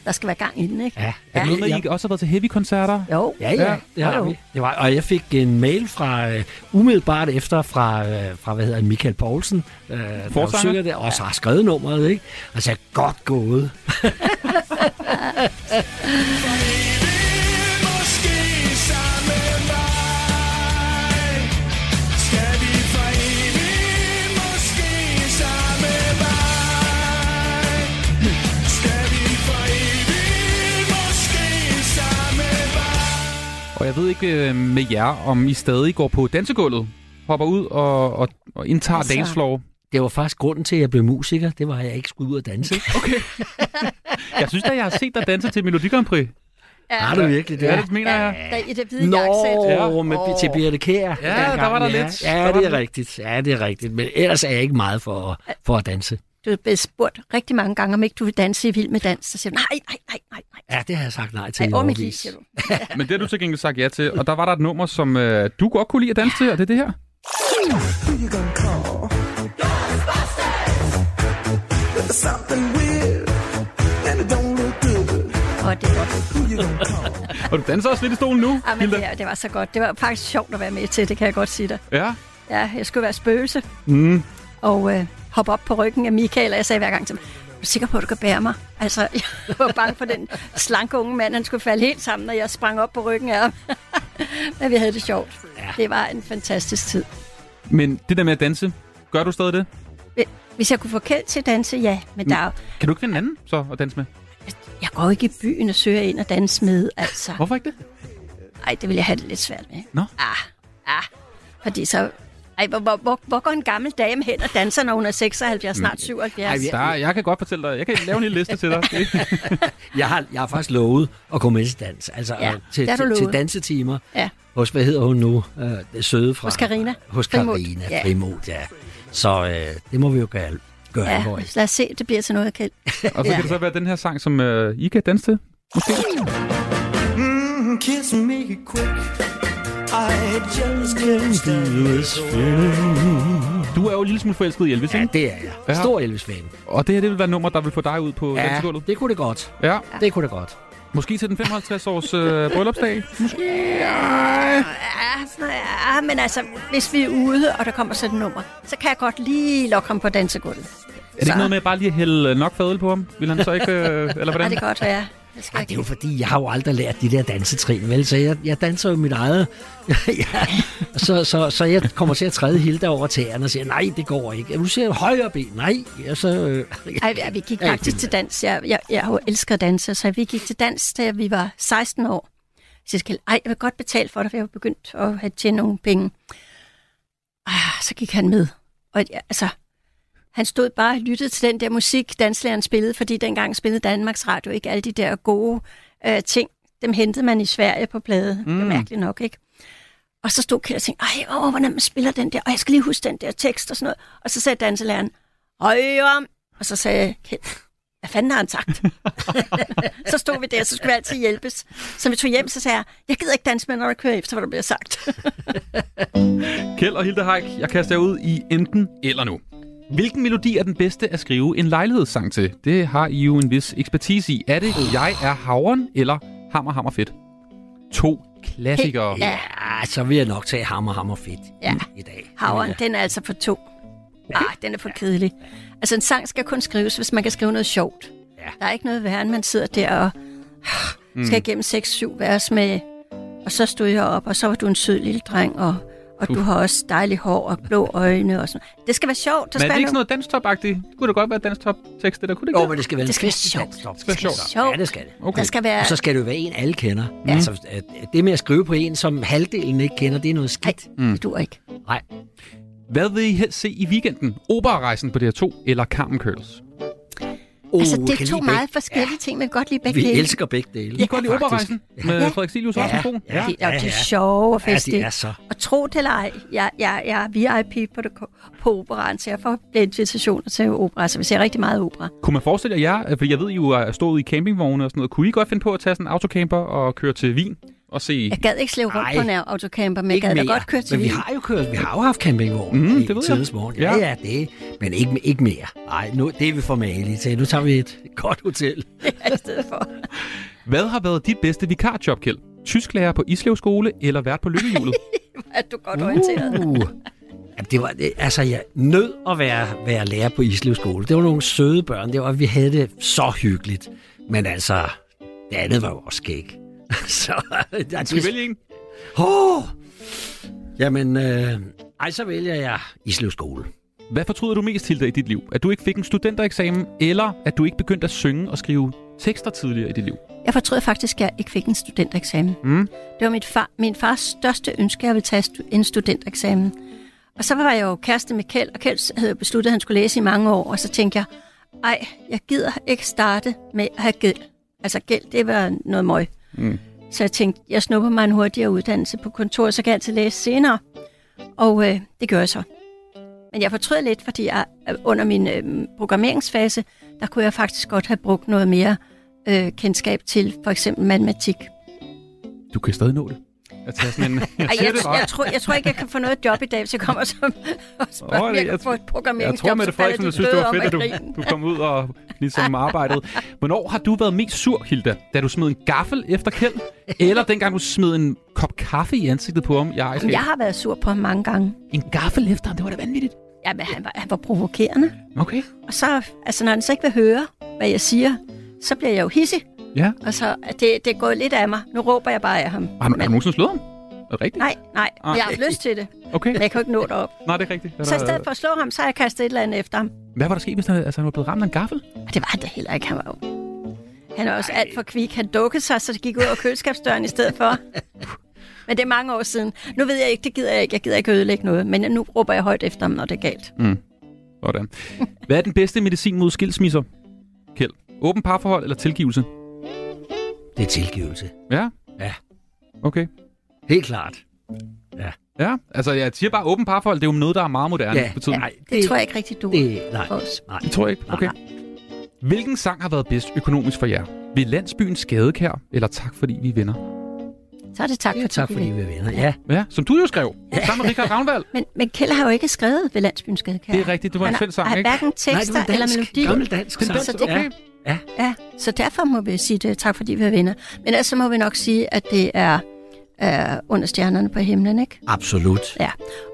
der skal være gang i den, ikke? Ja, er det noget med, at I også har været til heavy-koncerter? Jo. Ja, ja, det har vi. Det var, og jeg fik en mail fra uh, umiddelbart efter fra, uh, fra hvad hedder han, Michael Poulsen, uh, der synger det, og så har skrevet nummeret, ikke? Og sagde, godt gået. Og jeg ved ikke øh, med jer, om I stadig går på dansegulvet, hopper ud og, og, og indtager altså, dancefloor. Det var faktisk grunden til, at jeg blev musiker. Det var, at jeg ikke skulle ud og danse. Okay. jeg synes da, jeg har set dig danse til Melodi Grand Prix. Ja. Har du virkelig det? Ja, det mener jeg. Der i det hvide Nå, jakkesæt. ja. med, oh. til Birte Kjær. Ja, der var der ja. lidt. Ja, det er rigtigt. Ja, det er rigtigt. Men ellers er jeg ikke meget for, for at danse. Du er blevet spurgt rigtig mange gange, om ikke du vil danse i Vild med Dans. Så siger du, nej, nej, nej, nej, nej. Ja, det har jeg sagt nej til Ej, i mit liv, siger du. Men det har du til gengæld sagt ja til. Og der var der et nummer, som øh, du godt kunne lide at danse til, og det er det her. Og det var Og du danser også lidt i stolen nu, Ja, men Hilda. det, det var så godt. Det var faktisk sjovt at være med til, det kan jeg godt sige dig. Ja. Ja, jeg skulle være spøgelse Mm. og øh, hoppe op på ryggen af Michael, og jeg sagde hver gang til ham, er du sikker på, at du kan bære mig? Altså, jeg var bange for den slanke unge mand, han skulle falde helt sammen, når jeg sprang op på ryggen af ham. Men vi havde det sjovt. Ja. Det var en fantastisk tid. Men det der med at danse, gør du stadig det? Hvis jeg kunne få Kjeld til at danse, ja. Men der, er Kan du ikke finde en anden så at danse med? jeg går ikke i byen og søger ind og danse med, altså. Hvorfor ikke det? Ej, det vil jeg have det lidt svært med. Nå. Ah, ah. Fordi så... Ej, hvor, hvor, hvor, hvor går en gammel dame hen og danser, når hun er 76, snart 77? Der, jeg kan godt fortælle dig. Jeg kan lave en lille liste til dig. Jeg har, jeg har faktisk lovet at gå med til dans. Altså Ja, ja, til, det har du til, til dansetimer. Ja. Hos, hvad hedder hun nu? Øh, det søde fra... Hos Carina. Hos. Karina Ja. Frimod, ja. Så øh, det må vi jo gøre, gøre Ja, alvor lad os se, det bliver til noget, Kjeld. Og så kan det så være den her sang, som øh, I kan danse til. Måske. Mm, kiss me quick. I just can't stand Du er jo en lille smule forelsket i Elvis, ikke? det er jeg. Stor Elvis-fan. Og det her, det vil være et nummer, der vil få dig ud på Ja, dansegulvet. det kunne det godt. Ja. Det kunne det godt. Måske til den 55-års øh, bryllupsdag. Ja, ja, men altså, hvis vi er ude, og der kommer sådan et nummer, så kan jeg godt lige lokke ham på dansegulvet. Er det ikke noget med bare lige at hælde nok fadøl på ham? Vil han så ikke, øh, eller Ja, hvordan? det kan godt være. Det skal Ej, det er jo fordi, jeg har jo aldrig lært de der dansetrin, vel? Så jeg, jeg danser jo mit eget. ja. så, så, så jeg kommer til at træde Hilda over tæerne og siger, nej, det går ikke. Du siger højre ben, nej. Og så, øh, Ej, ja, vi gik faktisk til dans. Jeg, jeg, jeg elsket at danse, så vi gik til dans, da vi var 16 år. Så jeg skal, ej, jeg vil godt betale for det, for jeg var begyndt at have tjent nogle penge. Ah, så gik han med. Og ja, altså, han stod bare og lyttede til den der musik, danslæreren spillede, fordi dengang spillede Danmarks Radio ikke alle de der gode øh, ting. Dem hentede man i Sverige på plade, mm. Mærkeligt nok, ikke? Og så stod Kjeld og tænkte, ej, åh, hvordan man spiller den der, og jeg skal lige huske den der tekst og sådan noget. Og så sagde danselæreren, højre, og så sagde jeg, Kjeld, hvad fanden har han sagt? så stod vi der, så skulle vi altid hjælpes. Så vi tog hjem, så sagde jeg, jeg gider ikke danse med, når jeg kører efter, hvad der bliver sagt. Kjeld og Hilde Haik, jeg kaster jer ud i enten eller nu. Hvilken melodi er den bedste at skrive en lejlighedssang til? Det har I jo en vis ekspertise i. Er det Jeg er havren eller Hammer Hammer Fedt? To klassikere. ja, så vil jeg nok tage hammer, hammer fedt Ja. i dag. Havren, den er altså for to. Ah, den er for kedelig. Altså, en sang skal kun skrives, hvis man kan skrive noget sjovt. Ja. Der er ikke noget værre, end man sidder der og Mm. skal igennem 6-7 vers med, og så stod jeg op, og så var du en sød lille dreng, og, og du har også dejligt hår og blå øjne og sådan Det skal være sjovt. Der Men er det ikke sådan noget danstop-agtigt? Det kunne da godt være danstop-tekst, det der. Kunne det ikke Jo, men det skal være Det skal være sjovt. Det skal være sjovt. sjovt. Ja, det skal det. Okay. Der skal være- Og så skal det jo være en, alle kender. Ja. Altså, det med at skrive på en, som halvdelen ikke kender, det er noget skidt. Mm. Det dur ikke. Nej. Hvad vil I helst se i weekenden? Operarejsen på DR2 eller Carmen Curls? Oh, altså, det er to meget forskellige ting, men godt lide begge Vi dele. elsker begge dele. I kan godt lide operarejsen med Ja. Frederik Silius Ja. også på? Ja. De, og de er sjove og Ja, de festlige. er så. Og tro det eller ej, jeg, jeg, jeg er VIP på, det, på operan, så jeg får invitationer til opera, så vi ser rigtig meget opera. Kunne man forestille jer, jer, for jeg ved, I jo er stået i campingvogne og sådan noget, kunne I godt finde på at tage sådan en autocamper og køre til Wien og se... Jeg gad ikke slæve rundt Ej. på en autocamper, men jeg Ikke gad da mere. godt køre til Men vi har jo kørt, vi har jo haft campingvogn Mm, i det ved tidens morgen. Ja, Ja. ja, det men ikke, ikke mere. Nej, nu, det er vi for malige til. Nu tager vi et godt hotel. Ja, i stedet for. Hvad har været dit bedste vikarjob, Kjeld? Tysklærer på Islev Skole eller vært på Lykkehjulet? Er du godt orienteret? Uh. Jamen, det var, det, altså, jeg nød at være, være lærer på Islev Skole. Det var nogle søde børn. Det var, vi havde det så hyggeligt. Men altså, det andet var jo også skæg. så, der, Skal vi vælge en? Åh! Jamen, øh, ej, så vælger jeg Islev Skole. Hvad fortryder du mest, Hilda, i dit liv? At du ikke fik en studentereksamen, eller at du ikke begyndte at synge og skrive tekster tidligere i dit liv? Jeg fortrød faktisk, at jeg ikke fik en studentereksamen. Mm. Det var mit far, min fars største ønske, at jeg ville tage en studentereksamen. Og så var jeg jo kæreste med Kjeld, og Kjeld havde besluttet, at han skulle læse i mange år. Og så tænkte jeg, ej, jeg gider ikke starte med at have gæld. Altså gæld, det var noget møg. Mm. Så jeg tænkte, jeg snupper mig en hurtigere uddannelse på kontor, så kan jeg altid læse senere. Og øh, det gør jeg så. Men jeg fortrød lidt, fordi jeg, øh, under min øh, programmeringsfase, der kunne jeg faktisk godt have brugt noget mere øh, kendskab til for eksempel matematik. Du kan stadig nå det. At tage sådan en... Ej, jeg, jeg, jeg, tror, jeg tror ikke, jeg kan få noget job i dag, hvis jeg kommer som og spørger, om det- jeg kan få et Jeg programmeringsjob. tror, Mette Frederiksen de ville synes, det var fedt, at du, du kom ud og ligesom arbejdede. Hvornår har du været mest sur, Hilda? Da du smed en gaffel efter Kjeld? Eller dengang du smed en kop kaffe i ansigtet på ham ejerskab? Jeg har været sur på ham mange gange. En gaffel efter ham, det var da vanvittigt. Ja, men han var, han var provokerende. Okay. Og så, altså når han så ikke vil høre, hvad jeg siger, så bliver jeg jo hissig. Ja. Og så det, det er gået lidt af mig. Nu råber jeg bare af ham. Har du, har du nogensinde slået ham? Er det rigtigt? Nej, nej, Ah. jeg har haft lyst til det. Okay. Men jeg kan jo ikke nå derop. Nej, det er rigtigt. Så i stedet for at slå ham, så har jeg kastet et eller andet efter ham. Hvad var der sket, hvis han, altså, han var blevet ramt af en gaffel? Og det var da heller ikke. Han var jo... Han er også alt for kvik. Han dukkede sig, så det gik ud over køleskabsdøren i stedet for. Men det er mange år siden. Nu ved jeg ikke, det gider jeg ikke. Jeg gider ikke ødelægge noget. Men nu råber jeg højt efter ham, når det er galt. Mm. Sådan. Hvad er den bedste medicin mod skilsmisser, Kjeld? Åben parforhold eller tilgivelse? Det er tilgivelse. Ja? Ja. Okay. Helt klart. Ja. Ja, altså jeg siger bare åben parforhold, det er jo noget, der er meget moderne Ja, nej, Det, tror jeg ikke rigtig, du Det, nej, for os. nej. Det tror jeg ikke. Okay. Hvilken sang har været bedst økonomisk for jer? Ved landsbyens skadekær, eller tak fordi vi vinder? Så er det tak, for tak fordi vi vinder. Ja. Ja, som du jo skrev. Ja. Sammen med Richard Ravnvald. Men, men Kjeld har jo ikke skrevet ved Landsbyens Gadekær. Det er rigtigt, det var en Han har- fælles sang, har ikke? hverken tekster Nej, det var eller dansk. melodi. Gammel dansk sang. Så det, Okay. Ja. Ja, så derfor må vi sige det, tak fordi vi vinder. Men ellers så må vi nok sige, at det er øh, under stjernerne på himlen, ikke? Absolut. Ja,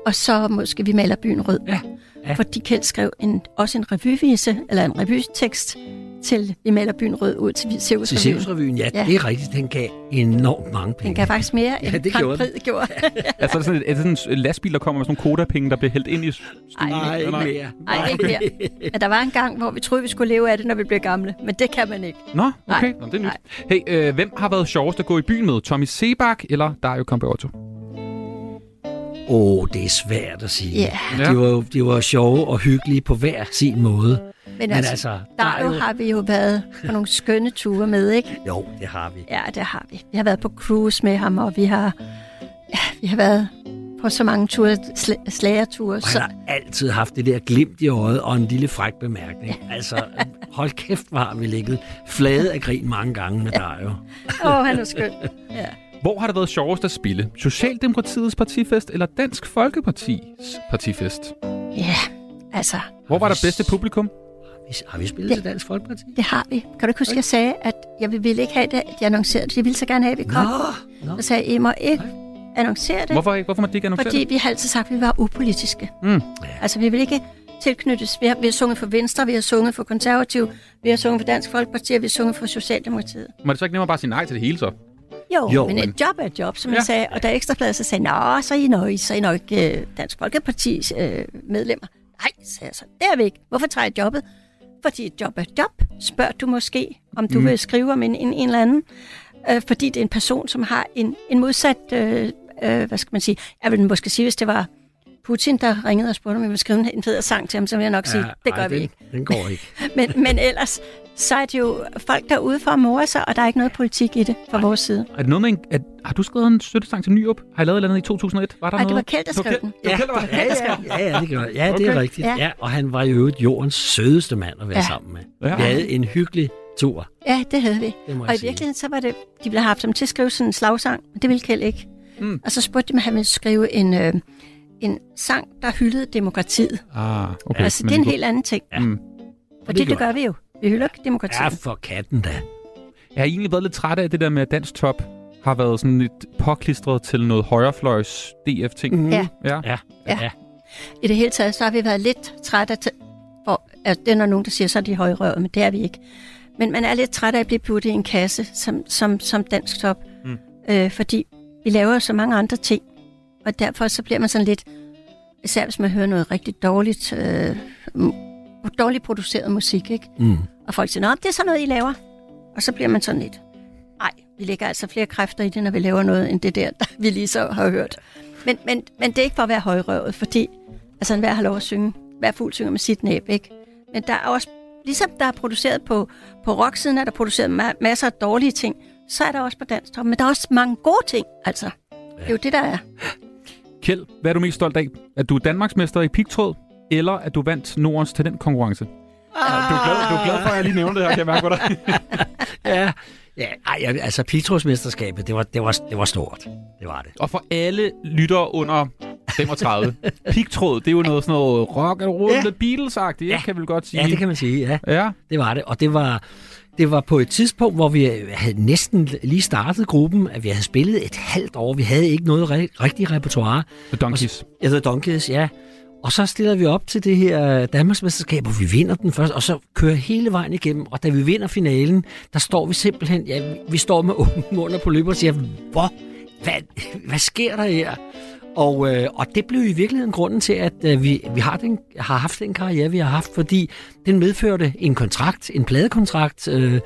og så måske vi maler byen rød. Ja. Ja. Fordi Kjeld skrev en, også en revyvise, eller en revytekst til Vi maler byen rød ud til Til Cirkusrevyen. Cirkusrevyen, ja, ja, det er rigtigt. Den gav enormt mange penge. Den gav faktisk mere, Ja, end det Grand gjorde. Prix gjorde. Altså er det sådan, et, er det sådan en lastbil, der kommer med sådan nogle kodapenge, der bliver hældt ind i stuen? Nej, ikke mere. Nej, ikke mere. Men der var en gang, hvor vi troede, vi skulle leve af det, når vi bliver gamle. Men det kan man ikke. Nå, okay. Nej. Nå, det er nyt. Hey, øh, hvem har været sjovest at gå i byen med? Tommy Sebak eller Dario Campeotto? Åh, oh, det er svært at sige. Ja. De, var, jo- de var sjove og hyggelige på hver sin måde. Men, altså, altså der, er jo... har vi jo været på nogle skønne ture med, ikke? Jo, det har vi. Ja, det har vi. Vi har været på cruise med ham, og vi har, ja, vi har været på så mange ture, sl- slagerture. Og Så, han har altid haft det der glimt i øjet og en lille fræk bemærkning. Altså, hold kæft, hvor har vi ligget flade af grin mange gange med Dario. Åh, oh, han er skøn. Ja. Hvor har det været sjovest at spille? Socialdemokratiets partifest eller Dansk Folkepartis partifest? ja, altså, Hvor var der bedste publikum? Har vi spillet Det- til Dansk Folkeparti? det har vi. Kan du ikke huske, at jeg sagde, at jeg ville ikke have det, at de annoncerede det. Jeg ville så gerne have, at vi kom. Nå, nå. Så sagde jeg, I må ikke annoncere det. Hvorfor ikke? Hvorfor må det ikke annoncere Fordi det? vi har altid sagt, at vi var upolitiske. Mm. Altså, vi vil ikke tilknyttes. Vi har, vi har sunget for Venstre, vi har sunget for Konservativ, vi har sunget for Dansk Folkeparti, og vi har sunget for Socialdemokratiet. Må det så ikke nemmere bare sige nej til det hele så? Jo, Jo, men, men- et job er et job, som Ja. ja. jeg sagde. Og da Ekstrabladet så sagde, nå, så er I nok, så er I nok øh, Dansk Folkepartis øh, medlemmer. Nej, sagde jeg så. Det er vi ikke. Hvorfor tager jeg jobbet? Fordi et job er et job. Spørg du måske, om du Mm. vil skrive om en, en, en eller anden. Øh, fordi det er en person, som har en, en modsat, øh, øh, hvad skal man sige, jeg vil måske sige, hvis det var Putin, der ringede og spurgte, om vi ville skrive en, fed sang til ham, så vil jeg nok sige, det gør ej, vi den, ikke. Den går ikke. Men, men ellers, så er det jo folk derude for at more sig, og der er ikke noget politik i det fra vores side. Er det noget med en, at, har du skrevet en støttesang til Nyrup? Har I lavet et eller andet i 2001? Var der det noget? var Kjeld, der Det var skrev den. Det Ja, ja, ja, ja, det gør. Ja, det er Okay. rigtigt. Ja. Ja, og han var jo jordens sødeste mand at være Ja. sammen med. Ja. Vi havde en hyggelig tur. Ja, det havde vi. Det og i virkeligheden, så var det, de ville have haft ham til at skrive sådan en slagsang, men det ville Kjeld ikke. Mm. Og så spurgte de mig, at han ville skrive en, øh, en sang, der hyldede demokratiet. Ah, okay. Okay, altså, men det er en helt anden ting. Ja. Mm. Fordi det, det gør vi jo. Vi hylder demokratiet. Ja, for katten da. Jeg har egentlig været lidt træt af det der med, at Dansk Top har været sådan lidt påklistret til noget højrefløjs DF-ting. Mhm. Ja. ja. Ja. Ja. I det hele taget, så har vi været lidt trætte af, t- for, at det er der nogen, der siger, så er de højrøvet, men det er vi ikke. Men man er lidt træt af at blive puttet i en kasse som, som, som dansk top, Mm. øh, fordi vi laver jo så mange andre ting, og derfor så bliver man sådan lidt, især hvis man hører noget rigtig dårligt, øh, dårligt produceret musik, ikke? Mm. Og folk siger, nå, det er sådan noget, I laver. Og så bliver man sådan lidt, vi lægger altså flere kræfter i det, når vi laver noget, end det der, der vi lige så har hørt. Men, men, men det er ikke for at være højrøvet, fordi altså, hver har lov at synge. Hver fugl synger med sit næb, ikke? Men der er også, ligesom der er produceret på, på rocksiden, er der produceret ma- masser af dårlige ting, så er der også på dansk top. Men der er også mange gode ting, altså. Det er jo det, der er. Kjeld, hvad er du mest stolt af? At du er Danmarksmester i pigtråd, eller at du vandt Nordens talentkonkurrence? Ah. Du, er glad, du er glad for, at jeg lige nævnte det her, kan jeg mærke på dig. ja, ja ej, altså pigtrådsmesterskabet, det var, det, var, det var stort. Det var det. Og for alle lyttere under 35, pigtråd, det er jo noget sådan noget rock and roll, ja. Beatles-agtigt, ja. kan vi godt sige. Ja, det kan man sige, ja. Ja. Det var det, og det var, det var på et tidspunkt, hvor vi havde næsten lige startet gruppen, at vi havde spillet et halvt år. Vi havde ikke noget re- rigtigt repertoire. The Donkeys. Ja, The Donkeys, ja. Og så stiller vi op til det her Danmarksmesterskab, hvor vi vinder den først, og så kører hele vejen igennem. Og da vi vinder finalen, der står vi simpelthen, ja, vi står med åbne munder på løb og siger, hvor, hvad, hvad sker der her? Og, øh, og det blev i virkeligheden grunden til, at øh, vi, vi har, den, har haft den karriere, vi har haft, fordi den medførte en kontrakt, en pladekontrakt, øh,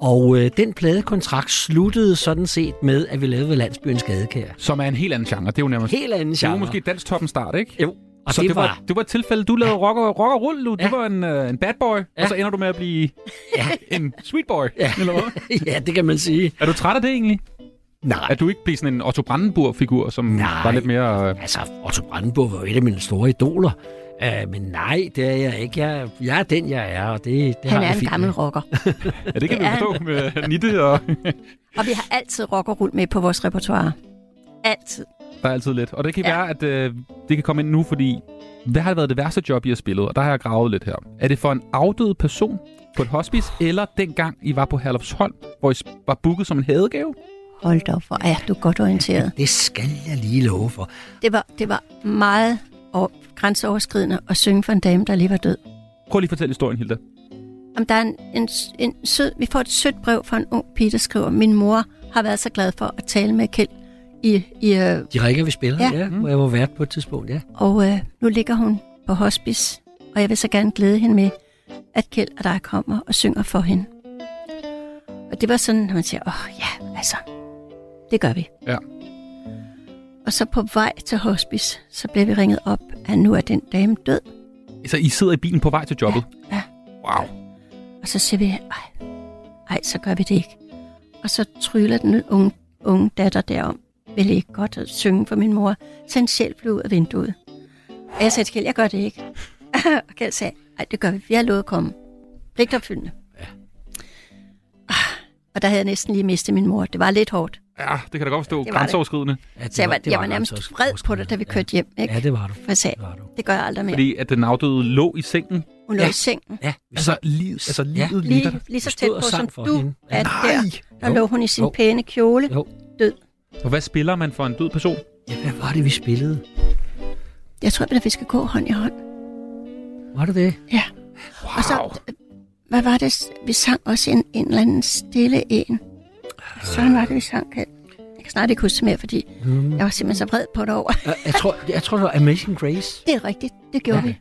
og øh, den pladekontrakt sluttede sådan set med, at vi lavede Landsbyens Gadekær. Som er en helt anden genre. Det er jo nærmest... Helt anden Det er jo genre. måske dansk toppen start, ikke? Jo. Og så det det, var, var- det var et tilfælde, du lavede rock, og, rock og rull, du. Ja. Du var en, uh, en bad boy, ja. og så ender du med at blive ja. en sweet boy, ja. eller hvad? ja, det kan man sige. Er du træt af det egentlig? Nej. At du ikke bliver sådan en Otto Brandenburg-figur, som Nej. var lidt mere... Uh... Altså, Otto Brandenburg var jo et af mine store idoler. Uh, men nej, det er jeg ikke. Jeg, jeg er den, jeg er, og det, det Han har er en gammel med. rocker. Ja, det kan Det vi forstå med Nitte, og Og vi har altid rock og rull med på vores repertoire. Altid. Der er altid lidt. Og det kan ja. være, at uh, det kan komme ind nu, fordi... Hvad har været det værste job, I har spillet? Og der har jeg gravet lidt her. Er det for en afdød person på et hospice, eller dengang I var på Herlufsholm, hvor I var booket som en hadegave? Hold da op, hvor er du godt orienteret. Det skal jeg lige love for. Det var, det var meget over, grænseoverskridende at synge for en dame, der lige var død. Prøv lige at fortælle historien, Hilda. Om der er en, en, en sød, vi får et sødt brev fra en ung pige, der skriver, min mor har været så glad for at tale med Kjeld i, i, øh, De rækker, vi spiller, Ja. ja, ja hvor jeg var vært på et tidspunkt, ja. og øh, nu ligger hun på hospice, og jeg vil så gerne glæde hende med, at Kjeld og dig kommer og synger for hende. Og det var sådan, at man siger, åh oh, ja, altså, det gør vi. Ja. Og så på vej til hospice, så blev vi ringet op, at nu er den dame død. Så I sidder i bilen på vej til jobbet? Ja. Wow. Og så siger vi, ej, ej, så gør vi det ikke. Og så tryller den unge, unge datter derom, vil I ikke godt at synge for min mor, så en sjæl blev ud af vinduet. Og jeg sagde til Kjeld, jeg gør det ikke. og Kjeld sagde, ej, det gør vi, vi har lovet at komme. Pligtopfyldende. Ja. Og der havde jeg næsten lige mistet min mor. Det var lidt hårdt. Ja, det kan da godt forstå. Det var det. Grænseoverskridende. ja Så jeg var, jeg var nærmest vred på dig, da vi kørte hjem. Ikke? Ja, det var du. For jeg sagde, det gør jeg aldrig mere. Fordi at den afdøde lå i sengen. Hun lå Ja. i sengen. Ja, Altså, liv, altså livet Ja. Lige, der. lige så tæt på, som du hende. er Nej. der. Der Jo. lå hun i sin Jo. pæne kjole, Jo. død. Og hvad spiller man for en død person? Ja, hvad var det, vi spillede? Jeg tror, at vi skal gå hånd i hånd. Var det det? Ja. Wow. Og så, hvad var det? Vi sang også en, en eller anden stille en. Sådan var det, vi sang. Jeg kan snart ikke huske mere, fordi Mm. jeg var simpelthen så vred på det over. Jeg, tror, jeg tror, det var Amazing Grace. Det er rigtigt. Det gjorde Ja. vi.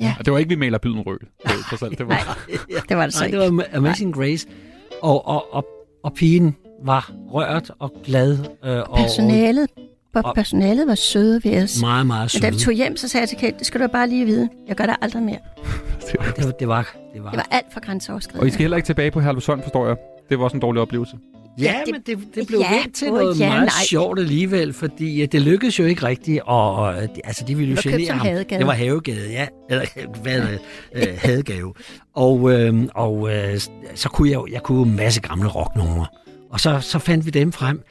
Ja. Og det var ikke, vi maler byden rød. Det alt, det var. Det var det så Nej, ikke. det var Amazing Grace. Og, og, og, og pigen var rørt og glad. Øh, og, Personalet, og, og- personalet var søde ved os. Meget, meget Men da vi søde. tog hjem, så sagde jeg til Kate, det skal du bare lige vide. Jeg gør det aldrig mere. Det var, det var, det var, det var. Det var alt for Og I grænseoverskridende. skal heller ikke tilbage på Herlevsholm, forstår jeg. Det var også en dårlig oplevelse. Ja, Ja, det- men det, det blev ja, vendt til noget ja meget nej. sjovt alligevel, fordi øh, det lykkedes jo ikke rigtigt, og, og øh, det- altså, de ville jo genere som ham. hadegave. Det var havegade, ja. Eller hvad er det? Øh, hadegave. Og, øh, og øh, så kunne jeg jo jeg kunne en masse gamle rocknumre. Og så, så fandt vi dem frem.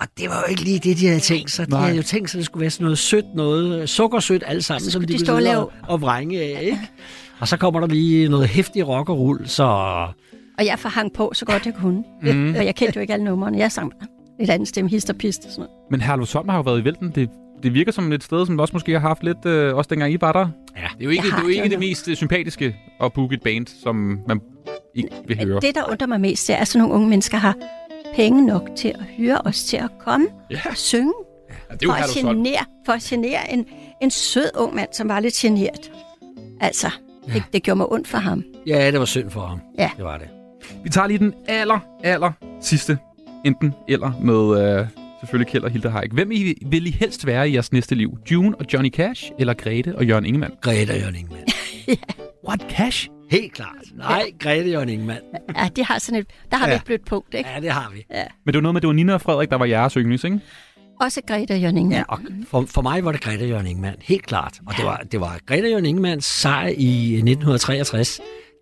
Og det var jo ikke lige det, de havde tænkt sig. De Nej. havde jo tænkt sig, at det skulle være sådan noget sødt, noget sukkersødt alt sammen, Så som de de kunne stå lave- og, og vrænge af, ikke? Og så kommer der lige noget hæftig rock og rull, så Og jeg forhang på, så godt jeg kunne. Mm. Og jeg kendte jo ikke alle numrene. Jeg sang lidt andet stemme, hist og pist og sådan noget. Men Herlevsholm har jo været i vælten. Det, det virker som et sted, som også måske har haft lidt, øh, også dengang I var der. Ja. Det er jo ikke, det, er jo ikke det mest øh, sympatiske at booke et band, som man ikke vil høre. Det, der undrer mig mest, det er, at sådan nogle unge mennesker har penge nok til at hyre os til at komme Ja. og synge. Ja, det er jo for, at genere, for at genere en, en sød ung mand, som var lidt generet. Altså, det, det gjorde mig ondt for ham. ja, det var synd for ham. Ja. Det var det. Vi tager lige den aller, aller sidste enten eller med øh, selvfølgelig Kjeld og Hilda Haik. Hvem I, vil I helst være i jeres næste liv? June og Johnny Cash, eller Grete og Jørgen Ingemann? Grete og Jørgen Ingemann. What, Cash? Helt klart. Nej, Grete Jørgen Ingemann. Ja, det har sådan et, der har Ja. vi et blødt punkt, ikke? Ja, det har vi. Ja. Men det var noget med, det var Nina og Frederik, der var jeres yndlings, ikke? Også Grete og Jørgen Ingemann. Ja, og for, for mig var det Grete og Jørgen Ingemann. Helt klart. Og det var, det var Grete og Jørgen Ingemanns sejr i 1963,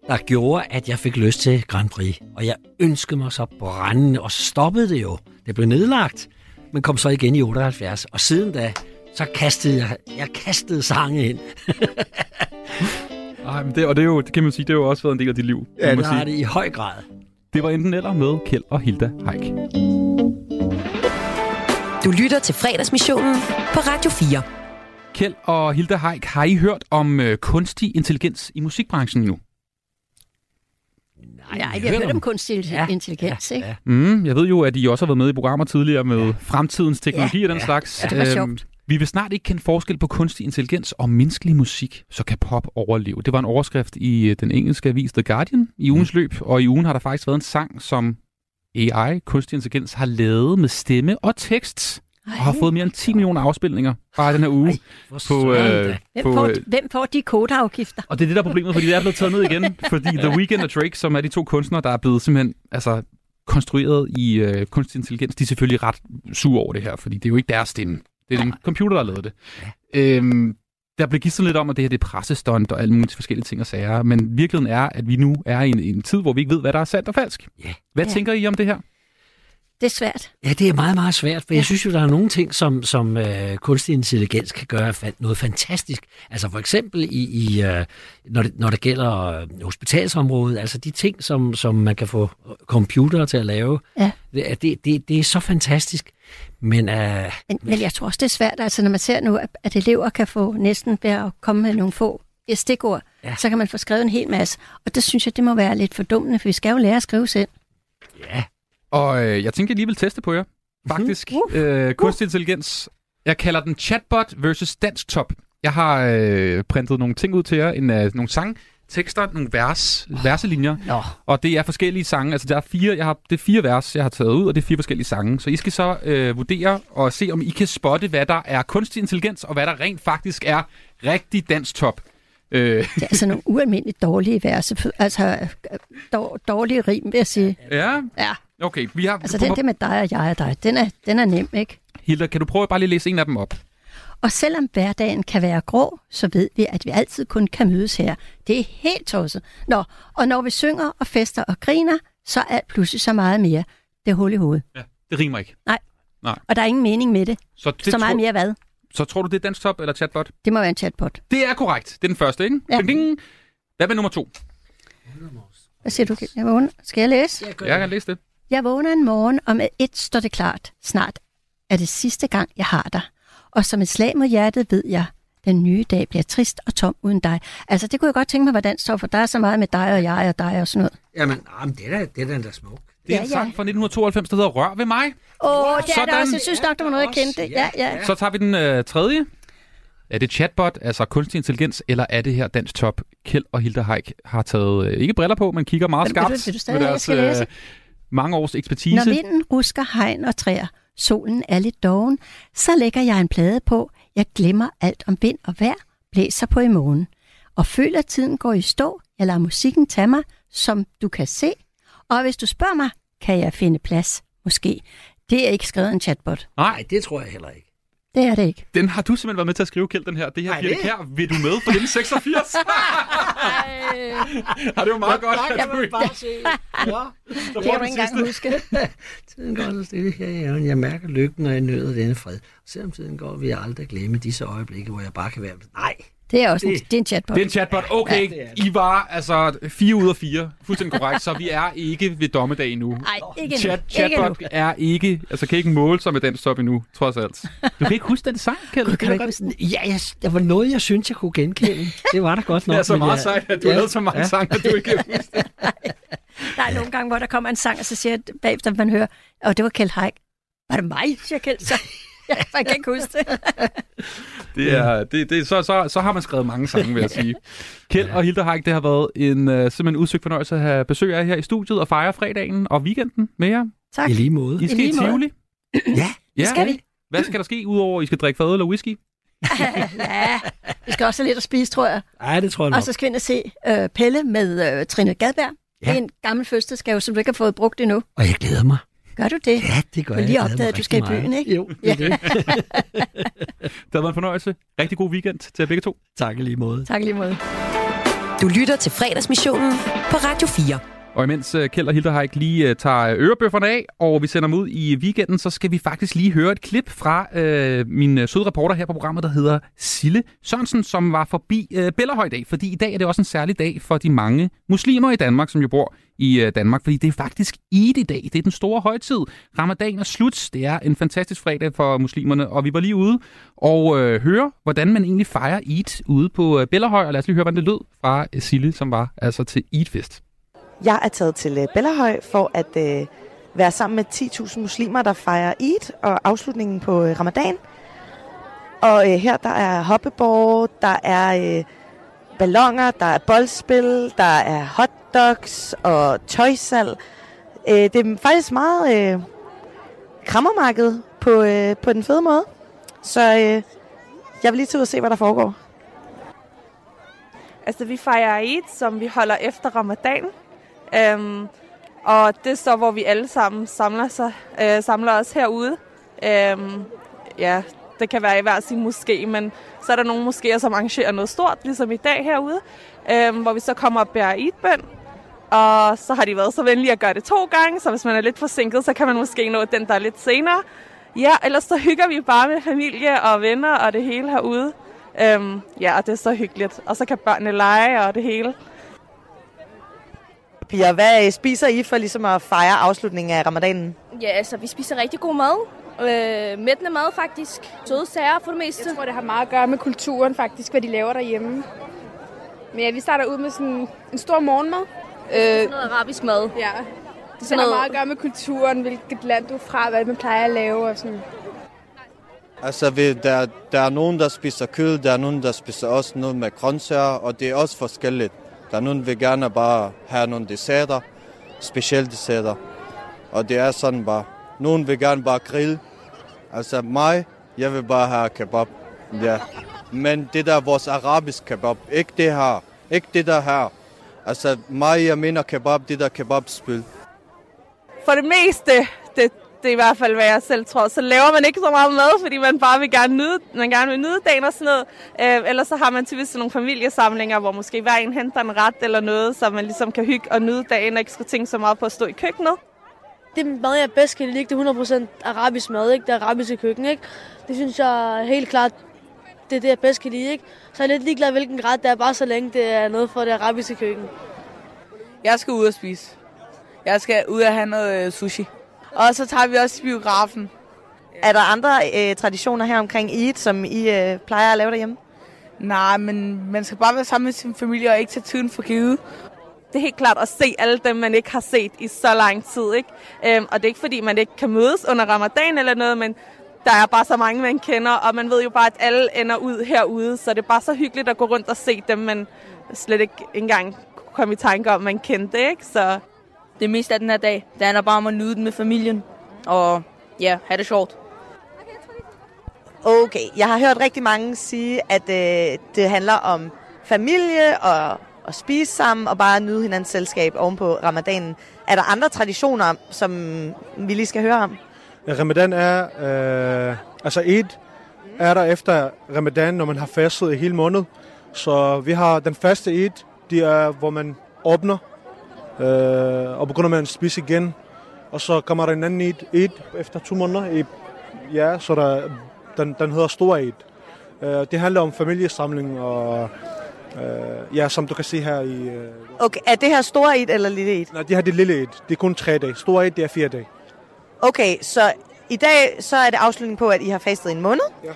der gjorde, at jeg fik lyst til Grand Prix. Og jeg ønskede mig så brændende, og så stoppede det jo. Det blev nedlagt, men kom så igen i 78. Og siden da, så kastede jeg, jeg kastede sange ind. Ej, men det, og det, er jo, det kan man sige, det har jo også været en del af dit liv. Ja, man det har det i høj grad. Det var enten eller med Kjeld og Hilda Haik. Du lytter til fredagsmissionen på Radio 4. Kjeld og Hilda Haik, har I hørt om øh, kunstig intelligens i musikbranchen nu? Nej, vi har hørt om kunstig ja. intelligens, ikke? Ja. Mm, jeg ved jo, at I også har været med i programmer tidligere med ja. fremtidens teknologi Ja. og den Ja. slags. Ja, det var Øhm, sjovt. Vi vil snart ikke kende forskel på kunstig intelligens og menneskelig musik, så kan pop overleve. Det var en overskrift i øh, den engelske avis The Guardian i ugens mm. løb, og i ugen har der faktisk været en sang, som AI, kunstig intelligens, har lavet med stemme og tekst, og har fået mere end 10 millioner afspilninger bare den her uge. på, Hvem, får, øh, hvem får de kodeafgifter? og det er det, der er problemet, fordi det er blevet taget ned igen. Fordi The Weeknd og Drake, som er de to kunstnere, der er blevet simpelthen altså, konstrueret i øh, kunstig intelligens, de er selvfølgelig ret sure over det her, fordi det er jo ikke deres stemme. Det er en computer, der har lavet det. Øhm, der blev givet lidt om, at det her det er pressestunt og alle mulige forskellige ting og sager, men virkeligheden er, at vi nu er i en, en tid, hvor vi ikke ved, hvad der er sandt og falsk. Yeah. Hvad Ja. tænker I om det her? Det er svært. Ja, det er meget, meget svært, for jeg synes jo, der er nogle ting, som, som øh, kunstig intelligens kan gøre noget fantastisk. Altså for eksempel i, i øh, når, det, når det gælder øh, hospitalsområdet, altså de ting, som, som man kan få øh, computere til at lave, Ja. det, det, det, det er så fantastisk. Men, øh, Men, men jeg tror også, det er svært, altså når man ser nu, at, at elever kan få næsten ved at komme med nogle få stikord, ja. så kan man få skrevet en hel masse. Og det synes jeg, det må være lidt fordummende, for vi skal jo lære at skrive selv. Og øh, jeg tænker, jeg lige vil teste på jer. Faktisk. Uh, øh, kunstig intelligens. Jeg kalder den chatbot versus dansktop. Jeg har øh, printet nogle ting ud til jer. En, øh, nogle sang, tekster, nogle vers, verselinjer. Nå. Og det er forskellige sange. Altså, der er fire, jeg har, det er fire vers, jeg har taget ud, og det er fire forskellige sange. Så I skal så øh, vurdere og se, om I kan spotte, hvad der er kunstig intelligens, og hvad der rent faktisk er rigtig dansktop. Øh, Det er altså nogle ualmindeligt dårlige verse, altså øh, dår, dårlige rim, vil jeg sige. ja, Ja, okay. Vi har, altså den der med dig og jeg og dig, den er, den er nem, ikke? Hilda, kan du prøve at bare lige læse en af dem op? Og selvom hverdagen kan være grå, så ved vi, at vi altid kun kan mødes her. Det er helt tosset. Nå, og når vi synger og fester og griner, så er alt pludselig så meget mere. Det er hul i hovedet. Ja, det rimer ikke. Nej. Nej. Og der er ingen mening med det. Så, det så meget tror- mere hvad? Så tror du, det er dansktop eller chatbot? Det må være en chatbot. Det er korrekt. Det er den første, ikke? Ja. Ding, ding. Hvad med nummer to? Hvad siger du? Jeg vågner. Skal jeg læse? Jeg kan læse det. Jeg vågner en morgen, og med et står det klart. Snart er det sidste gang, jeg har dig. Og som et slag mod hjertet ved jeg, den nye dag bliver trist og tom uden dig. Altså, det kunne jeg godt tænke mig, hvordan står, for der er så meget med dig og jeg og dig og sådan noget. jamen, jamen det, er, da- det er den der smuk. Det er Ja, en ja. sang fra 1992, der hedder Rør ved mig. Åh, oh, det er Sådan. det også. Jeg synes nok, der var noget, jeg kendte. Ja, ja. Så tager vi den øh, tredje. Er det chatbot, altså kunstig intelligens, eller er det her dansk top? Kjeld og Hilda Haik har taget, øh, ikke briller på, men kigger meget skarpt vil du- vil du stadig med have, jeg deres skal læse? Mange års ekspertise. Når vinden rusker hegn og træer, solen er lidt doven, så lægger jeg en plade på. Jeg glemmer alt om vind og vejr, blæser på i morgen. Og føler, at tiden går i stå. Jeg lader musikken tage mig, som du kan se. Og hvis du spørger mig, kan jeg finde plads, måske. Det er ikke skrevet en chatbot. Nej, det tror jeg heller ikke. Det er det ikke. Den har du simpelthen været med til at skrive, Kjeld, den her. Det her Nej, Birte det- Kjær, vil du med for 1986? har det jo meget godt. at du ikke- se. Så Ja. Det får kan du den ikke engang huske. Tiden går så stille her i haven. Jeg mærker lykken, når jeg nøder denne fred. Selvom tiden går, vil jeg aldrig glemme disse øjeblikke, hvor jeg bare kan være... Nej, Det er også en, det er en chatbot. Det er en chatbot. Okay, Ja, det er I var altså fire ud af fire. Fuldstændig korrekt. Så vi er ikke ved dommedag endnu. Nej, ikke Chat, endnu. chatbot Ikke er ikke, altså kan ikke måle sig med den stop endnu, trods alt. Du kan ikke huske den sang, Kjeld? Kan du ikke huske den? Ja, jeg, der var noget, jeg synes, jeg kunne genkende. Det var der godt nok. Det er så meget jeg- sejt, at du har lavet så mange sange, at du ikke kan huske det. Der er nogle gange, hvor der kommer en sang, og så siger jeg bagefter, man hører, og det var Kjeld Haik. Var det mig, siger Kjeld så? Jeg kan ikke huske det. Det er, det, det, så, så, så har man skrevet mange sange, vil jeg sige. Kjeld og Hilde Haik, det har været en uh, simpelthen udsøgt fornøjelse at have besøg af jer her i studiet og fejre fredagen og weekenden med jer. Tak. I lige måde. I skal i, måde. Tivoli. Ja, det skal vi. Hvad skal der ske, udover at I skal drikke fadøl og whisky? ja, vi skal også have lidt at spise, tror jeg. Ej, det tror jeg nok. Og så skal vi ind og se øh, Pelle med øh, Trine Gadberg. Ja. Det er en gammel fødselsdagsgave, som du ikke har fået brugt endnu. Og jeg glæder mig. Gør du det? Ja, det gør jeg. lige opdaget, at du skal i byen, ikke? Jo, det er det. Det har været en fornøjelse. Rigtig god weekend til jer begge to. Tak i lige måde. Tak lige måde. Du lytter til fredagsmissionen på Radio 4. Og imens øh, Kjeld og Hilderheik lige øh, tager øh, ørebøfferne af, og vi sender dem ud i weekenden, så skal vi faktisk lige høre et klip fra øh, min søde reporter her på programmet, der hedder Sille Sørensen, som var forbi øh, Bellerhøj i dag. Fordi i dag er det også en særlig dag for de mange muslimer i Danmark, som jo bor i øh, Danmark. Fordi det er faktisk Eid i dag. Det er den store højtid. Ramadan er slut. Det er en fantastisk fredag for muslimerne. Og vi var lige ude og øh, høre, hvordan man egentlig fejrer Eid ude på øh, Bellerhøj. Og lad os lige høre, hvordan det lød fra Sille, som var altså til Eid-fest. Jeg er taget til øh, Bellahøj for at øh, være sammen med 10.000 muslimer, der fejrer Eid og afslutningen på øh, ramadan. Og øh, her der er hoppeborg, der er øh, ballonger, der er boldspil, der er hotdogs og tøjsal. Øh, det er faktisk meget øh, krammermarked på, øh, på den fede måde. Så øh, jeg vil lige til ud og se, hvad der foregår. Altså, vi fejrer Eid, som vi holder efter ramadan. Øhm, og det er så, hvor vi alle sammen samler, sig, øh, samler os herude. Øhm, ja, det kan være i hver sin moské, men så er der nogle moskéer, som arrangerer noget stort, ligesom i dag herude, øhm, hvor vi så kommer og bærer idbøn. Og så har de været så venlige at gøre det to gange, så hvis man er lidt forsinket, så kan man måske nå den, der er lidt senere. Ja, ellers så hygger vi bare med familie og venner og det hele herude. Øhm, ja, og det er så hyggeligt. Og så kan børnene lege og det hele. Pia, hvad øh, spiser I for ligesom at fejre afslutningen af ramadanen? Ja, altså, vi spiser rigtig god mad. Øh, mættende mad, faktisk. Søde sager for det meste. Jeg tror, det har meget at gøre med kulturen, faktisk, hvad de laver derhjemme. Men ja, vi starter ud med sådan en stor morgenmad. Øh, sådan noget arabisk mad. Ja. sådan Det har noget- meget at gøre med kulturen, hvilket land du er fra, hvad man plejer at lave og sådan. Altså, vi, der, der er nogen, der spiser kød, der er nogen, der spiser også noget med grøntsager, og det er også forskelligt. Der er nogen, der vil gerne bare have nogle desserter, specielle desserter. Og det er sådan bare, nogen vil gerne bare grille. Altså mig, jeg vil bare have kebab. Ja. Men det der er vores arabisk kebab, ikke det her. Ikke det der her. Altså mig, jeg mener kebab, det der kebabspil. For det meste, det, er i hvert fald, hvad jeg selv tror, så laver man ikke så meget mad, fordi man bare vil gerne nyde, man gerne vil nyde dagen og sådan noget. Øh, ellers så har man typisk nogle familiesamlinger, hvor måske hver en henter en ret eller noget, så man ligesom kan hygge og nyde dagen og ikke skal tænke så meget på at stå i køkkenet. Det mad, jeg bedst kan lide, det er 100% arabisk mad, ikke? det arabiske køkken. Ikke? Det synes jeg helt klart, det er det, jeg bedst kan lide. Ikke? Så jeg er lidt ligeglad, hvilken ret det er, bare så længe det er noget for det arabiske køkken. Jeg skal ud og spise. Jeg skal ud og have noget øh, sushi. Og så tager vi også biografen. Er der andre øh, traditioner her omkring Eid, som I øh, plejer at lave derhjemme? Nej, men man skal bare være sammen med sin familie og ikke tage tiden for givet. Det er helt klart at se alle dem, man ikke har set i så lang tid. Ikke? Øhm, og det er ikke fordi, man ikke kan mødes under ramadan eller noget, men der er bare så mange, man kender, og man ved jo bare, at alle ender ud herude, så det er bare så hyggeligt at gå rundt og se dem, man slet ikke engang kunne komme i tanke om, man kendte, ikke? Så Det meste af den her dag, det handler bare om at nyde den med familien. Og ja, have det sjovt. Okay, jeg har hørt rigtig mange sige, at øh, det handler om familie og at spise sammen og bare nyde hinandens selskab oven på ramadanen. Er der andre traditioner, som vi lige skal høre om? Ramadan er, øh, altså Eid er der efter Ramadan, når man har fastet i hele måned. Så vi har den første Eid, det er, hvor man åbner, øh, og begynder med at spise igen. Og så kommer der en anden Eid, Eid efter to måneder. I, ja, så der, den, den hedder Stor Eid. Øh, det handler om familiesamling og øh, ja, som du kan se her i... Øh, Okay, er det her store Eid eller lille Eid? nej, det her det er lille Eid. Det er kun tre dage. Stor Eid, det er fire dage. Okay, så i dag så er det afslutning på, at I har fastet en måned. Ja.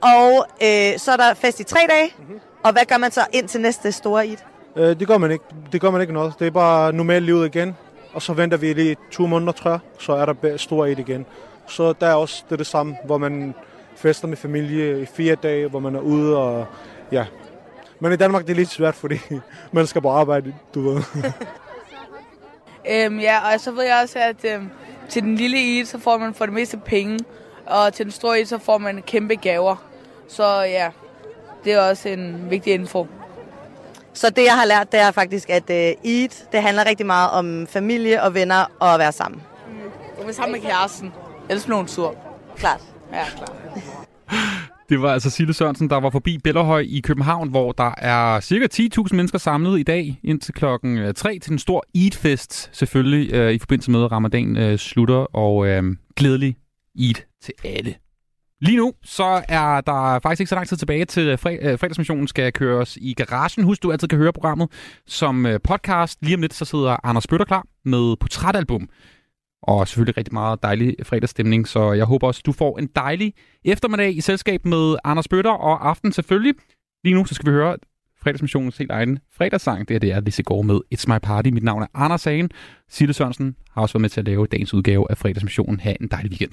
Og øh, så er der fest i tre dage. Mm-hmm. Og hvad gør man så ind til næste store Eid? Øh, det gør man ikke. Det gør man ikke noget. Det er bare normalt livet igen. Og så venter vi lige to måneder, tror jeg. Så er der stor et igen. Så der er også det, det samme, hvor man fester med familie i fire dage, hvor man er ude og ja. Men i Danmark det er lidt svært, fordi man skal på arbejde, du ved. Øhm, ja, og så ved jeg også, at øhm, til den lille i, så får man for det meste penge, og til den store i, så får man kæmpe gaver. Så ja, det er også en vigtig info. Så det, jeg har lært, det er faktisk, at uh, Eid, det handler rigtig meget om familie og venner og at være sammen. Og med sammen med kæresten. Ellers bliver hun sur. Klart. Ja, klart. Det var altså Sille Sørensen, der var forbi Bellerhøj i København, hvor der er cirka 10.000 mennesker samlet i dag indtil klokken 3 til en stor Eid-fest, selvfølgelig øh, i forbindelse med, at ramadan øh, slutter, og øh, glædelig Eid til alle. Lige nu, så er der faktisk ikke så lang tid tilbage til øh, fred- øh, fredagsmissionen skal køres i garagen. Husk, du altid kan høre programmet som øh, podcast. Lige om lidt, så sidder Anders Bøtter klar med portrætalbum. Og selvfølgelig rigtig meget dejlig fredagsstemning, så jeg håber også, du får en dejlig eftermiddag i selskab med Anders Bøtter og aften selvfølgelig. Lige nu, så skal vi høre fredagsmissionens helt egen fredagssang. Det er det, er Lise går med It's My Party. Mit navn er Anders Sagen. Sille Sørensen har også været med til at lave dagens udgave af fredagsmissionen. Ha' en dejlig weekend.